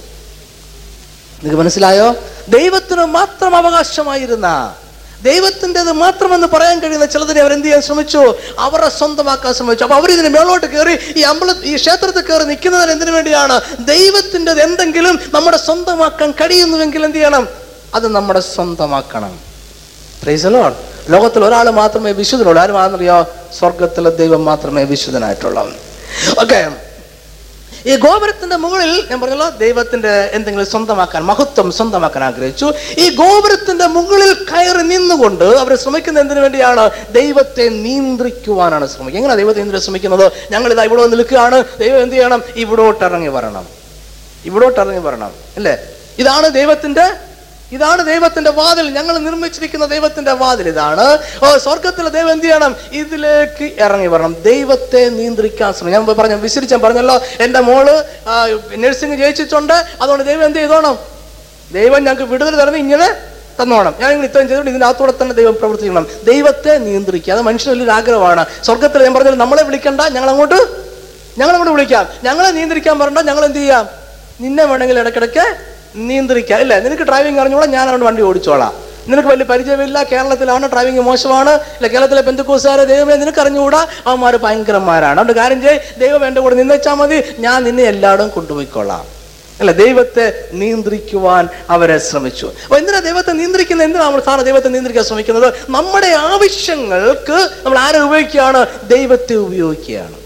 നിങ്ങൾക്ക് മനസ്സിലായോ? ദൈവത്തിന് മാത്രം അവകാശമായിരുന്ന ദൈവത്തിന്റെത് മാത്രമെന്ന് പറയാൻ കഴിയുന്ന ചിലതിനെ അവരെന്ത് ചെയ്യാൻ ശ്രമിച്ചു? അവരെ സ്വന്തമാക്കാൻ ശ്രമിച്ചു. അപ്പൊ അവരിതിന് മേളോട്ട് കയറി ഈ അമ്പല ഈ ക്ഷേത്രത്തിൽ കയറി നിൽക്കുന്നതിന് എന്തിനു വേണ്ടിയാണ്? ദൈവത്തിന്റെത് എന്തെങ്കിലും നമ്മുടെ സ്വന്തമാക്കാൻ കഴിയുന്നുവെങ്കിൽ എന്ത് ചെയ്യണം? അത് നമ്മുടെ സ്വന്തമാക്കണം. പ്രൈസലോ. ലോകത്തിൽ ഒരാൾ മാത്രമേ വിശുദ്ധനുള്ളൂ ആരും ആണെന്നറിയോ? സ്വർഗത്തിലെ ദൈവം മാത്രമേ വിശുദ്ധനായിട്ടുള്ളൂ. ഓക്കെ ഈ ഗോപുരത്തിന്റെ മുകളിൽ ഞാൻ പറഞ്ഞല്ലോ ദൈവത്തിന്റെ എന്തെങ്കിലും സ്വന്തമാക്കാൻ മഹത്വം സ്വന്തമാക്കാൻ ആഗ്രഹിച്ചു. ഈ ഗോപുരത്തിന്റെ മുകളിൽ കയറി നിന്നുകൊണ്ട് അവർ ശ്രമിക്കുന്ന എന്തിനു വേണ്ടിയാണ്? ദൈവത്തെ നിയന്ത്രിക്കുവാനാണ് ശ്രമിക്കുക എങ്ങനെ ദൈവത്തെ നിയന്ത്രിക്കാൻ ശ്രമിക്കുന്നത്? ഞങ്ങൾ ഇതാ ഇവിടെ നിൽക്കുകയാണ്. ദൈവം എന്ത് ചെയ്യണം? ഇവിടോട്ട് ഇറങ്ങി വരണം. ഇവിടോട്ട് ഇറങ്ങി വരണം. അല്ലേ? ഇതാണ് ദൈവത്തിന്റെ ഇതാണ് ദൈവത്തിന്റെ വാതിൽ. ഞങ്ങൾ നിർമ്മിച്ചിരിക്കുന്ന ദൈവത്തിന്റെ വാതിൽ ഇതാണ്. ഓ സ്വർഗത്തിലെ ദൈവം എന്ത് ചെയ്യണം? ഇതിലേക്ക് ഇറങ്ങി വരണം. ദൈവത്തെ നിയന്ത്രിക്കാൻ ശ്രമിക്കും ഞാൻ പറഞ്ഞു വിശരിച്ചാൻ പറഞ്ഞല്ലോ. എന്റെ മോൾ നഴ്സിംഗ് ജയിച്ചിട്ടുണ്ട്. അതുകൊണ്ട് ദൈവം എന്ത് ചെയ്തോണം? ദൈവം ഞങ്ങൾക്ക് വിടുതൽ തരുന്നത് ഇങ്ങനെ തന്നോണം. ഞാൻ ഇങ്ങനെ ഇത്രയും ചെയ്തുകൊണ്ട് ഇതിനകത്തൂടെ തന്നെ ദൈവം പ്രവർത്തിക്കണം. ദൈവത്തെ നിയന്ത്രിക്കുക. അത് മനുഷ്യന് വലിയൊരു ആഗ്രഹമാണ്. സ്വർഗത്തിൽ ഞാൻ പറഞ്ഞാൽ നമ്മളെ വിളിക്കണ്ട. ഞങ്ങൾ അങ്ങോട്ട് ഞങ്ങൾ അങ്ങോട്ട് വിളിക്കാം. ഞങ്ങളെ നിയന്ത്രിക്കാൻ പറഞ്ഞാൽ ഞങ്ങൾ എന്ത് ചെയ്യാം? നിന്നെ വേണമെങ്കിൽ ഇടയ്ക്കിടയ്ക്ക് നിയന്ത്രിക്കാം. ഇല്ല നിനക്ക് ഡ്രൈവിംഗ് അറിഞ്ഞോളാം ഞാൻ അവിടെ വണ്ടി ഓടിച്ചോളാം. നിനക്ക് വലിയ പരിചയമില്ല കേരളത്തിലാണ് ഡ്രൈവിംഗ് മോശമാണ്. ഇല്ല കേരളത്തിലെ ബന്ധുക്കോസുകാരെ ദൈവമേ നിനക്ക് അറിഞ്ഞുകൂടാ അവന്മാർ ഭയങ്കരന്മാരാണ്. അതുകൊണ്ട് കാര്യം ചെയ്യ് ദൈവം എന്റെ കൂടെ നിന്നേച്ചാൽ മതി. ഞാൻ നിന്നെ എല്ലായിടും കൊണ്ടുപോയിക്കൊള്ളാം അല്ല ദൈവത്തെ നിയന്ത്രിക്കുവാൻ അവരെ ശ്രമിച്ചു. അപ്പൊ എന്തിനാ ദൈവത്തെ നിയന്ത്രിക്കുന്നത്? എന്തിനാ നമ്മൾ സാറ് ദൈവത്തെ നിയന്ത്രിക്കാൻ ശ്രമിക്കുന്നത്? നമ്മുടെ ആവശ്യങ്ങൾക്ക് നമ്മൾ ആരെ ഉപയോഗിക്കുകയാണ്? ദൈവത്തെ ഉപയോഗിക്കുകയാണ്.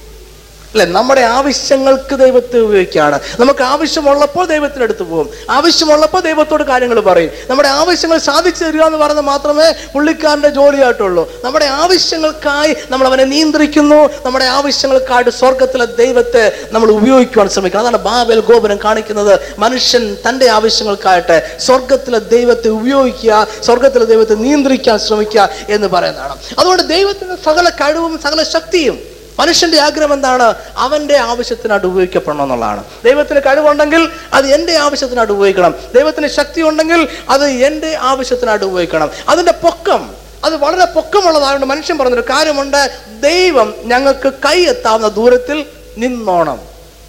അല്ലെ? നമ്മുടെ ആവശ്യങ്ങൾക്ക് ദൈവത്തെ ഉപയോഗിക്കുകയാണ്. നമുക്ക് ആവശ്യമുള്ളപ്പോൾ ദൈവത്തിന് അടുത്ത് പോകും. ആവശ്യമുള്ളപ്പോൾ ദൈവത്തോട് കാര്യങ്ങൾ പറയും. നമ്മുടെ ആവശ്യങ്ങൾ സാധിച്ചു തരിക എന്ന് പറയുന്നത് മാത്രമേ പുള്ളിക്കാരന്റെ ജോലിയായിട്ടുള്ളൂ. നമ്മുടെ ആവശ്യങ്ങൾക്കായി നമ്മൾ അവനെ നിയന്ത്രിക്കുന്നു. നമ്മുടെ ആവശ്യങ്ങൾക്കായിട്ട് സ്വർഗത്തിലെ ദൈവത്തെ നമ്മൾ ഉപയോഗിക്കുവാൻ ശ്രമിക്കുക അതാണ് ബാബൽ ഗോപുരം കാണിക്കുന്നത്. മനുഷ്യൻ തന്റെ ആവശ്യങ്ങൾക്കായിട്ട് സ്വർഗത്തിലെ ദൈവത്തെ ഉപയോഗിക്കുക സ്വർഗത്തിലെ ദൈവത്തെ നിയന്ത്രിക്കാൻ ശ്രമിക്കുക എന്ന് പറയുന്നതാണ്. അതുകൊണ്ട് ദൈവത്തിന്റെ സകല കഴിവും സകല ശക്തിയും മനുഷ്യന്റെ ആഗ്രഹം എന്താണ്? അവന്റെ ആവശ്യത്തിനായിട്ട് ഉപയോഗിക്കപ്പെടണം എന്നുള്ളതാണ്. ദൈവത്തിന് കഴിവുണ്ടെങ്കിൽ അത് എന്റെ ആവശ്യത്തിനായിട്ട് ഉപയോഗിക്കണം. ദൈവത്തിന് ശക്തി ഉണ്ടെങ്കിൽ അത് എന്റെ ആവശ്യത്തിനായിട്ട് ഉപയോഗിക്കണം. അതിന്റെ പൊക്കം അത് വളരെ പൊക്കമുള്ളതായതുകൊണ്ട് മനുഷ്യൻ പറഞ്ഞൊരു കാര്യമുണ്ട്. ദൈവം ഞങ്ങൾക്ക് കൈ എത്താവുന്ന ദൂരത്തിൽ നിന്നോണം.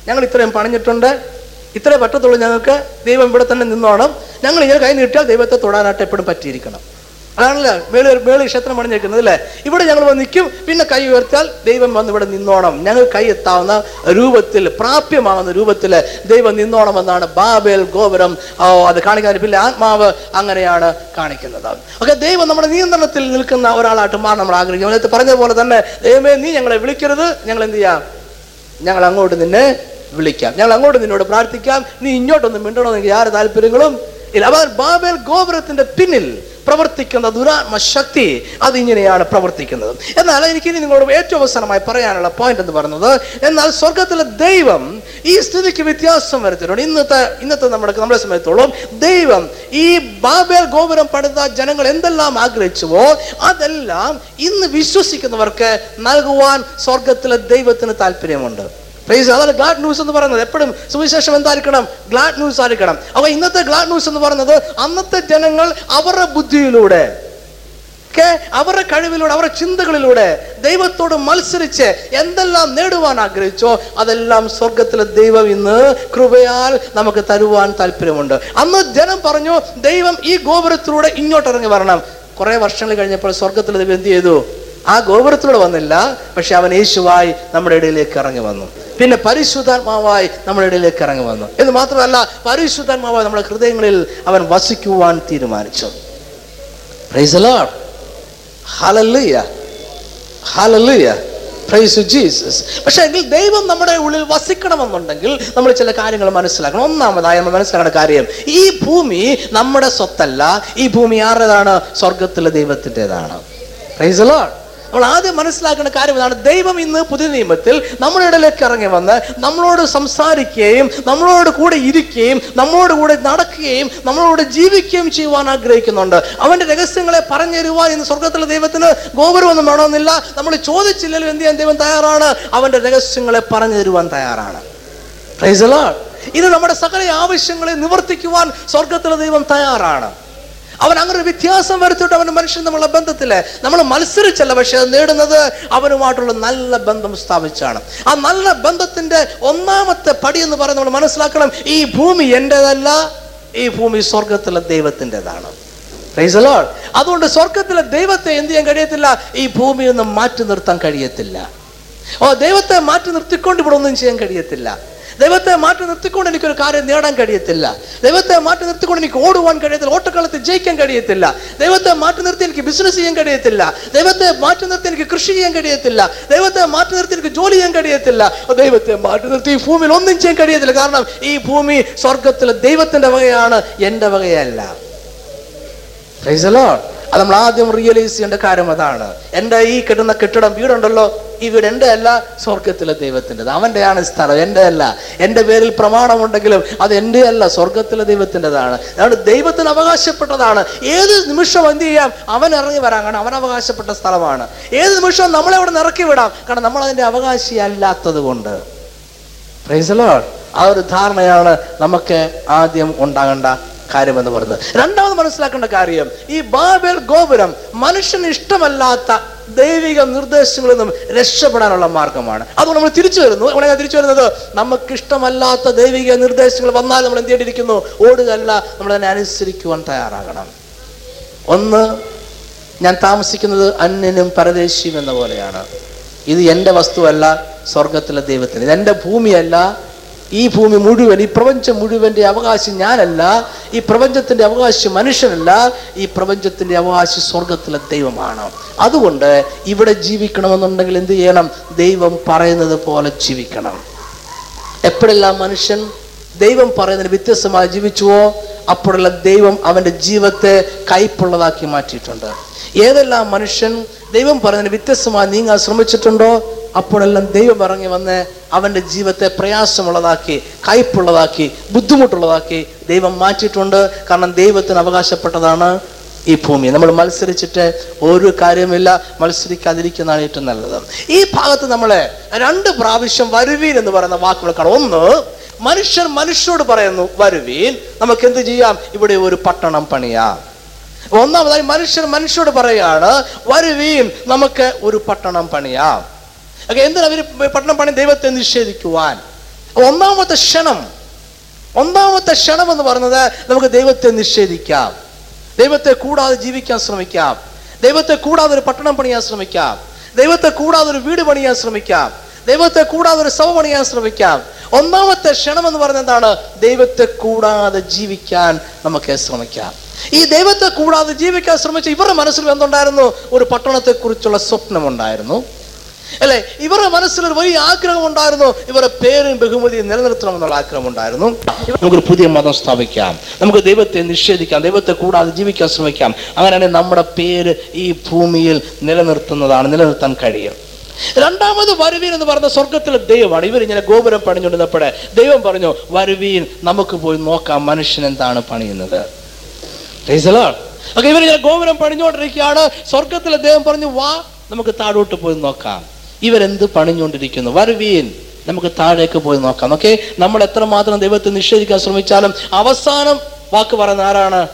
ഞങ്ങൾ ഇത്രയും പണിഞ്ഞിട്ടുണ്ട്. ഇത്രേ പറ്റത്തുള്ളൂ ഞങ്ങൾക്ക്. ദൈവം ഇവിടെ തന്നെ നിന്നോണം. ഞങ്ങൾ ഇങ്ങനെ കൈ നീട്ടിയാൽ ദൈവത്തെ തൊടാനായിട്ട് എപ്പോഴും പറ്റിയിരിക്കണം. അതാണല്ലോ? മേളി മേളി ക്ഷേത്രം പണിഞ്ഞേക്കുന്നത് അല്ലേ? ഇവിടെ ഞങ്ങൾ വന്ന് നിൽക്കും. പിന്നെ കൈ ഉയർത്തിയാൽ ദൈവം വന്ന് ഇവിടെ നിന്നോണം. ഞങ്ങൾ കൈ എത്താവുന്ന രൂപത്തിൽ പ്രാപ്യമാകുന്ന രൂപത്തിൽ ദൈവം നിന്നോണം എന്നാണ് ബാബേൽ ഗോപുരം. ഓ, അത് കാണിക്കാൻ പിന്നെ ആത്മാവ് അങ്ങനെയാണ് കാണിക്കുന്നത്. ഓക്കെ ദൈവം നമ്മുടെ നിയന്ത്രണത്തിൽ നിൽക്കുന്ന ഒരാളായിട്ട് മാറാൻ നമ്മൾ ആഗ്രഹിക്കും നേരത്തെ പറഞ്ഞതുപോലെ തന്നെ ദൈവമേ നീ ഞങ്ങളെ വിളിക്കരുത്. ഞങ്ങൾ എന്ത് ചെയ്യാം? ഞങ്ങൾ അങ്ങോട്ട് നിന്നെ വിളിക്കാം. ഞങ്ങൾ അങ്ങോട്ട് നിന്നോട് പ്രാർത്ഥിക്കാം. നീ ഇങ്ങോട്ടൊന്നും മിണ്ടണമെന്നെങ്കിൽ യാതൊരു താല്പര്യങ്ങളും ഇല്ല. ബാബേൽ ഗോപുരത്തിന്റെ പിന്നിൽ പ്രവർത്തിക്കുന്ന ദുരാത്മ ശക്തി അതിങ്ങനെയാണ് പ്രവർത്തിക്കുന്നത്. എന്നാൽ എനിക്ക് ഇനി നിങ്ങളോട് ഏറ്റവും അവസാനമായി പറയാനുള്ള പോയിന്റ് എന്ന് പറയുന്നത് എന്നാൽ സ്വർഗത്തിലെ ദൈവം ഈ സ്ഥിതിക്ക് വ്യത്യാസം വരുത്തിയിട്ടുണ്ട്. ഇന്നത്തെ ഇന്നത്തെ നമ്മുടെ നമ്മളെ സമയത്തോളം ദൈവം ഈ ബാബേൽ ഗോപുരം പണിത ജനങ്ങൾ എന്തെല്ലാം ആഗ്രഹിച്ചുവോ അതെല്ലാം ഇന്ന് വിശ്വസിക്കുന്നവർക്ക് നൽകുവാൻ സ്വർഗത്തിലെ ദൈവത്തിന് താല്പര്യമുണ്ട്. പ്രൈസ് അതാണ് ഗ്ലാഡ് ന്യൂസ് എന്ന് പറയുന്നത്. എപ്പോഴും സുവിശേഷം എന്തായിരിക്കണം? ഗ്ലാഡ് ന്യൂസ് ആയിരിക്കണം. അപ്പൊ ഇന്നത്തെ ഗ്ലാഡ് ന്യൂസ് എന്ന് പറയുന്നത് അന്നത്തെ ജനങ്ങൾ അവരുടെ ബുദ്ധിയിലൂടെ അവരുടെ കഴിവിലൂടെ അവരുടെ ചിന്തകളിലൂടെ ദൈവത്തോട് മത്സരിച്ച് എന്തെല്ലാം നേടുവാൻ ആഗ്രഹിച്ചോ അതെല്ലാം സ്വർഗത്തിലെ ദൈവം ഇന്ന് കൃപയാൽ നമുക്ക് തരുവാൻ താല്പര്യമുണ്ട്. അന്ന് ജനം പറഞ്ഞു ദൈവം ഈ ഗോപുരത്തിലൂടെ ഇങ്ങോട്ട് ഇറങ്ങി വരണം. കുറെ വർഷങ്ങൾ കഴിഞ്ഞപ്പോൾ സ്വർഗത്തിലെ ദൈവം എന്ത് ചെയ്തു? ആ ഗോപുരത്തിലൂടെ വന്നില്ല പക്ഷെ അവൻ യേശുവായി നമ്മുടെ ഇടയിലേക്ക് ഇറങ്ങി വന്നു. പിന്നെ പരിശുദ്ധാത്മാവായി നമ്മുടെ ഇടയിലേക്ക് ഇറങ്ങി വന്നു. എന്ന് മാത്രമല്ല പരിശുദ്ധാത്മാവായി നമ്മുടെ ഹൃദയങ്ങളിൽ അവൻ വസിക്കുവാൻ തീരുമാനിച്ചു. Praise you, Jesus. പക്ഷേ എങ്കിൽ ദൈവം നമ്മുടെ ഉള്ളിൽ വസിക്കണമെന്നുണ്ടെങ്കിൽ നമ്മൾ ചില കാര്യങ്ങൾ മനസ്സിലാക്കണം. ഒന്നാമതായി നമ്മൾ മനസ്സിലാക്കേണ്ട കാര്യം ഈ ഭൂമി നമ്മുടെ സ്വത്തല്ല. ഈ ഭൂമി ആരുടേതാണ്? സ്വർഗത്തിലെ ദൈവത്തിന്റെതാണ്. Price Lord. നമ്മൾ ആദ്യം മനസ്സിലാക്കേണ്ട കാര്യം ഇതാണ്. ദൈവം ഇന്ന് പുതിയ നിയമത്തിൽ നമ്മുടെ ഇടയിലേക്ക് ഇറങ്ങി വന്ന് നമ്മളോട് സംസാരിക്കുകയും നമ്മളോട് കൂടെ ഇരിക്കുകയും നമ്മളോട് കൂടെ നടക്കുകയും നമ്മളോട് ജീവിക്കുകയും ചെയ്യുവാൻ ആഗ്രഹിക്കുന്നുണ്ട്. അവന്റെ രഹസ്യങ്ങളെ പറഞ്ഞു തരുവാൻ ഇന്ന് സ്വർഗത്തിലെ ദൈവത്തിന് ഗോപുരമൊന്നും വേണമെന്നില്ല. നമ്മൾ ചോദിച്ചില്ലല്ലോ എന്ത് ചെയ്യാൻ ദൈവം തയ്യാറാണ്? അവന്റെ രഹസ്യങ്ങളെ പറഞ്ഞു തരുവാൻ തയ്യാറാണ്. ഇത് നമ്മുടെ സകല ആവശ്യങ്ങളെ നിവർത്തിക്കുവാൻ സ്വർഗത്തിലെ ദൈവം തയ്യാറാണ്. അവൻ അങ്ങനെ വ്യത്യാസം വരുത്തിയിട്ട് അവൻ മനുഷ്യൻ നമ്മളെ ബന്ധത്തിൽ നമ്മൾ മത്സരിച്ചല്ല പക്ഷെ അത് നേടുന്നത് അവനുമായിട്ടുള്ള നല്ല ബന്ധം സ്ഥാപിച്ചാണ്. ആ നല്ല ബന്ധത്തിന്റെ ഒന്നാമത്തെ പടി എന്ന് പറയുന്നത് നമ്മൾ മനസ്സിലാക്കണം ഈ ഭൂമി എന്റെതല്ല ഈ ഭൂമി സ്വർഗത്തിലെ ദൈവത്തിന്റെതാണ്. അതുകൊണ്ട് സ്വർഗത്തിലെ ദൈവത്തെ എന്ത് ചെയ്യാൻ കഴിയത്തില്ല? ഈ ഭൂമിയിൽ നിന്ന് മാറ്റി നിർത്താൻ കഴിയത്തില്ല. ഓ ദൈവത്തെ മാറ്റി നിർത്തിക്കൊണ്ട് ഇവിടെ ഒന്നും ചെയ്യാൻ കഴിയത്തില്ല. ദൈവത്തെ മാറ്റി നിർത്തിക്കൊണ്ട് എനിക്കൊരു കാര്യം നേടാൻ കഴിയത്തില്ല. ദൈവത്തെ മാറ്റി നിർത്തിക്കൊണ്ട് എനിക്ക് ഓടുവാൻ കഴിയത്തില്ല. ഓട്ടക്കാലത്ത് ജയിക്കാൻ കഴിയത്തില്ല. ദൈവത്തെ മാറ്റി നിർത്തി എനിക്ക് ബിസിനസ് ചെയ്യാൻ കഴിയത്തില്ല. ദൈവത്തെ മാറ്റി നിർത്തി എനിക്ക് കൃഷി ചെയ്യാൻ കഴിയത്തില്ല. ദൈവത്തെ മാറ്റി നിർത്തി എനിക്ക് ജോലി ചെയ്യാൻ കഴിയത്തില്ല. ദൈവത്തെ മാറ്റി നിർത്തി ഈ ഭൂമിയിൽ ഒന്നും ചെയ്യാൻ കഴിയത്തില്ല. കാരണം ഈ ഭൂമി സ്വർഗത്തിലെ ദൈവത്തിന്റെ വകയാണ് എന്റെ വകയല്ല. അത് നമ്മൾ ആദ്യം റിയലൈസ് ചെയ്യേണ്ട കാര്യം അതാണ്. എന്റെ ഈ കെട്ടുന്ന കെട്ടിടം വീടുണ്ടല്ലോ? ഈ വീട് എന്റെ അല്ല സ്വർഗത്തിലെ ദൈവത്തിന്റെത്. അവന്റെയാണ് സ്ഥലം എന്റെ അല്ല എന്റെ പേരിൽ പ്രമാണമുണ്ടെങ്കിലും അത് എന്റെ അല്ല സ്വർഗത്തിലെ ദൈവത്തിന്റെതാണ്. അതുകൊണ്ട് ദൈവത്തിന് അവകാശപ്പെട്ടതാണ്. ഏത് നിമിഷം എന്ത് ചെയ്യാം? അവൻ ഇറങ്ങി വരാം കാരണം അവൻ അവകാശപ്പെട്ട സ്ഥലമാണ്. ഏത് നിമിഷവും നമ്മളെ അവിടെ നിറക്കി വിടാം. കാരണം നമ്മൾ അതിന്റെ അവകാശിയല്ലാത്തത് കൊണ്ട്. ആ ഒരു ധാരണയാണ് നമുക്ക് ആദ്യം ഉണ്ടാകേണ്ട കാര്യമെന്ന് പറഞ്ഞത് രണ്ടാമത് മനസ്സിലാക്കേണ്ട കാര്യം ഈ ബാബേൽ ഗോപുരം മനുഷ്യന് ഇഷ്ടമല്ലാത്ത ദൈവിക നിർദ്ദേശങ്ങളിൽ നിന്നും രക്ഷപ്പെടാനുള്ള മാർഗമാണ്. അതുകൊണ്ട് നമ്മൾ തിരിച്ചു വരുന്നു. ഞാൻ തിരിച്ചു വരുന്നത്? നമുക്കിഷ്ടമല്ലാത്ത ദൈവിക നിർദ്ദേശങ്ങൾ വന്നാൽ നമ്മൾ എന്ത് ചെയ്തിരിക്കുന്നു ഓടുകയല്ല നമ്മൾ അതിനെ അനുസരിക്കുവാൻ തയ്യാറാകണം. ഒന്ന് ഞാൻ താമസിക്കുന്നത് അന്യനും പരദേശിയും എന്ന പോലെയാണ്. ഇത് എന്റെ വസ്തുവല്ല സ്വർഗത്തിലെ ദൈവത്തിന്. ഇത് എന്റെ ഭൂമിയല്ല ഈ ഭൂമി മുഴുവൻ ഈ പ്രപഞ്ചം മുഴുവന്റെ അവകാശി ഞാനല്ല ഈ പ്രപഞ്ചത്തിന്റെ അവകാശി മനുഷ്യനല്ല ഈ പ്രപഞ്ചത്തിന്റെ അവകാശി സ്വർഗത്തിലെ ദൈവമാണ്. അതുകൊണ്ട് ഇവിടെ ജീവിക്കണമെന്നുണ്ടെങ്കിൽ എന്ത് ചെയ്യണം? ദൈവം പറയുന്നത് പോലെ ജീവിക്കണം. എപ്പോഴെല്ലാം മനുഷ്യൻ ദൈവം പറയുന്നതിന് വ്യത്യസ്തമായി ജീവിച്ചുവോ അപ്പോഴെല്ലാം ദൈവം അവന്റെ ജീവിതത്തെ കയ്പുള്ളതാക്കി മാറ്റിയിട്ടുണ്ട്. ഏതെല്ലാം മനുഷ്യൻ ദൈവം പറയുന്നതിന് വ്യത്യസ്തമായി നീങ്ങാൻ ശ്രമിച്ചിട്ടുണ്ടോ? അപ്പോഴെല്ലാം ദൈവം ഇറങ്ങി വന്ന് അവന്റെ ജീവിതത്തെ പ്രയാസമുള്ളതാക്കി കയ്പുള്ളതാക്കി ബുദ്ധിമുട്ടുള്ളതാക്കി ദൈവം മാറ്റിയിട്ടുണ്ട്. കാരണം ദൈവത്തിന് അവകാശപ്പെട്ടതാണ് ഈ ഭൂമി. നമ്മൾ മത്സരിച്ചിട്ട് ഒരു കാര്യമില്ല മത്സരിക്കാതിരിക്കുന്നതാണ് ഏറ്റവും നല്ലത്. ഈ ഭാഗത്ത് നമ്മളെ രണ്ട് പ്രാവശ്യം വരുവീൻ എന്ന് പറയുന്ന വാക്കുകൾ കാണാം. ഒന്ന് മനുഷ്യർ മനുഷ്യരോട് പറയുന്നു വരുവീൻ നമുക്ക് എന്ത് ചെയ്യാം? ഇവിടെ ഒരു പട്ടണം പണിയാം. ഒന്നാമതായി മനുഷ്യർ മനുഷ്യരോട് പറയുകയാണ് വരുവീൻ നമുക്ക് ഒരു പട്ടണം പണിയാം. ഓക്കെ എന്തിനാ അവർ പട്ടണം പണി ദൈവത്തെ നിഷേധിക്കുവാൻ? ഒന്നാമത്തെ ക്ഷണം ഒന്നാമത്തെ ക്ഷണം എന്ന് പറയുന്നത് നമുക്ക് ദൈവത്തെ നിഷേധിക്കാം. ദൈവത്തെ കൂടാതെ ജീവിക്കാൻ ശ്രമിക്കാം. ദൈവത്തെ കൂടാതെ ഒരു പട്ടണം പണിയാൻ ശ്രമിക്കാം. ദൈവത്തെ കൂടാതെ ഒരു വീട് പണിയാൻ ശ്രമിക്കാം. ദൈവത്തെ കൂടാതെ ഒരു സഭ പണിയാൻ ശ്രമിക്കാം. ഒന്നാമത്തെ ക്ഷണം എന്ന് പറയുന്നത് എന്താണ്? ദൈവത്തെ കൂടാതെ ജീവിക്കാൻ നമുക്ക് ശ്രമിക്കാം. ഈ ദൈവത്തെ കൂടാതെ ജീവിക്കാൻ ശ്രമിച്ച ഇവരുടെ മനസ്സിൽ എന്തുണ്ടായിരുന്നു? ഒരു പട്ടണത്തെക്കുറിച്ചുള്ള സ്വപ്നമുണ്ടായിരുന്നു. അല്ലെ? ഇവരുടെ മനസ്സിൽ ഒരു വലിയ ആഗ്രഹം ഉണ്ടായിരുന്നു. ഇവരുടെ പേരും ബഹുമതിയും നിലനിർത്തണമെന്നുള്ള ആഗ്രഹം ഉണ്ടായിരുന്നു. നമുക്കൊരു പുതിയ മതം സ്ഥാപിക്കാം. നമുക്ക് ദൈവത്തെ നിഷേധിക്കാം. ദൈവത്തെ കൂടാതെ ജീവിക്കാൻ ശ്രമിക്കാം. അങ്ങനെയാണെങ്കിൽ നമ്മുടെ പേര് ഈ ഭൂമിയിൽ നിലനിർത്തുന്നതാണ് നിലനിർത്താൻ കഴിയും. രണ്ടാമത് വരുവീൻ എന്ന് പറഞ്ഞ സ്വർഗത്തിലെ ദൈവമാണ്. ഇവർ ഇങ്ങനെ ഗോപുരം പണിഞ്ഞുകൊണ്ടിരുന്നപ്പോഴേ ദൈവം പറഞ്ഞു വരുവീൻ നമുക്ക് പോയി നോക്കാം മനുഷ്യൻ എന്താണ് പണിയുന്നത്. ഓക്കെ ഇവരിങ്ങനെ ഗോപുരം പണിഞ്ഞുകൊണ്ടിരിക്കുകയാണ്. സ്വർഗത്തിലെ ദൈവം പറഞ്ഞു വാ നമുക്ക് താഴോട്ട് പോയി നോക്കാം. ഇവരെന്ത് പണിഞ്ഞുകൊണ്ടിരിക്കുന്നു? വരുവീൻ. നമുക്ക് താഴേക്ക് പോയി നോക്കാം ഓക്കെ നമ്മൾ എത്രമാത്രം ദൈവത്തെ നിഷേധിക്കാൻ ശ്രമിച്ചാലും അവസാനം വാക്ക് പറയുന്ന ആരാണ്?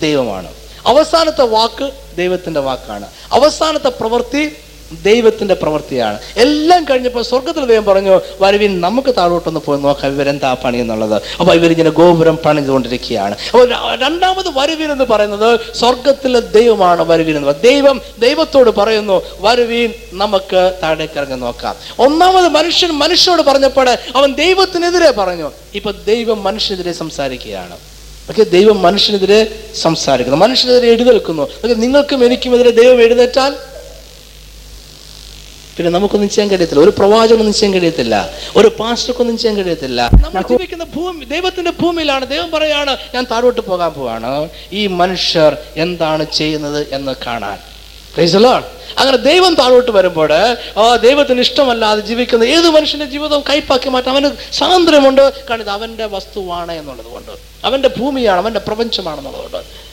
ദൈവമാണ്. അവസാനത്തെ വാക്ക് ദൈവത്തിന്റെ വാക്കാണ്. അവസാനത്തെ പ്രവൃത്തി ദൈവത്തിന്റെ പ്രവൃത്തിയാണ്. എല്ലാം കഴിഞ്ഞപ്പോൾ സ്വർഗത്തിൽ ദൈവം പറഞ്ഞു വരുവിൻ നമുക്ക് താഴോട്ടൊന്ന് പോയി നോക്കാം ഇവരെന്താ പണി എന്നുള്ളത്. അപ്പൊ ഇവരിങ്ങനെ ഗോപുരം പണിതുകൊണ്ടിരിക്കുകയാണ്. അപ്പോൾ രണ്ടാമത് വരുവിൻ എന്ന് പറയുന്നത് സ്വർഗത്തിലെ ദൈവമാണ് വരുവിൻ എന്ന് പറയുന്നത്. ദൈവം ദൈവത്തോട് പറയുന്നു വരുവിൻ നമുക്ക് താഴേക്ക് ഇറങ്ങി നോക്കാം. ഒന്നാമത് മനുഷ്യൻ മനുഷ്യനോട് പറഞ്ഞപ്പോൾ അവൻ ദൈവത്തിനെതിരെ പറഞ്ഞു. ഇപ്പൊ ദൈവം മനുഷ്യനെതിരെ സംസാരിക്കുകയാണ്. ഓക്കെ ദൈവം മനുഷ്യനെതിരെ സംസാരിക്കുന്നു. മനുഷ്യനെതിരെ എഴുന്നേൽക്കുന്നു നിങ്ങൾക്ക് എനിക്കും എതിരെ ദൈവം എഴുന്നേറ്റാൽ പിന്നെ നമുക്കൊന്നും ചെയ്യാൻ കഴിയത്തില്ല. ഒരു പ്രവാചകനൊന്നും ചെയ്യാൻ കഴിയത്തില്ല. ഒരു പാസ്റ്റർക്കൊന്നും ചെയ്യാൻ കഴിയത്തില്ല. നമ്മൾ ജീവിക്കുന്ന ഭൂമി ദൈവത്തിന്റെ ഭൂമിയിലാണ്. ദൈവം പറയാണ് ഞാൻ താഴോട്ട് പോകാൻ പോവാണ്. ഈ മനുഷ്യർ എന്താണ് ചെയ്യുന്നത് എന്ന് കാണാൻ. അങ്ങനെ ദൈവം താഴോട്ട് വരുമ്പോൾ ആ ദൈവത്തിന് ഇഷ്ടമല്ലാതെ ജീവിക്കുന്ന ഏത് മനുഷ്യന്റെ ജീവിതവും കൈപ്പാക്കി മാറ്റാൻ അവന് സ്വാതന്ത്ര്യമുണ്ട്. കാരണം ഇത് അവന്റെ വസ്തുവാണ് എന്നുള്ളത് കൊണ്ട്. അവന്റെ ഭൂമിയാണ് അവന്റെ പ്രപഞ്ചമാണെന്നുള്ളതുകൊണ്ട്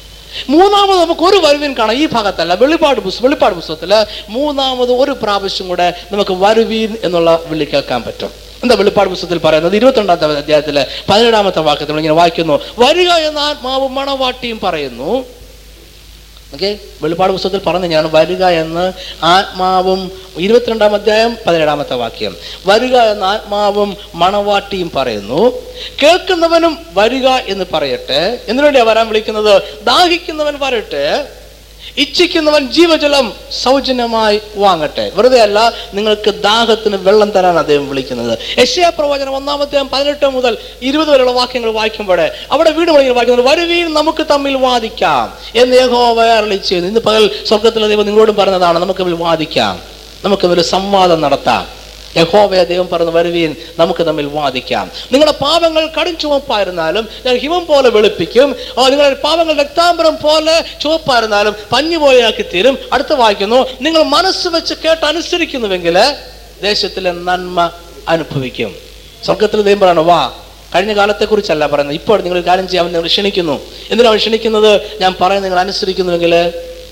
മൂന്നാമത് നമുക്ക് ഒരു വരുവിൻ കാണാം. ഈ ഭാഗത്തല്ല വെളിപാട് പുസ്തകം വെളിപ്പാട് പുസ്തകത്തിൽ മൂന്നാമത് ഒരു പ്രാവശ്യം കൂടെ നമുക്ക് വരുവീൻ എന്നുള്ള വിളി കേൾക്കാൻ പറ്റും. എന്താ വെളിപ്പാട് പുസ്തകത്തിൽ പറയുന്നത്? ഇരുപത്തിരണ്ടാമത്തെ അധ്യായത്തിലെ പതിനേഴാമത്തെ വാക്യത്തിൽ ഇങ്ങനെ വായിക്കുന്നു. വരിക എന്ന ആത്മാവും മണവാട്ടിയും പറയുന്നു. ഓക്കെ വെളിപ്പാട് പുസ്തകത്തിൽ പറഞ്ഞു ഞാൻ വരിക എന്ന് ആത്മാവും ഇരുപത്തിരണ്ടാം അധ്യായം പതിനേഴാമത്തെ വാക്യം. വരിക എന്ന് ആത്മാവും മണവാട്ടിയും പറയുന്നു. കേൾക്കുന്നവനും വരിക എന്ന് പറയട്ടെ. എന്തിനുവേണ്ടിയാണ് വരാൻ വിളിക്കുന്നത്? ദാഹിക്കുന്നവൻ വരട്ടെ ഇച്ഛിക്കുന്നവൻ ജീവജലം സൗജന്യമായി വാങ്ങട്ടെ. വെറുതെ അല്ല നിങ്ങൾക്ക് ദാഹത്തിന് വെള്ളം തരാൻ അദ്ദേഹം വിളിക്കുന്നത്. യശയാ പ്രവചനം ഒന്നാമത്തെ പതിനെട്ട് മുതൽ ഇരുപത് വരെയുള്ള വാക്യങ്ങൾ വായിക്കുമ്പോൾ അവിടെ വീട് പണികൾ വായിക്കുന്നത് വരുവീൻ നമുക്ക് തമ്മിൽ വാദിക്കാം എന്ന് യഹോവ അരുളി ചെയ്യുന്നു. ഇന്ന് പകൽ സ്വർഗത്തിലെ ദൈവം നിങ്ങളോടും പറഞ്ഞതാണ് നമുക്ക് വാദിക്കാം. നമുക്ക് ഒരു സംവാദം നടത്താം. യഹോവയ ദൈവം പറഞ്ഞു വരുവീൻ നമുക്ക് തമ്മിൽ വാദിക്കാം. നിങ്ങളുടെ പാപങ്ങൾ കടും ചുവപ്പായിരുന്നാലും ഞാൻ ഹിമം പോലെ വെളുപ്പിക്കും. നിങ്ങളുടെ പാപങ്ങൾ രക്താംബരം പോലെ ചുവപ്പായിരുന്നാലും പഞ്ഞു പോലെയാക്കി തീരും അടുത്ത വായിക്കുന്നു നിങ്ങൾ മനസ്സ് വെച്ച് കേട്ട് അനുസരിക്കുന്നുവെങ്കിൽ ദേശത്തിലെ നന്മ അനുഭവിക്കും. സ്വർഗത്തിൽ ദൈവം പറയണം വാ കഴിഞ്ഞ കാലത്തെക്കുറിച്ചല്ല പറയുന്നത്. ഇപ്പോൾ നിങ്ങൾ കാര്യം ചെയ്യാൻ നിങ്ങൾ ക്ഷണിക്കുന്നു. എന്തിനാണ് ക്ഷണിക്കുന്നത്? ഞാൻ പറയുന്നത് നിങ്ങൾ അനുസരിക്കുന്നുവെങ്കിൽ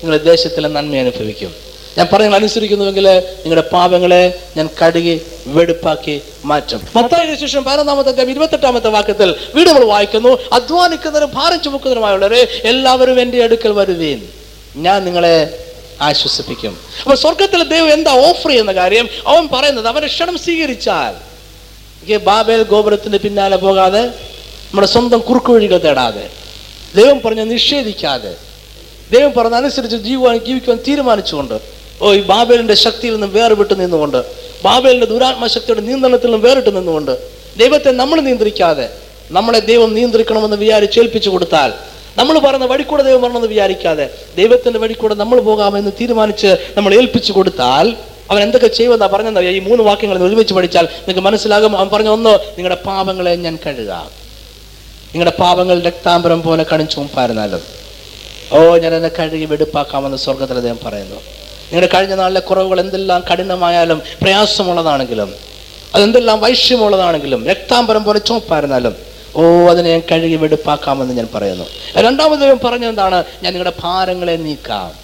നിങ്ങൾ ദേശത്തിലെ നന്മ അനുഭവിക്കും. ഞാൻ പറയുന്നത് അനുസരിക്കുന്നുവെങ്കിൽ നിങ്ങളുടെ പാപങ്ങളെ ഞാൻ കഴുകി വെടുപ്പാക്കി മാറ്റും. മത്തായിയുടെ ശേഷം പതിനൊന്നാമത്തെ ഇരുപത്തെട്ടാമത്തെ വാക്യത്തിൽ വീട് നമ്മൾ വായിക്കുന്നു അധ്വാനിക്കുന്നവരും ഭാരം ചുമക്കുന്നവരുമായുള്ളവരെ എല്ലാവരും എന്റെ അടുക്കൽ വരുവീൻ. ഞാൻ നിങ്ങളെ ആശ്വസിപ്പിക്കും. അപ്പൊ സ്വർഗത്തിലെ ദൈവം എന്താ ഓഫർ ചെയ്യുന്ന കാര്യം? അവൻ പറയുന്നത് അവന്റെ ക്ഷണം സ്വീകരിച്ചാൽ. ബാബേൽ ഗോപുരത്തിന്റെ പിന്നാലെ പോകാതെ നമ്മുടെ സ്വന്തം കുറുക്കുവഴികൾ തേടാതെ ദൈവം പറഞ്ഞ നിഷേധിക്കാതെ ദൈവം പറഞ്ഞ അനുസരിച്ച് ജീവാൻ ജീവിക്കുവാൻ തീരുമാനിച്ചുകൊണ്ട് ഓ ഈ ബാബേലിന്റെ ശക്തിയിൽ നിന്നും വേർവിട്ട് നിന്നുകൊണ്ട് ബാബേലിന്റെ ദുരാത്മ ശക്തിയുടെ നിയന്ത്രണത്തിൽ നിന്നും വേറിട്ട് നിന്നുകൊണ്ട് ദൈവത്തെ നമ്മൾ നിയന്ത്രിക്കാതെ നമ്മളെ ദൈവം നിയന്ത്രിക്കണമെന്ന് വിചാരിച്ച് ഏൽപ്പിച്ചു കൊടുത്താൽ നമ്മൾ പറയുന്ന വഴിക്കൂടെ കൂടെ ദൈവം വരണമെന്ന് വിചാരിക്കാതെ ദൈവത്തിന്റെ വഴിക്കൂടെ കൂടെ നമ്മൾ പോകാമെന്ന് തീരുമാനിച്ച് നമ്മൾ ഏൽപ്പിച്ചു കൊടുത്താൽ അവൻ എന്തൊക്കെ ചെയ്യുമെന്നാ പറഞ്ഞെന്നറിയാം ഈ മൂന്ന് വാക്യങ്ങൾ ഒരുമിച്ച് പഠിച്ചാൽ നിങ്ങൾക്ക് മനസ്സിലാകും. അവൻ പറഞ്ഞ ഒന്ന് നിങ്ങളുടെ പാപങ്ങളെ ഞാൻ കഴുകാം. നിങ്ങളുടെ പാപങ്ങൾ രക്താംബരം പോലെ കണിച്ചുമ്പായിരുന്നാലും ഓ ഞാൻ എന്നെ കഴുകി വെടുപ്പാക്കാമെന്ന് സ്വർഗത്തിൽ അദ്ദേഹം പറയുന്നു. നിങ്ങളുടെ കഴിഞ്ഞ നാളിലെ കുറവുകൾ എന്തെല്ലാം കഠിനമായാലും പ്രയാസമുള്ളതാണെങ്കിലും അതെന്തെല്ലാം വൈഷ്യമുള്ളതാണെങ്കിലും രക്താംബരം പോലെ ചോപ്പായിരുന്നാലും ഓ അതിനെ ഞാൻ കഴുകി വെടുപ്പാക്കാമെന്ന് ഞാൻ പറയുന്നു. രണ്ടാമത് പറഞ്ഞെന്താണ് ഞാൻ നിങ്ങളുടെ ഭാരങ്ങളെ നീക്കാം.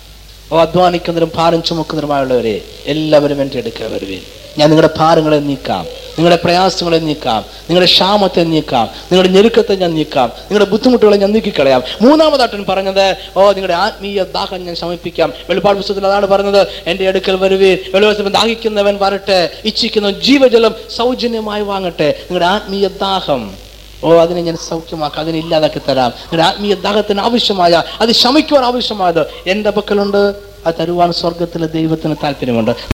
ഓ അധ്വാനിക്കുന്നതിനും ഭാരം ചുമക്കുന്നതിനുമായുള്ളവരെ എല്ലാവരും എന്റെ എടുക്കാൻ വരുവേൻ. ഞാൻ നിങ്ങളുടെ ഭാരങ്ങളെ നീക്കാം നിങ്ങളുടെ പ്രയാസങ്ങളെ നീക്കാം നിങ്ങളുടെ ക്ഷാമത്തെ നീക്കാം നിങ്ങളുടെ ഞെരുക്കത്തെ ഞാൻ നീക്കാം നിങ്ങളുടെ ബുദ്ധിമുട്ടുകളെ ഞാൻ നീക്കിക്കളയാം. മൂന്നാമതായിട്ടും പറഞ്ഞത് ഓ നിങ്ങളുടെ ആത്മീയ ദാഹം ഞാൻ ശമിപ്പിക്കാം. വെളിപ്പാട് പുസ്തകത്തിൽ അതാണ് പറഞ്ഞത് എന്റെ അടുക്കൽ വരുവേ വെളിപ്പാട് ദാഹിക്കുന്നവൻ വരട്ടെ ഇച്ഛിക്കുന്ന ജീവജലം സൗജന്യമായി വാങ്ങട്ടെ. നിങ്ങളുടെ ആത്മീയ ദാഹം ഓ അതിനെ ഞാൻ സൗഖ്യമാക്കാം അതിനെ ഇല്ലാതാക്കി തരാം. നിങ്ങളുടെ ആത്മീയ ദാഹത്തിന് ആവശ്യമായ അത് ശമിക്കുവാൻ ആവശ്യമായത് എന്റെ പക്കലുണ്ട്. ആ തരുവാൻ സ്വർഗത്തിലെ ദൈവത്തിന് താല്പര്യമുണ്ട്.